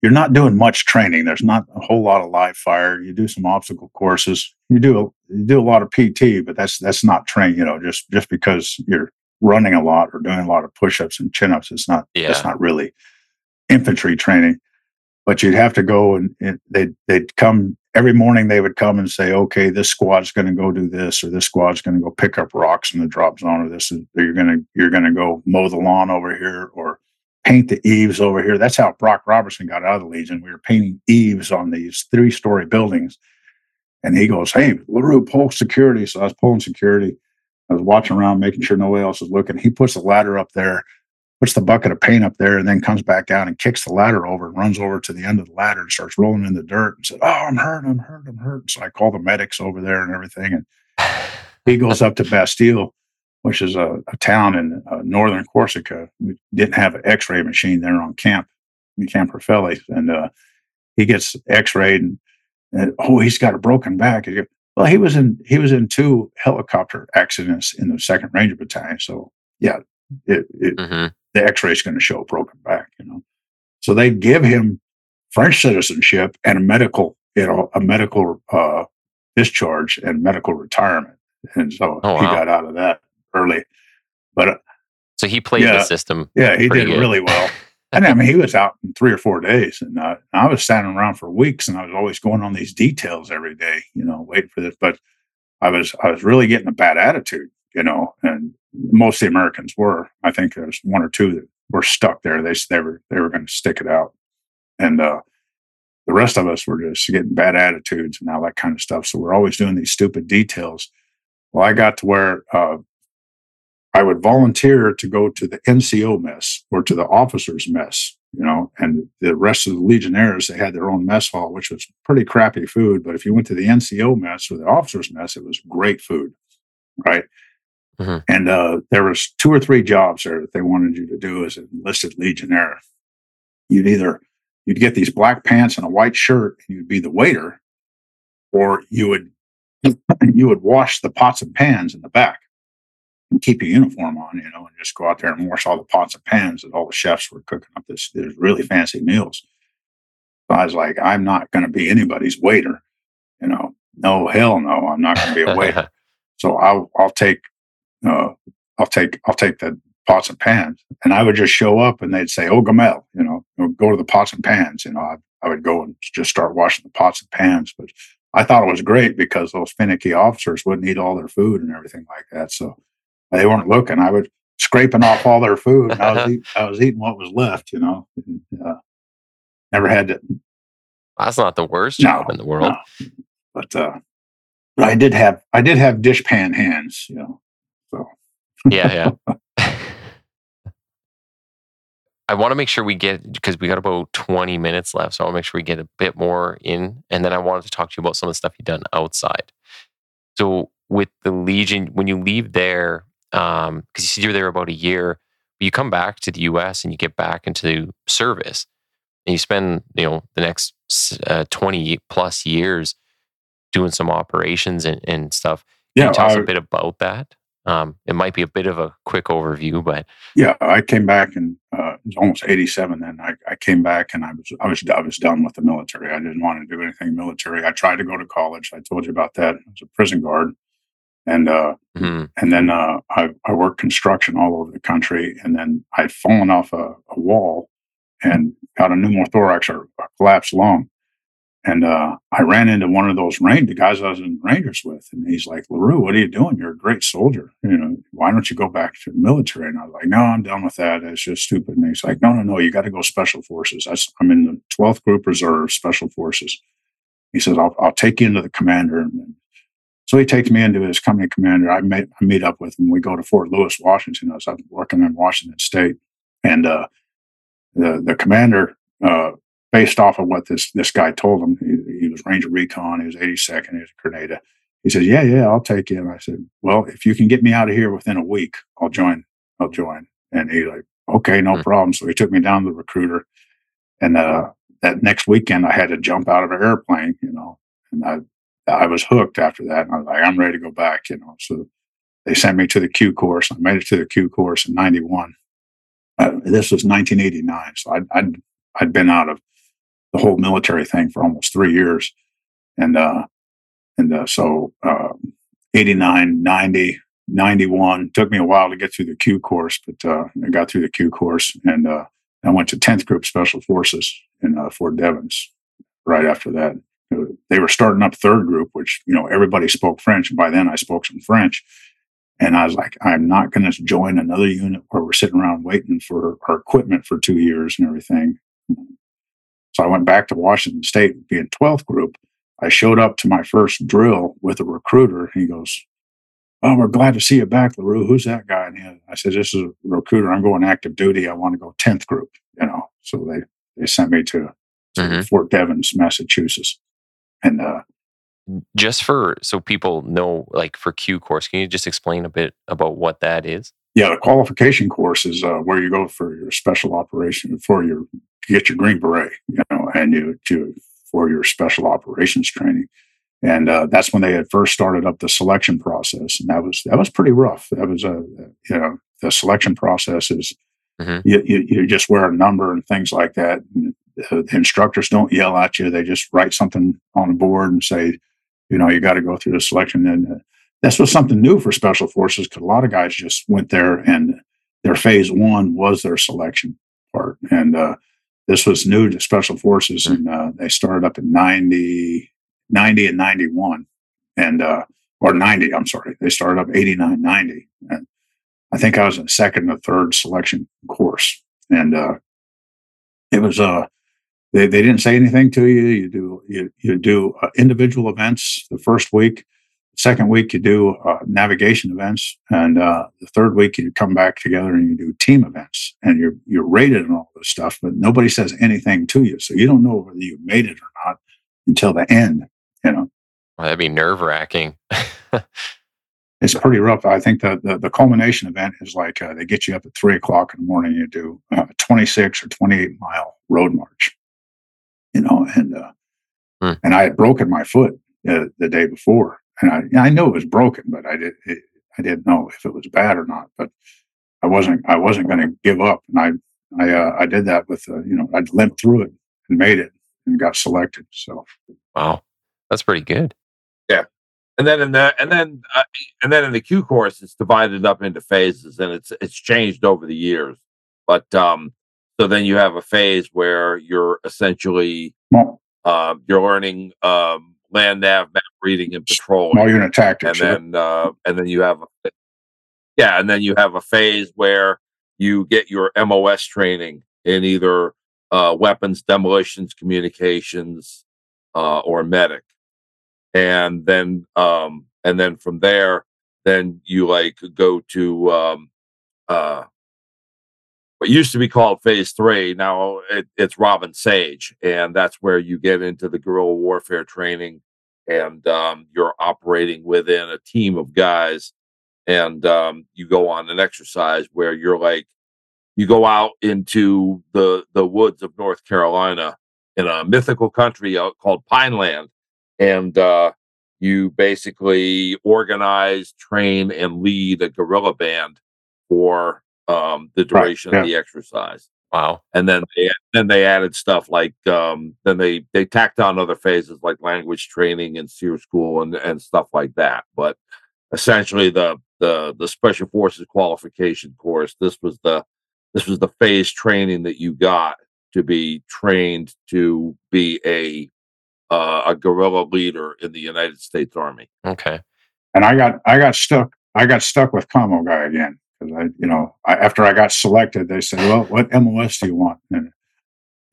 you're not doing much training. There's not a whole lot of live fire. You do some obstacle courses. You do a, you do a lot of PT, but that's that's not training. You know, just just because you're running a lot or doing a lot of push-ups and chin-ups, it's not yeah. it's not really infantry training. But you'd have to go and, and they'd they'd come every morning they would come and say, okay, this squad's going to go do this, or this squad's going to go pick up rocks in the drop zone, or this is you're going to you're going to go mow the lawn over here, or paint the eaves over here. That's how Brock Robertson got out of the Legion. We were painting eaves on these three story buildings, and he goes, "Hey, Larreau, pull security." So I was pulling security. I was watching around, making sure nobody else was looking. He puts a ladder up there puts the bucket of paint up there and then comes back down and kicks the ladder over and runs over to the end of the ladder and starts rolling in the dirt and said, Oh, I'm hurt, I'm hurt, I'm hurt. So I call the medics over there and everything. And he goes up to Bastia, which is a, a town in uh, northern Corsica. We didn't have an x ray machine there on camp, in Camp Raffalli. And uh, he gets x rayed and, and, oh, he's got a broken back. He well, he was in he was in two helicopter accidents in the Second Ranger Battalion. So yeah, it, it mm-hmm the x-ray is going to show a broken back, you know. So they give him French citizenship and a medical, you know, a medical uh, discharge and medical retirement. And so oh, wow. he got out of that early. But uh, so he played yeah, the system. Yeah, he did good. really well. and I mean, he was out in three or four days, and uh, I was standing around for weeks, and I was always going on these details every day, you know, waiting for this. But I was I was really getting a bad attitude, you know, and most of the Americans were. I think there's one or two that were stuck there. They they were they were going to stick it out, and uh, the rest of us were just getting bad attitudes and all that kind of stuff. So we're always doing these stupid details. Well, I got to where uh, I would volunteer to go to the NCO mess or to the officers mess, you know, and the rest of the Legionnaires, they had their own mess hall, which was pretty crappy food. But if you went to the NCO mess or the officers mess, it was great food, right? Mm-hmm. And uh, there was two or three jobs there that they wanted you to do as an enlisted legionnaire. You'd either you'd get these black pants and a white shirt, and you'd be the waiter, or you would you would wash the pots and pans in the back and keep your uniform on, you know, and just go out there and wash all the pots and pans that all the chefs were cooking up this, this really fancy meals. So I was like, I'm not going to be anybody's waiter, you know. No, hell no, I'm not going to be a waiter. so I'll I'll take uh, I'll take I'll take the pots and pans. And I would just show up and they'd say, Oh Gamel, you know, go to the pots and pans. You know, I, I would go and just start washing the pots and pans. But I thought it was great because those finicky officers wouldn't eat all their food and everything like that. So they weren't looking. I would scraping off all their food. And I was eat, I was eating what was left, you know. And, uh, never had to That's not the worst No, job in the world. no. But uh, but I did have I did have dishpan hands, you know. So Yeah, yeah. I want to make sure we get because we got about 20 minutes left. So I want to make sure we get a bit more in. And then I wanted to talk to you about some of the stuff you've done outside. So with the Legion, when you leave there, um, because you said you were there about a year, you come back to the US and you get back into service and you spend, you know, the next uh, 20 plus years doing some operations and, and stuff. Can yeah, you tell us I, a bit about that? Um, it might be a bit of a quick overview, but yeah, I came back and uh, it was almost eighty seven. Then I, I came back and I was I was I was done with the military. I didn't want to do anything military. I tried to go to college. I told you about that. I was a prison guard, and uh, mhm, and then uh, I, I worked construction all over the country. And then I'd fallen off a, a wall and got a pneumothorax or a collapsed lung. And uh, I ran into one of those the guys I was in Rangers with, and he's like, "Larreau, what are you doing? You're a great soldier. You know, why don't you go back to the military?" And I was like, "No, I'm done with that. It's just stupid." And he's like, "No, no, no. You got to go special forces. I, am in the 12th Group Reserve Special Forces." He says, "I'll, I'll take you into the commander." And so he takes me into his company commander. I meet, I meet up with him. We go to Fort Lewis, Washington. I was working in Washington State, and uh, the the commander, uh, based off of what this this guy told him, he, he was Ranger Recon. He was 82nd. He was Grenada. He says, "Yeah, yeah, I'll take you." And I said, "Well, if you can get me out of here within a week, I'll join. I'll join." And he like, "Okay, no Hmm. problem." So he took me down to the recruiter, and uh, that next weekend I had to jump out of an airplane, you know, and I I was hooked after that. And I was like, I'm ready to go back, you know. So they sent me to the Q course. I made it to the Q course in 91. Uh, this was 1989. So I'd, I'd, I'd been out of the whole military thing for almost three years. And, uh, and uh, so uh, 89, 90, 91 took me a while to get through the Q course, but uh, I got through the Q course and uh, I went to 10th Group Special Forces in uh, Fort Devens right after that they were starting up third group, which you know everybody spoke French. By then, I spoke some French, and I was like, I'm not going to join another unit where we're sitting around waiting for our equipment for two years and everything. So I went back to Washington State, being 12th group. I showed up to my first drill with a recruiter. He goes, "Oh, we're glad to see you back, Larreau. Who's that guy?" And I said, "This is a recruiter. I'm going active duty. I want to go 10th group." You know, so they they sent me to, to Mhm. Fort Devens, Massachusetts and uh, just for so people know, like for Q course, can you just explain a bit about what that is? yeah, the qualification course is uh, where you go for your special operation for your get your green beret, you know, and you to for your special operations training, and uh, that's when they had first started up the selection process, and that was that was pretty rough. That was a you know the selection process is Mhm. you, you you just wear a number and things like that. And the, the instructors don't yell at you; they just write something on the board and say, you know, you got to go through the selection and. Uh, this was something new for special forces because a lot of guys just went there and their phase one was their selection part and uh, this was new to special forces and uh, they started up in 90 90 and 91 and uh, or 90 i'm sorry. They started up 89 90 and i think i was in second or third selection course and uh, it was uh they, they didn't say anything to you. You do you, you do uh, individual events the first week second week you do uh, navigation events and uh, the third week you come back together and you do team events and you're you're rated and all this stuff but nobody says anything to you so you don't know whether you made it or not until the end you know Well, that'd be nerve wracking. it's pretty rough i think the the, the culmination event is like uh, they get you up at three o'clock in the morning you do uh, a 26 or 28 mile road march you know and uh, Hmm. and i had broken my foot uh, the day before and I, I knew it was broken, but I did it, I didn't know if it was bad or not. But I wasn't I wasn't going to give up, and I I uh, I did that with uh, you know I limped through it and made it and got selected. So wow, that's pretty good. Yeah, and then in the and then uh, and then in the Q course, it's divided up into phases, and it's it's changed over the years. But um, so then you have a phase where you're essentially small, uh, you're learning um, land nav map reading and patrolling, small unit and tactics. yeah. then uh, and then you have a, yeah, and then you have a phase where you get your MOS training in either uh, weapons, demolitions, communications, uh, or medic, and then um, and then from there, then you like go to um, uh, what used to be called Phase Three. Now it, it's Robin Sage, and that's where you get into the guerrilla warfare training, and um, you're operating within a team of guys, and um, you go on an exercise where you're like you go out into the the woods of North Carolina in a mythical country uh, called Pineland, and uh, you basically organize, train, and lead a guerrilla band for um, the duration right, yeah. of the exercise. Wow! And then they, then they added stuff like um, then they they tacked on other phases like language training and SERE school and and stuff like that. But essentially, the the the special forces qualification course. This was the this was the phase training that you got to be trained to be a uh, a guerrilla leader in the United States Army. Okay. And I got I got stuck I got stuck with commo guy again because I you know I, after I got selected they said well what MOS do you want? And,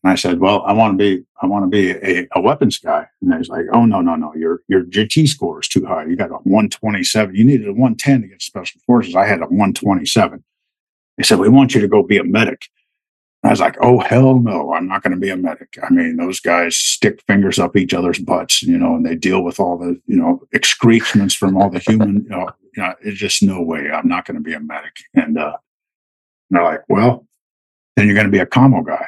and I said well I want to be I want to be a, a weapons guy. And they was like oh no no no your your GT score is too high. You got a 127 you needed a 110 to get special forces. I had a 127 they said we want you to go be a medic I was like, oh, hell no, I'm not going to be a medic. I mean, those guys stick fingers up each other's butts, you know, and they deal with all the, you know, excretions from all the human, you know, you know, it's just no way. I'm not going to be a medic. And, uh, and they're like, well, then you're going to be a commo guy.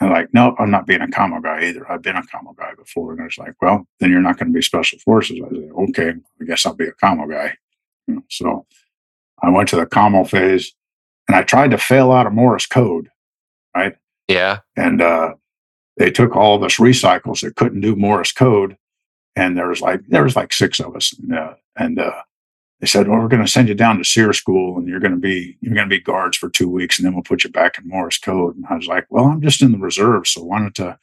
I'm like, no, I'm not being a commo guy either. I've been a commo guy before. And I was like, well, then you're not going to be special forces. I said, okay, I guess I'll be a commo guy. You know, so I went to the commo phase and I tried to fail out of Morse code right? Yeah. And uh, they took all of us recycles that couldn't do Morse code, and there was like there was like six of us, and, uh, and uh, they said, "Well, we're going to send you down to SERE school, and you're going to be you're going to be guards for two weeks, and then we'll put you back in Morse code." And I was like, "Well, I'm just in the reserve, so why don't uh,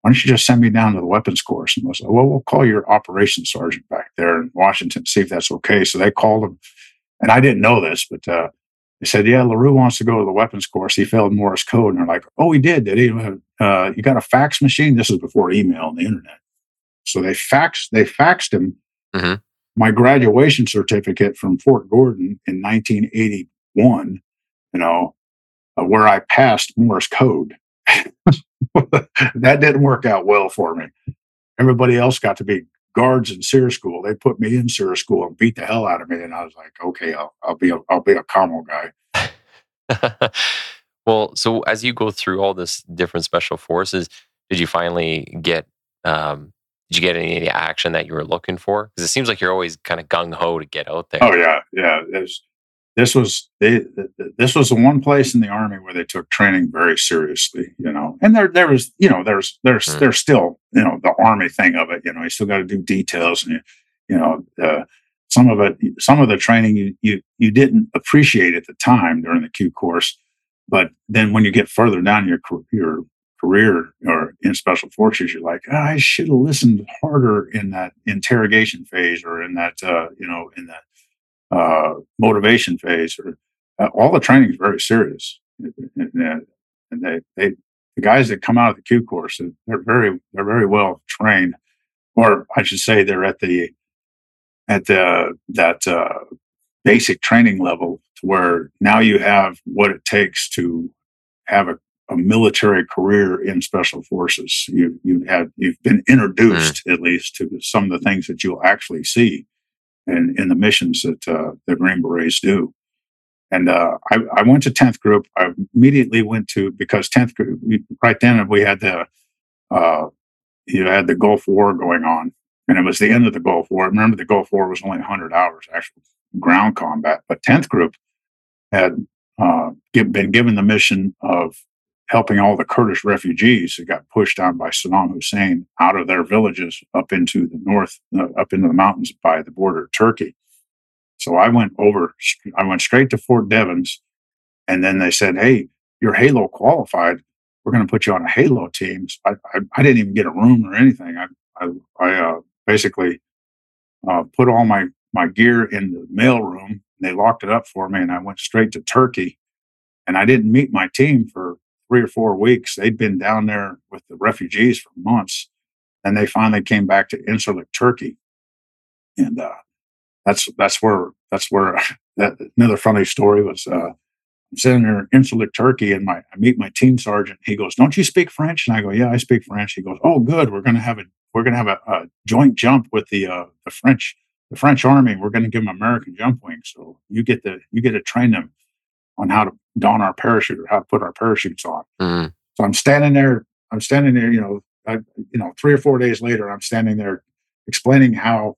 why don't you just send me down to the weapons course?" And I was like, "Well, we'll call your operations sergeant back there in Washington, to see if that's okay." So they called him, and I didn't know this, but uh, they said, "Yeah, Larreau wants to go to the weapons course. He failed Morse code." And they're like, "Oh, he did, did he? Uh, you got a fax machine?" This is before email and the internet. So they faxed they faxed him mm-hmm. my graduation certificate from Fort Gordon in 1981. You know, uh, where I passed Morse code. that didn't work out well for me. Everybody else got to be guards in SERE school. They put me in SERE school and beat the hell out of me. And I was like, okay, I'll, I'll be a, I'll be a commo guy. well, so as you go through all this different special forces, did you finally get, um, did you get any action that you were looking for? Because it seems like you're always kind of gung ho to get out there. Oh yeah, yeah. This was they, this was the one place in the army where they took training very seriously, you know. And there there was, you know, there's there's mm. there's still, you know, the army thing of it, you know. You still got to do details and you, you know, uh, some of it, some of the training you, you you didn't appreciate at the time during the Q course, but then when you get further down your your career or in special forces, you're like, oh, I should have listened harder in that interrogation phase or in that, uh, you know, in that uh, motivation phase, or uh, all the training is very serious. And, they, they, the guys that come out of the Q course, they're very, they're very well trained, or I should say, they're at the, at the that uh, basic training level to where now you have what it takes to have a, a military career in special forces. You you have you've been introduced mm. at least to some of the things that you'll actually see in, in the missions that uh, the Green Berets do. And uh, I, I, went to 10th group. I immediately went to, because 10th group, right then we had the, uh, you had the Gulf War going on. And it was the end of the Gulf War. Remember, the Gulf War was only 100 hours actual ground combat. But 10th group had uh, been given the mission of helping all the Kurdish refugees who got pushed out by Saddam Hussein out of their villages up into the north, uh, up into the mountains by the border of Turkey. So I went over, I went straight to Fort Devens, and then they said, "Hey, you're Halo qualified. We're going to put you on a Halo team." So I, I, I, didn't even get a room or anything. I, I, I uh, basically uh, put all my my gear in the mail room. They locked it up for me, and I went straight to Turkey. And I didn't meet my team for three or four weeks. They'd been down there with the refugees for months. and they finally came back to Incirlik, Turkey, and uh, that's that's where that's where that another funny story was. Uh, I'm sitting there in Incirlik, Turkey, and my I meet my team sergeant. He goes, "Don't you speak French?" And I go, "Yeah, I speak French." He goes, "Oh, good. We're to have a we're to have a, a, joint jump with the uh, the French the French Army. We're going to give them American jump wings. So you get to you get to train them on how to don our parachute or how to put our parachutes on." Mm. So I'm standing there. I'm standing there. You know, I, you know, three or four days later, I'm standing there explaining how to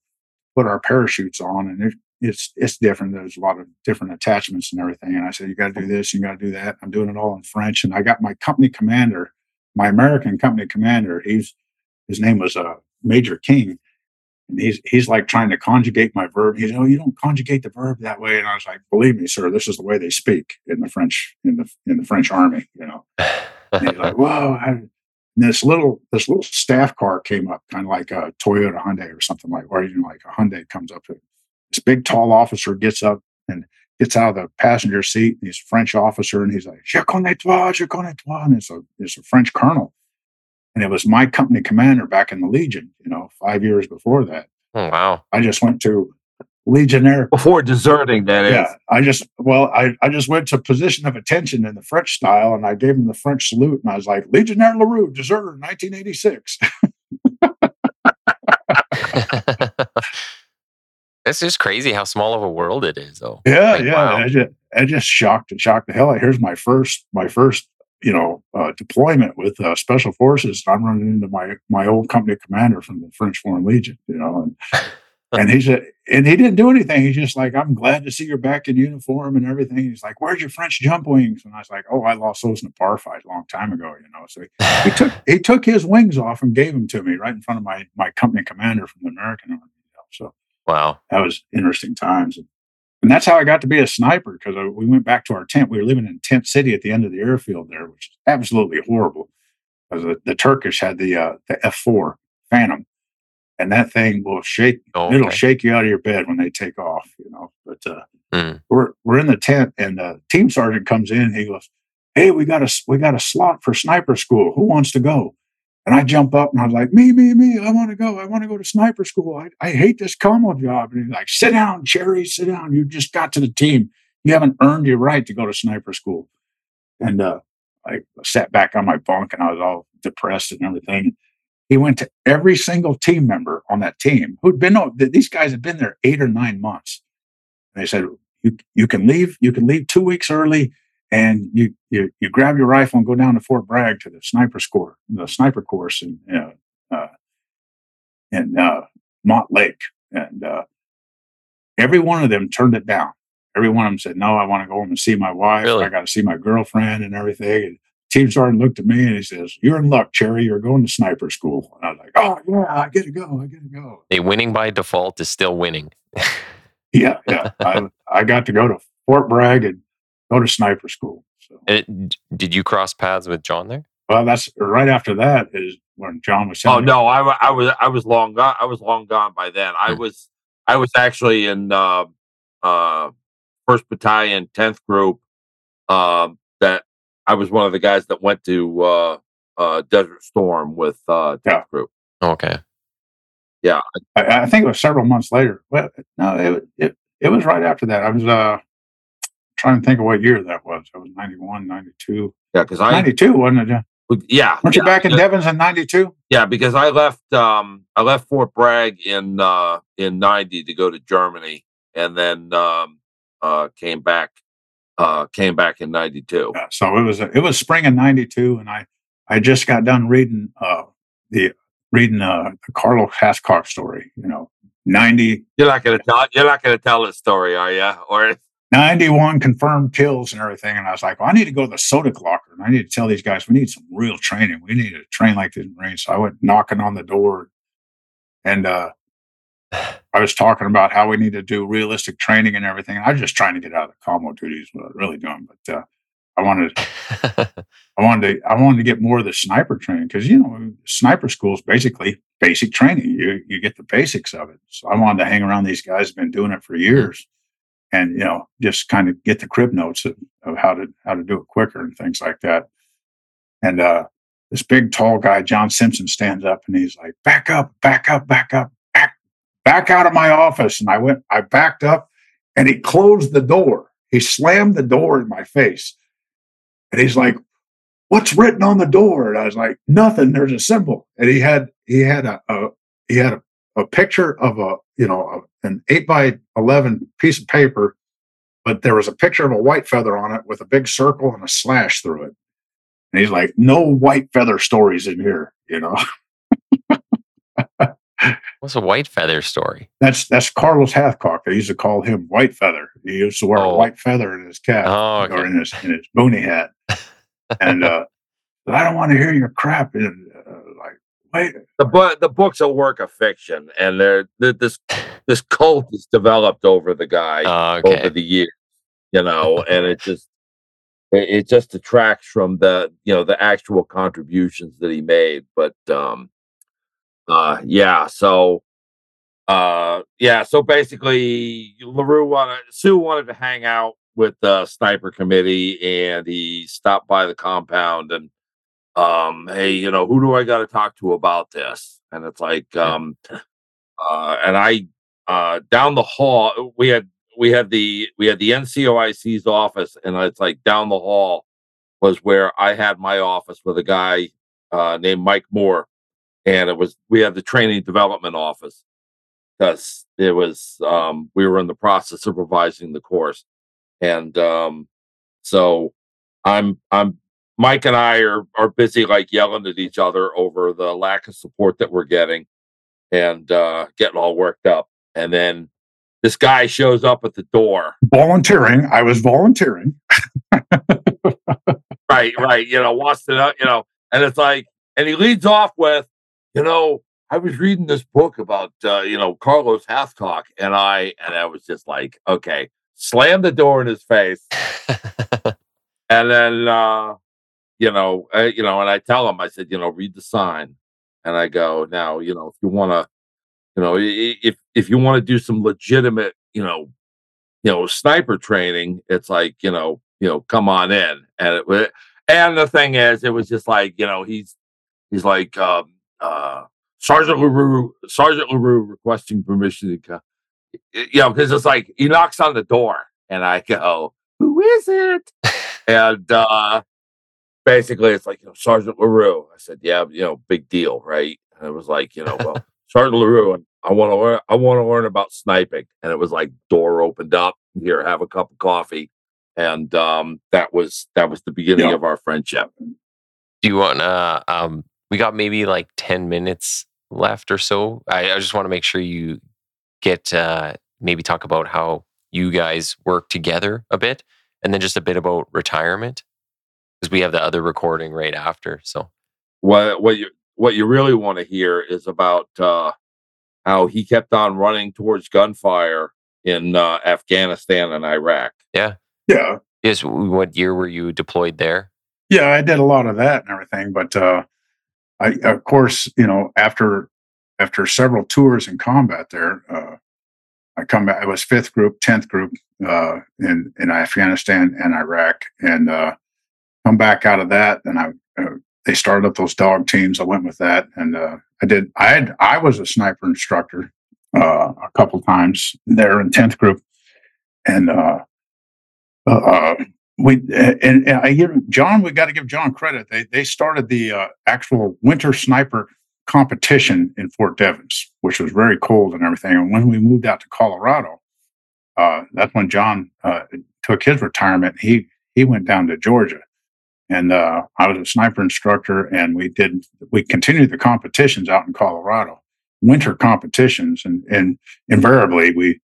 put our parachutes on, and it, it's it's different. There's a lot of different attachments and everything. And I said, you got to do this, you got to do that. I'm doing it all in French, and I got my company commander, my American company commander. He's his name was uh, Major King, and he's he's like trying to conjugate my verb. He's oh, you don't conjugate the verb that way. And I was like, believe me, sir, this is the way they speak in the French in the in the French army. You know. And he's like, whoa. And this little this little staff car came up, kind of like a Toyota Hyundai or something like, or you know, like a Hyundai comes up. This big tall officer gets up and gets out of the passenger seat. He's a French officer, and he's like, "Je connais toi, je connais toi," and it's a it's a French colonel, and it was my company commander back in the Legion. You know, five years before that. Oh wow! I just went to Legionnaire before deserting. That yeah, is. I just well, I I just went to position of attention in the French style, and I gave him the French salute, and I was like, Legionnaire Larreau, deserter, 1986. That's just crazy how small of a world it is, though. Yeah, like, yeah. Wow. I just, I just shocked and shocked the hell out. Here's my first, my first, you know, uh, deployment with uh, special forces. I'm running into my my old company commander from the French Foreign Legion, you know, and and he said, and he didn't do anything. He's just like, I'm glad to see you're back in uniform and everything. He's like, Where's your French jump wings? And I was like, Oh, I lost those in a bar fight a long time ago, you know. So he, he took he took his wings off and gave them to me right in front of my my company commander from the American Army. You know? So Wow. That was interesting times. And that's how I got to be a sniper because we went back to our tent. We were living in Tent City at the end of the airfield there, which is absolutely horrible. Because the, the Turkish had the uh, the F4 Phantom, and that thing will shake. Oh, okay. It'll shake you out of your bed when they take off, you know. But uh, mm. we're we're in the tent, and the team sergeant comes in. He goes, "Hey, we got a we got a slot for sniper school. Who wants to go?" And I jump up and I was like, me, me, me, I want to go. I want to go to sniper school. I, I hate this commo job. And he's like, sit down, Cherry, sit down. You just got to the team. You haven't earned your right to go to sniper school. And uh, I sat back on my bunk and I was all depressed and everything. He went to every single team member on that team who'd been, these guys had been there eight or nine months. And they said, you, you can leave, you can leave two weeks early and you, you you grab your rifle and go down to Fort Bragg to the sniper score, the sniper course in uh, uh, in uh, Mott Lake, and uh, every one of them turned it down. Every one of them said, "No, I want to go home and see my wife. Really? I got to see my girlfriend and everything." And Team Sergeant looked at me and he says, "You're in luck, Cherry. You're going to sniper school." And I was like, "Oh yeah, I get to go. I get to go." A winning by default is still winning. yeah, yeah. I, I got to go to Fort Bragg and go to sniper school. So, it, did you cross paths with John there? Well, that's right after that is when John was. Oh no, I, I was I was long gone. I was long gone by then. I hmm. was I was actually in uh, uh, First Battalion, Tenth Group. Um, that I was one of the guys that went to uh, uh, Desert Storm with uh, Tenth yeah. Group. Okay. Yeah, I, I, think it was several months later. Well, no, it, it it was right after that. I was uh trying to think of what year that was. That was 91, 92. Yeah, because I 92, wasn't it? Yeah. Weren't yeah, you back in Devens in 92? Yeah, because I left um I left Fort Bragg in uh in 90 to go to Germany and then um uh came back uh came back in 92. Yeah, so it was it was spring of 92 and I I just got done reading uh the reading uh the Carlo Hathcock story, you know. 90 You're not going to tell you're not going to tell the story, are you? Or 91 confirmed kills and everything. And I was like, well, I need to go to the soda locker and I need to tell these guys we need some real training. We need to train like this Marines. So I went knocking on the door and uh, I was talking about how we need to do realistic training and everything. I was just trying to get out of the commo duties, what I was really doing. But uh, I wanted, I wanted to, I wanted to get more of the sniper training because you know, sniper school is basically basic training. You you get the basics of it. So I wanted to hang around these guys who've been doing it for years and you know just kind of get the crib notes of, of how to how to do it quicker and things like that and uh this big tall guy, John Simpson, stands up and he's like, back up, back up, back up, back, back out of my office. And I went, I backed up and he closed the door. He slammed the door in my face. And he's like, what's written on the door? And I was like, nothing. There's a symbol. And he had, he had a, a he had a, a picture of a, you know, an eight by 11 piece of paper, but there was a picture of a white feather on it with a big circle and a slash through it. And he's like, no white feather stories in here, you know. What's a white feather story? That's that's Carlos Hathcock. They used to call him White Feather. He used to wear Oh. a white feather in his cap Oh, okay. or in his in his boonie hat. and uh, I don't want to hear your crap. And uh, wait, the book the book's a work of fiction, and there th- this this cult is developed over the guy Oh, over the years, you know, and it just it, it just detracts from the you know the actual contributions that he made. But um, uh, yeah, so uh, yeah, so basically, Larreau wanted Seaux wanted to hang out with the sniper committee, and he stopped by the compound and um, hey, you know, who do I got to talk to about this? And it's like, um, uh, and I, uh, down the hall, we had, we had the, we had the NCOIC's office, and it's like down the hall was where I had my office with a guy, uh, named Mike Moore. And it was, we had the training development office because it was, um, we were in the process of revising the course. And, um, so I'm, I'm Mike and I are are busy like yelling at each other over the lack of support that we're getting and uh getting all worked up. And then this guy shows up at the door. volunteering. I was volunteering. Right, right. You know, wants to know, you know, and it's like, and he leads off with, you know, I was reading this book about uh, you know, Carlos Hathcock, and I and I was just like, okay, slam the door in his face. And then, uh, you know, uh, you know, and I tell him, I said, you know, read the sign, and I go, now, you know, if you want to, you know, i- i- if if you want to do some legitimate, you know, you know, sniper training, it's like, you know, you know, come on in, and it and the thing is, it was just like, you know, he's he's like, um, uh, Sergeant Larreau, Sergeant Larreau requesting permission to come, you know, because it's like he knocks on the door, and I go, who is it? and uh basically it's like you know sergeant Larreau i said yeah you know big deal right and it was like you know well sergeant Larreau i want to learn i want to learn about sniping and it was like door opened up here have a cup of coffee and um that was that was the beginning Yeah. of our friendship Do you want to? Um, we got maybe like ten minutes left or so. I, I just want to make sure you get uh, maybe talk about how you guys work together a bit, and then just a bit about retirement because we have the other recording right after. So what what you what you really want to hear is about uh how he kept on running towards gunfire in uh, afghanistan and iraq Yeah. Yeah. Yes, what year were you deployed there? Yeah, I did a lot of that and everything, but uh, I, of course, you know, after after several tours in combat there, uh, I come back. I was fifth group, tenth group uh, in in Afghanistan and Iraq, and uh, come back out of that, and I uh, they started up those dog teams. I went with that, and uh, I did. I had I was a sniper instructor uh, a couple times there in tenth group, and uh, uh, we and, and I give John. We got to give John credit. They they started the uh, actual winter sniper competition in Fort Devens, which was very cold and everything. And when we moved out to Colorado, uh, that's when John uh, took his retirement. He he went down to Georgia, and uh, I was a sniper instructor. And we did we continued the competitions out in Colorado, winter competitions, and and invariably we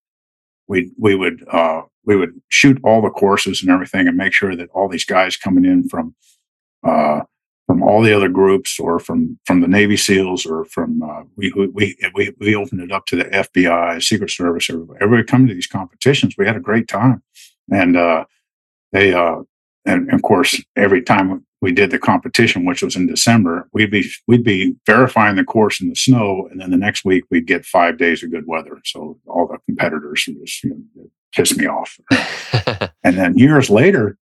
we we would uh, we would shoot all the courses and everything, and make sure that all these guys coming in from uh, from all the other groups, or from from the Navy SEALs, or from uh, we, we we we opened it up to the FBI, Secret Service, everybody, everybody coming to these competitions. We had a great time, and uh, they uh, and of course every time we did the competition, which was in December, we'd be we'd be verifying the course in the snow, and then the next week we'd get five days of good weather. So all the competitors would just you know, piss me off. And then years later,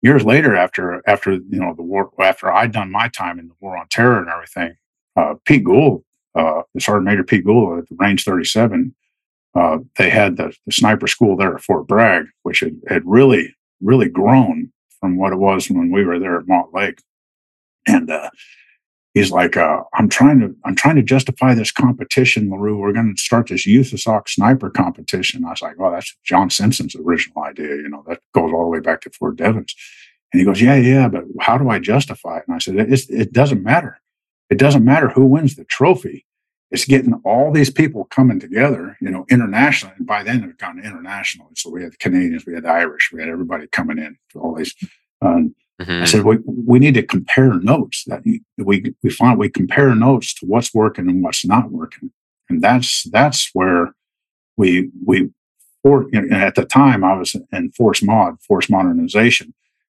years later, after after you know the war, after I'd done my time in the war on terror and everything, uh, Pete Gould, uh, Sergeant Major Pete Gould at the Range 37, uh, they had the, the, sniper school there at Fort Bragg, which had, had really really grown from what it was when we were there at Mott Lake, and uh, he's like, uh, I'm trying to, I'm trying to justify this competition, Larreau. We're going to start this USASOC sniper competition. I was like, well, that's John Simpson's original idea. You know, that goes all the way back to Fort Devens. And he goes, yeah, yeah, but how do I justify it? And I said, it doesn't matter. It doesn't matter who wins the trophy. It's getting all these people coming together, you know, internationally. And by then it had gone international. So we had the Canadians, we had the Irish, we had everybody coming in, to all these. Um, Mm-hmm. I said, we, we need to compare notes that we, we find we compare notes to what's working and what's not working. And that's, that's where we, we, for, you know, at the time I was in force mod, force modernization.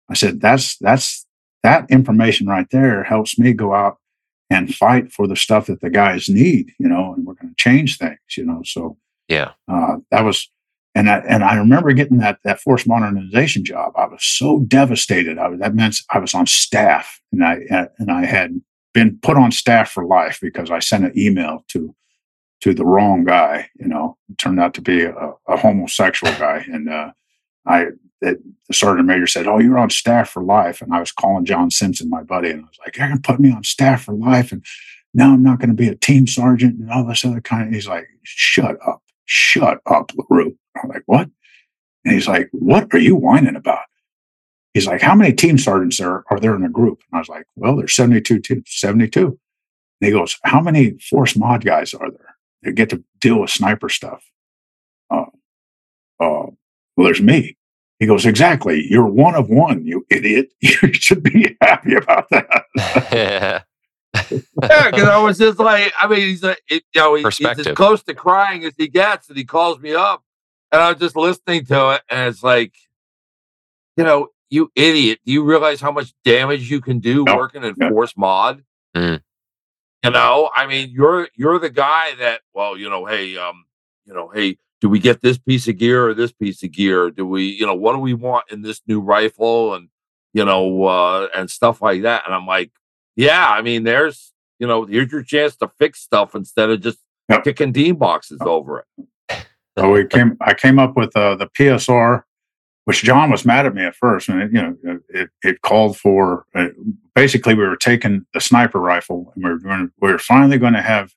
I said, that's, that's, that information right there helps me go out and fight for the stuff that the guys need, you know, and we're going to change things, you know. So, yeah, uh, that was and I, and I remember getting that that force modernization job. I was so devastated. I was, that meant I was on staff, and I and I had been put on staff for life because I sent an email to to the wrong guy. You know, it turned out to be a, a homosexual guy, and uh, I the sergeant major said, "Oh, you're on staff for life." And I was calling John Simpson, my buddy, and I was like, "You're gonna put me on staff for life, and now I'm not going to be a team sergeant and all this other kind." Of, he's like, "Shut up." shut up, Larreau. I'm like, what? And he's like, what are you whining about? He's like, how many team sergeants are, are there in a group? And I was like, well, there's 72, teams, 72. And he goes, how many force mod guys are there that get to deal with sniper stuff? Uh, uh, well, there's me. He goes, exactly. You're one of one, you idiot. You should be happy about that. yeah, because I was just like, I mean, he's like, you know, he's as close to crying as he gets, and he calls me up, and I was just listening to it, and it's like, you know, you idiot, do you realize how much damage you can do no. working in force mod? Mm. You know, I mean, you're you're the guy that, well, you know, hey, um, you know, hey, do we get this piece of gear or this piece of gear? Do we, you know, what do we want in this new rifle and you know, uh, and stuff like that? And I'm like, yeah, I mean, there's you know, here's your chance to fix stuff instead of just yep. kicking dean boxes yep. over it. So we came. I came up with uh, the PSR, which John was mad at me at first, and it, you know, it it called for uh, basically we were taking the sniper rifle, and we were going. We were finally going to have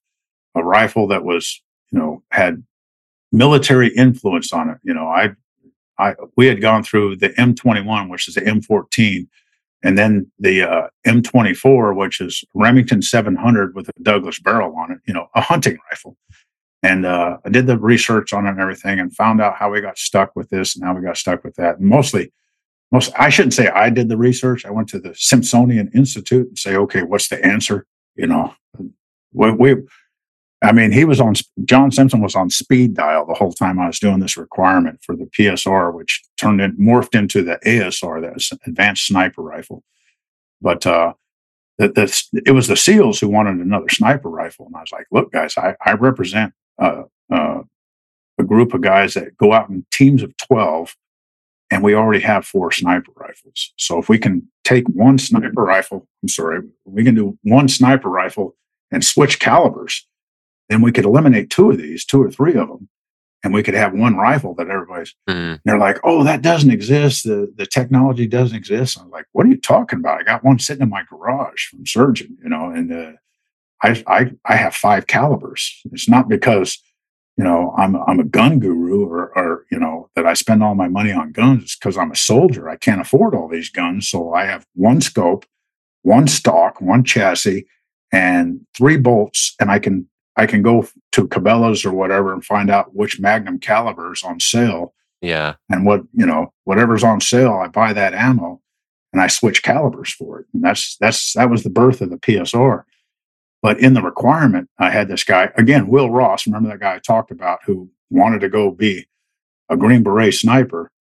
a rifle that was, you know, had military influence on it. You know, I, I we had gone through the M21, which is the M14 and then the uh, M24, which is Remington 700 with a Douglas barrel on it, you know, a hunting rifle. And uh, I did the research on it and everything, and found out how we got stuck with this and how we got stuck with that. And mostly, most I shouldn't say I did the research. I went to the Simpsonian Institute and say, okay, what's the answer? You know, we, we I mean, he was on, John Simpson was on speed dial the whole time I was doing this requirement for the PSR, which turned in, morphed into the ASR, that was advanced sniper rifle. But, uh, that it was the SEALs who wanted another sniper rifle. And I was like, look, guys, I, I represent, uh, uh, a group of guys that go out in teams of 12 and we already have four sniper rifles. So if we can take one sniper rifle, I'm sorry, we can do one sniper rifle and switch calibers then we could eliminate two of these, two or three of them, and we could have one rifle that everybody's. Mm. They're like, "Oh, that doesn't exist. The the technology doesn't exist." I'm like, "What are you talking about? I got one sitting in my garage from Surgeon, you know, and uh, I I I have five calibers. It's not because." You know, I'm I'm a gun guru, or, or you know that I spend all my money on guns. It's because I'm a soldier. I can't afford all these guns, so I have one scope, one stock, one chassis, and three bolts, and I can I can go to Cabela's or whatever and find out which Magnum calibers on sale. Yeah. And what, you know, whatever's on sale, I buy that ammo and I switch calibers for it. And that's, that's, that was the birth of the PSR. But in the requirement, I had this guy, again, Will Ross, remember that guy I talked about who wanted to go be a Green Beret sniper.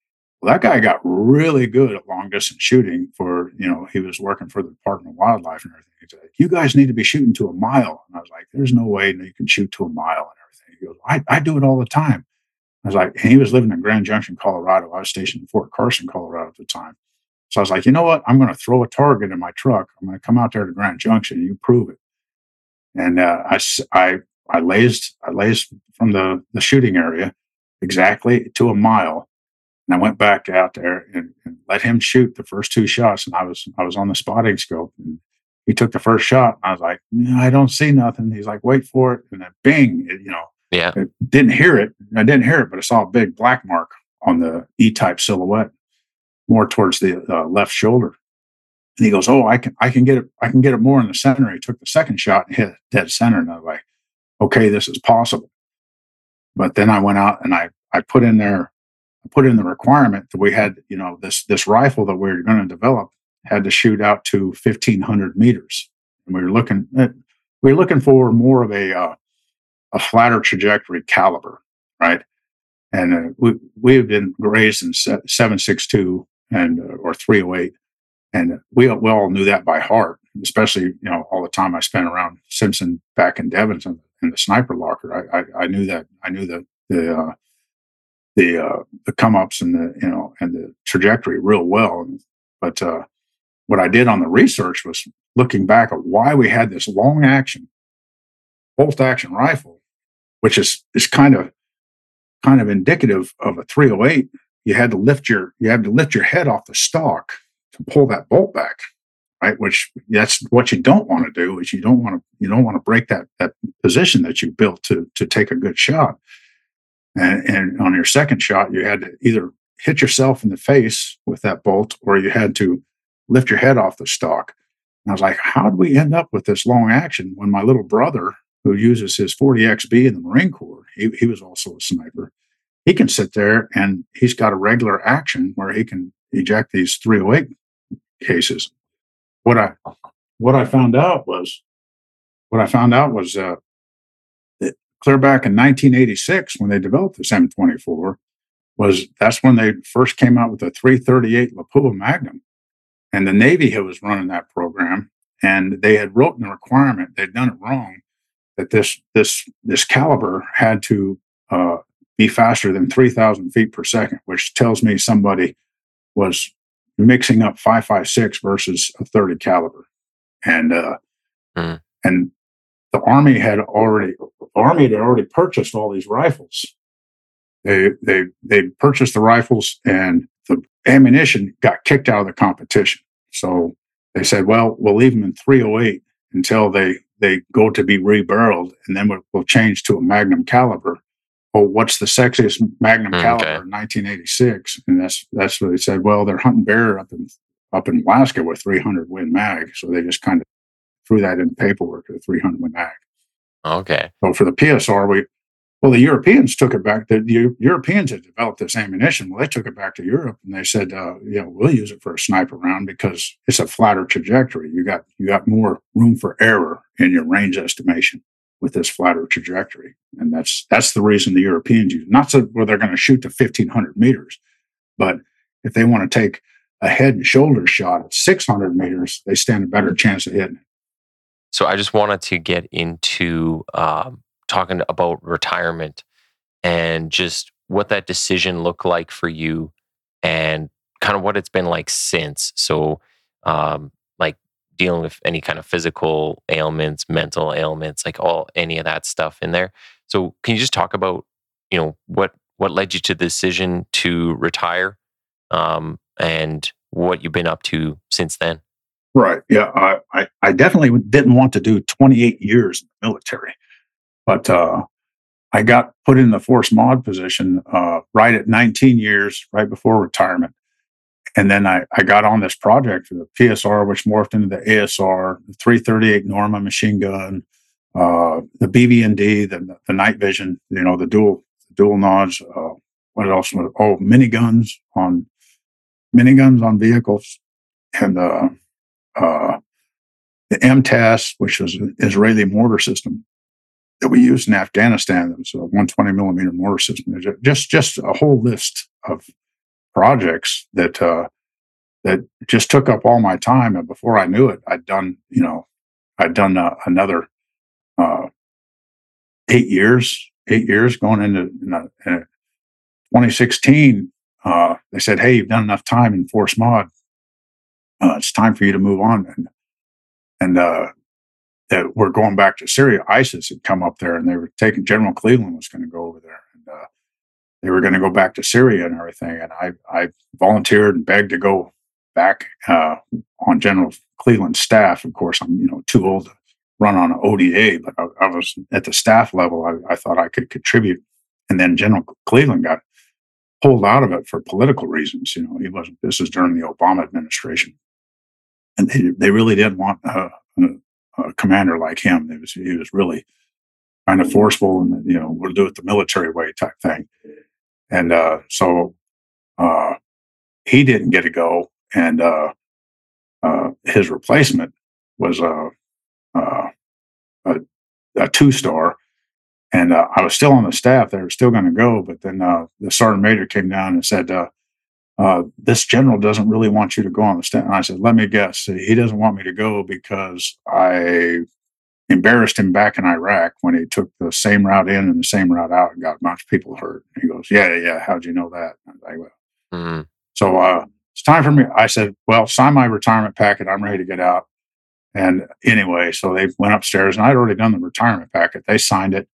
Well, that guy got really good at long distance shooting for, you know, he was working for the Department of Wildlife and everything. He's like, you guys need to be shooting to a mile. And I was like, there's no way you can shoot to a mile and everything. He goes, I, I do it all the time. I was like, he was living in Grand Junction, Colorado. I was stationed in Fort Carson, Colorado at the time. So I was like, you know what? I'm going to throw a target in my truck. I'm going to come out there to Grand Junction. You prove it. And uh, I, I, I lased, I lased from the, the shooting area exactly to a mile. And I went back out there and, and let him shoot the first two shots. And I was, I was on the spotting scope and he took the first shot. I was like, I don't see nothing. He's like, wait for it. And then bing, it, you know, yeah. I didn't hear it. I didn't hear it, but I saw a big black mark on the E-type silhouette, more towards the uh, left shoulder. And he goes, "Oh, I can, I can get it, I can get it more in the center." He took the second shot and hit dead center, and I was like, "Okay, this is possible." But then I went out and I, I put in there, put in the requirement that we had, you know, this this rifle that we are going to develop had to shoot out to 1500 meters, and we were looking at, we were looking for more of a uh, a flatter trajectory caliber, right? And uh, we we have been raised in seven six two and uh, or three oh eight, and we we all knew that by heart. Especially you know all the time I spent around Simpson back in Devens in, in the sniper locker. I, I, I knew that I knew that the uh, the uh, the come ups and the you know and the trajectory real well. But uh, what I did on the research was looking back at why we had this long action bolt action rifle, which is is kind of kind of indicative of a 308. You had to lift your you had to lift your head off the stock to pull that bolt back, right? Which that's what you don't want to do. Is you don't want to you don't want to break that that position that you built to to take a good shot. And, and on your second shot, you had to either hit yourself in the face with that bolt, or you had to lift your head off the stock. And I was like, how did we end up with this long action when my little brother who uses his 40XB in the Marine Corps, he, he was also a sniper. He can sit there and he's got a regular action where he can eject these 308 cases. What I what I found out was what I found out was uh, clear back in 1986 when they developed this M24 was that's when they first came out with the 338 Lapua Magnum, and the Navy was running that program, and they had written the requirement they'd done it wrong that this this this caliber had to uh, be faster than 3,000 feet per second, which tells me somebody was mixing up 5.56 versus a 30 caliber, and uh, mm. and the army had already army had already purchased all these rifles. They they they purchased the rifles, and the ammunition got kicked out of the competition. So they said, "Well, we'll leave them in 308 until they they go to be rebarreled, and then we'll, we'll change to a Magnum caliber. Well, what's the sexiest Magnum okay. caliber in 1986? And that's that's what they said. Well, they're hunting bear up in up in Alaska with 300 Win Mag, so they just kind of threw that in paperwork 300 Win Mag. Okay. So for the PSR, we well, the Europeans took it back. The, the, Europeans had developed this ammunition. Well, they took it back to Europe and they said, uh, "You know, we'll use it for a sniper round because it's a flatter trajectory. You got you got more room for error in your range estimation with this flatter trajectory." And that's that's the reason the Europeans use. Not so where they're going to shoot to fifteen hundred meters, but if they want to take a head and shoulder shot at six hundred meters, they stand a better chance of hitting it. So I just wanted to get into um, talking about retirement and just what that decision looked like for you and kind of what it's been like since. So, um, like dealing with any kind of physical ailments, mental ailments, like all any of that stuff in there. So, can you just talk about, you know, what what led you to the decision to retire, um, and what you've been up to since then? Right. Yeah. I, I, I definitely didn't want to do 28 years in the military. But uh, I got put in the force mod position uh, right at 19 years, right before retirement. And then I, I got on this project for the PSR, which morphed into the ASR, the 338 Norma machine gun, uh, the BB&D, the, the night vision, you know, the dual dual nods. Uh, what else? Oh, miniguns on miniguns on vehicles, and uh, the MTAS, which is an Israeli mortar system that we used in Afghanistan. That was a 120 millimeter mortar system. just just a whole list of projects that uh, that just took up all my time. And before I knew it, I'd done you know I'd done uh, another uh, eight years. Eight years going into in a, in a 2016. Uh, they said, "Hey, you've done enough time in Force Mod. Uh, it's time for you to move on. And, and, uh, that we're going back to Syria. ISIS had come up there and they were taking General Cleveland was going to go over there and, uh, they were going to go back to Syria and everything. And I, I volunteered and begged to go back, uh, on General Cleveland's staff. Of course, I'm, you know, too old to run on an ODA, but I, I was at the staff level. I, I thought I could contribute. And then General Cleveland got pulled out of it for political reasons. You know, he wasn't, this is during the Obama administration. And they, they really didn't want a, a, a commander like him. It was, he was really kind of forceful and, you know, we'll do it the military way type thing. And uh, so uh, he didn't get to go. And uh, uh his replacement was a, a, a two star and uh, I was still on the staff. They were still going to go, but then uh, the sergeant major came down and said, uh, "This general doesn't really want you to go on the staff." And I said, "Let me guess. He doesn't want me to go because I embarrassed him back in Iraq when he took the same route in and the same route out and got a bunch of people hurt." And he goes, "Yeah, yeah. How'd you know that?" I was like, "Well." Mm-hmm. So uh, it's time for me. I said, "Well, sign my retirement packet. I'm ready to get out." And anyway, so they went upstairs and I'd already done the retirement packet. They signed it.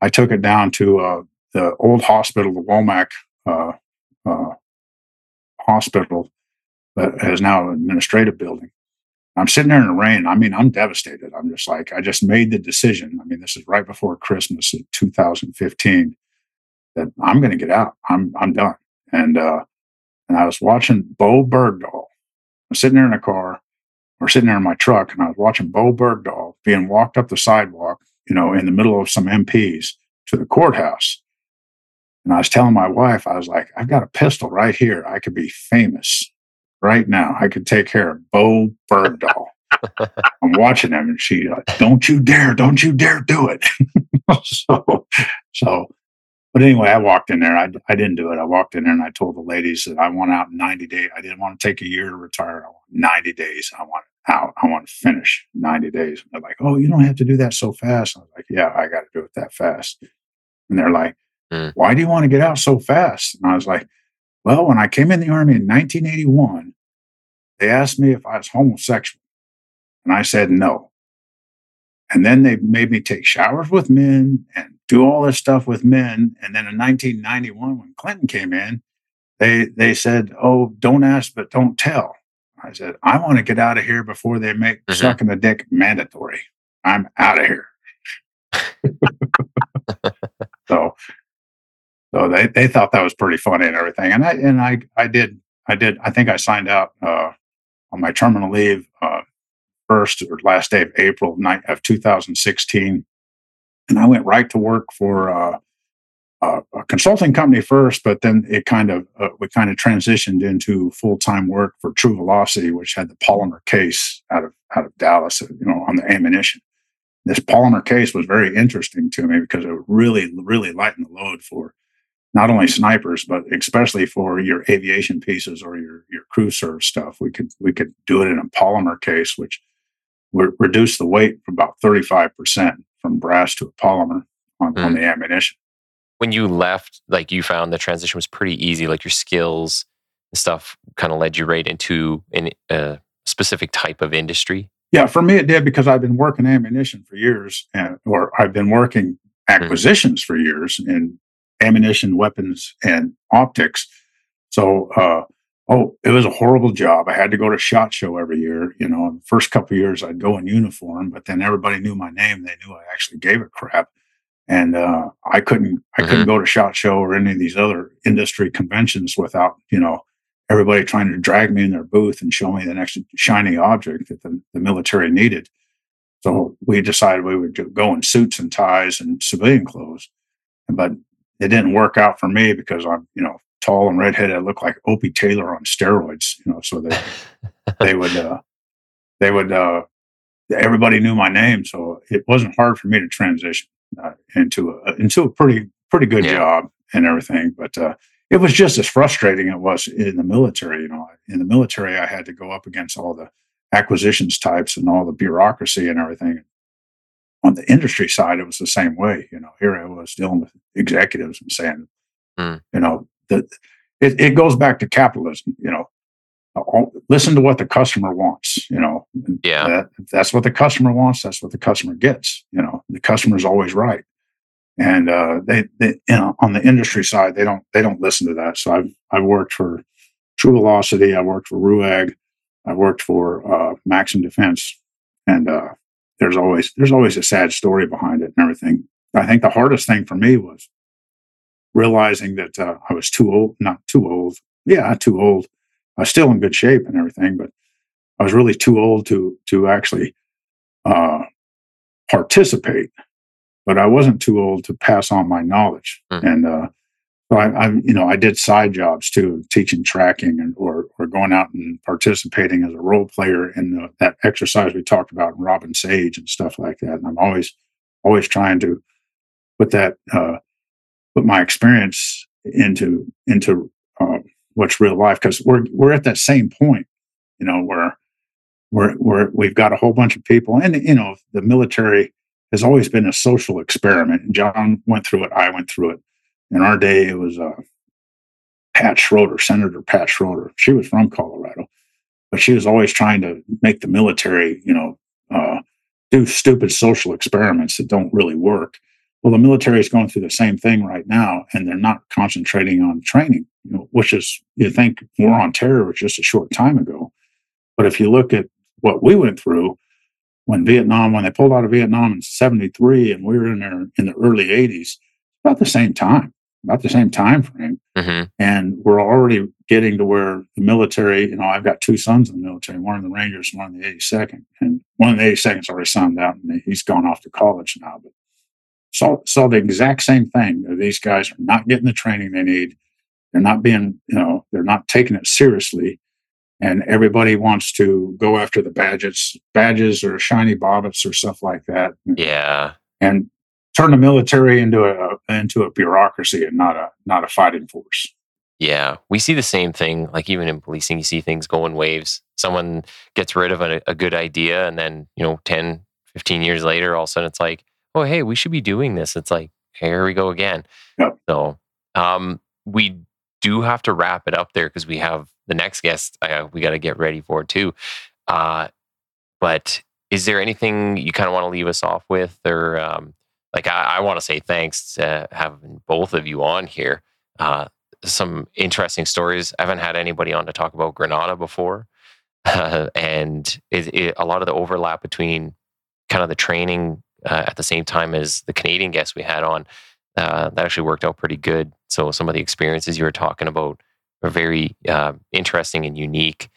I took it down to uh, the old hospital, the Womack uh, uh, Hospital, that has now an administrative building. I'm sitting there in the rain. I mean, I'm devastated. I'm just like, I just made the decision. I mean, this is right before Christmas of 2015 that I'm going to get out. I'm I'm done. And uh, and I was watching Bo Bergdahl. I'm sitting there in a car, or sitting there in my truck, and I was watching Bo Bergdahl being walked up the sidewalk you know, in the middle of some MPs to the courthouse. And I was telling my wife, I was like, I've got a pistol right here. I could be famous right now. I could take care of Bo Bergdahl. I'm watching him and she, like, don't you dare, don't you dare do it. so, so, but anyway, I walked in there. I, I didn't do it. I walked in there and I told the ladies that I want out in 90 days. I didn't want to take a year to retire. I want 90 days. I want out. I want to finish 90 days. And they're like, oh, you don't have to do that so fast. I was like, yeah, I got to do it that fast. And they're like, mm. why do you want to get out so fast? And I was like, well, when I came in the army in 1981, they asked me if I was homosexual. And I said no. And then they made me take showers with men and do all this stuff with men. And then in 1991, when Clinton came in, they they said, "Oh, don't ask, but don't tell." I said, I want to get out of here before they make mm-hmm. sucking the dick mandatory. I'm out of here. so, so they, they thought that was pretty funny and everything. And I, and I, I did, I did, I think I signed out, uh, on my terminal leave, uh, first or last day of April night of 2016. And I went right to work for, uh, uh, a consulting company first, but then it kind of uh, we kind of transitioned into full time work for True Velocity, which had the polymer case out of out of Dallas, you know, on the ammunition. This polymer case was very interesting to me because it really really lightened the load for not only snipers but especially for your aviation pieces or your your crew serve stuff. We could we could do it in a polymer case, which would reduce the weight from about thirty five percent from brass to a polymer on, mm. on the ammunition when you left, like you found the transition was pretty easy. Like your skills and stuff kind of led you right into an, a specific type of industry. Yeah, for me it did because I've been working ammunition for years, and, or I've been working mm-hmm. acquisitions mm-hmm. for years in ammunition, weapons, and optics. So, uh, oh, it was a horrible job. I had to go to shot show every year. You know, the first couple years I'd go in uniform, but then everybody knew my name. They knew I actually gave a crap and uh, I couldn't I couldn't mm-hmm. go to Shot Show or any of these other industry conventions without you know everybody trying to drag me in their booth and show me the next shiny object that the, the military needed. So we decided we would go in suits and ties and civilian clothes, but it didn't work out for me because I'm you know tall and redheaded. I look like Opie Taylor on steroids, you know. So they they would uh, they would uh, everybody knew my name, so it wasn't hard for me to transition uh, into a into a pretty pretty good yeah. job and everything. But uh, it was just as frustrating it was in the military. You know, in the military, I had to go up against all the acquisitions types and all the bureaucracy and everything. On the industry side, it was the same way. You know, here I was dealing with executives and saying, mm. you know, that it, it goes back to capitalism. You know, all, listen to what the customer wants. You know, Yeah. that, if that's what the customer wants. That's what the customer gets. You know, the customer's always right. And uh, they, they, you know, on the industry side, they don't, they don't listen to that. So I've, I've worked for True Velocity. I worked for Ruag. I worked for uh, Maxim Defense, and uh, there's always, there's always a sad story behind it and everything. I think the hardest thing for me was realizing that uh, I was too old, not too old. Yeah, too old. I was still in good shape and everything, but I was really too old to to actually uh, participate. But I wasn't too old to pass on my knowledge, Mm. and uh, so I, I, you know, I did side jobs too, teaching tracking and or or going out and participating as a role player in the, that exercise we talked about in Robin Sage and stuff like that. And I'm always always trying to put that uh, put my experience into into uh, what's real life because we're we're at that same point, you know, where we're, we're we've got a whole bunch of people, and you know, the military has always been a social experiment. John went through it, I went through it. In our day, it was uh, Pat Schroeder, Senator Pat Schroeder. She was from Colorado, but she was always trying to make the military, you know, uh, do stupid social experiments that don't really work. Well, the military is going through the same thing right now, and they're not concentrating on training, you know, which is you think war on terror was just a short time ago. But if you look at what we went through when Vietnam, when they pulled out of Vietnam in '73, and we were in there in the early '80s, about the same time, about the same time frame. Hmm and we're already getting to where the military you know i've got two sons in the military one in the rangers one in the 82nd and one in the 82nd's already signed out and he's gone off to college now but saw saw the exact same thing these guys are not getting the training they need. They're not being you know they're not taking it seriously. And everybody wants to go after the badges badges or shiny bobbits or stuff like that. Yeah. and turn the military into a into a bureaucracy and not a not a fighting force Yeah, we see the same thing. Like even in policing, you see things go in waves. Someone gets rid of a, a good idea, and then, you know, 10, 15 years later, all of a sudden it's like, oh, hey, we should be doing this. It's like, here we go again. Yep. So um, we do have to wrap it up there because we have the next guest uh, we got to get ready for too. Uh, but is there anything you kind of want to leave us off with? Or um, like, I, I want to say thanks to having both of you on here. Uh, some interesting stories. I haven't had anybody on to talk about Grenada before, uh, and it, it, a lot of the overlap between kind of the training uh, at the same time as the Canadian guests we had on. Uh, that actually worked out pretty good. So some of the experiences you were talking about are very uh, interesting and unique.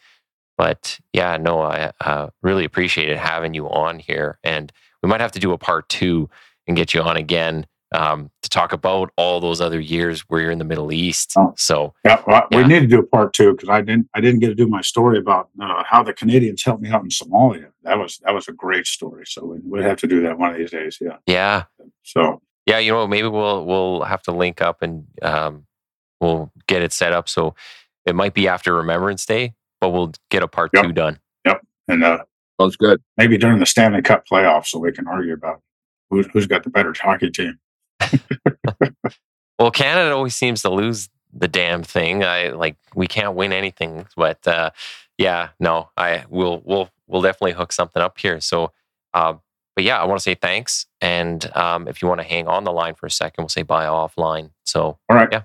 But yeah, no, I uh, really appreciated having you on here, and we might have to do a part two and get you on again um, to talk about all those other years where you're in the Middle East. Oh. So Yeah, well, Yeah. we need to do a part two because I didn't I didn't get to do my story about uh, how the Canadians helped me out in Somalia. That was that was a great story. So we- we'd have to do that one of these days. Yeah. yeah, So yeah, you know, maybe we'll we'll have to link up and um, we'll get it set up. So it might be after Remembrance Day, but we'll get a part Yep. two done. Yep. And uh, Sounds good. maybe during the Stanley Cup playoffs, so we can argue about who's who's got the better hockey team. Well, Canada always seems to lose the damn thing. I like we can't win anything, but uh, yeah, no, I will we'll we'll definitely hook something up here. So, uh, but yeah, I want to say thanks, and um, if you want to hang on the line for a second, we'll say bye offline. So All right. Yeah.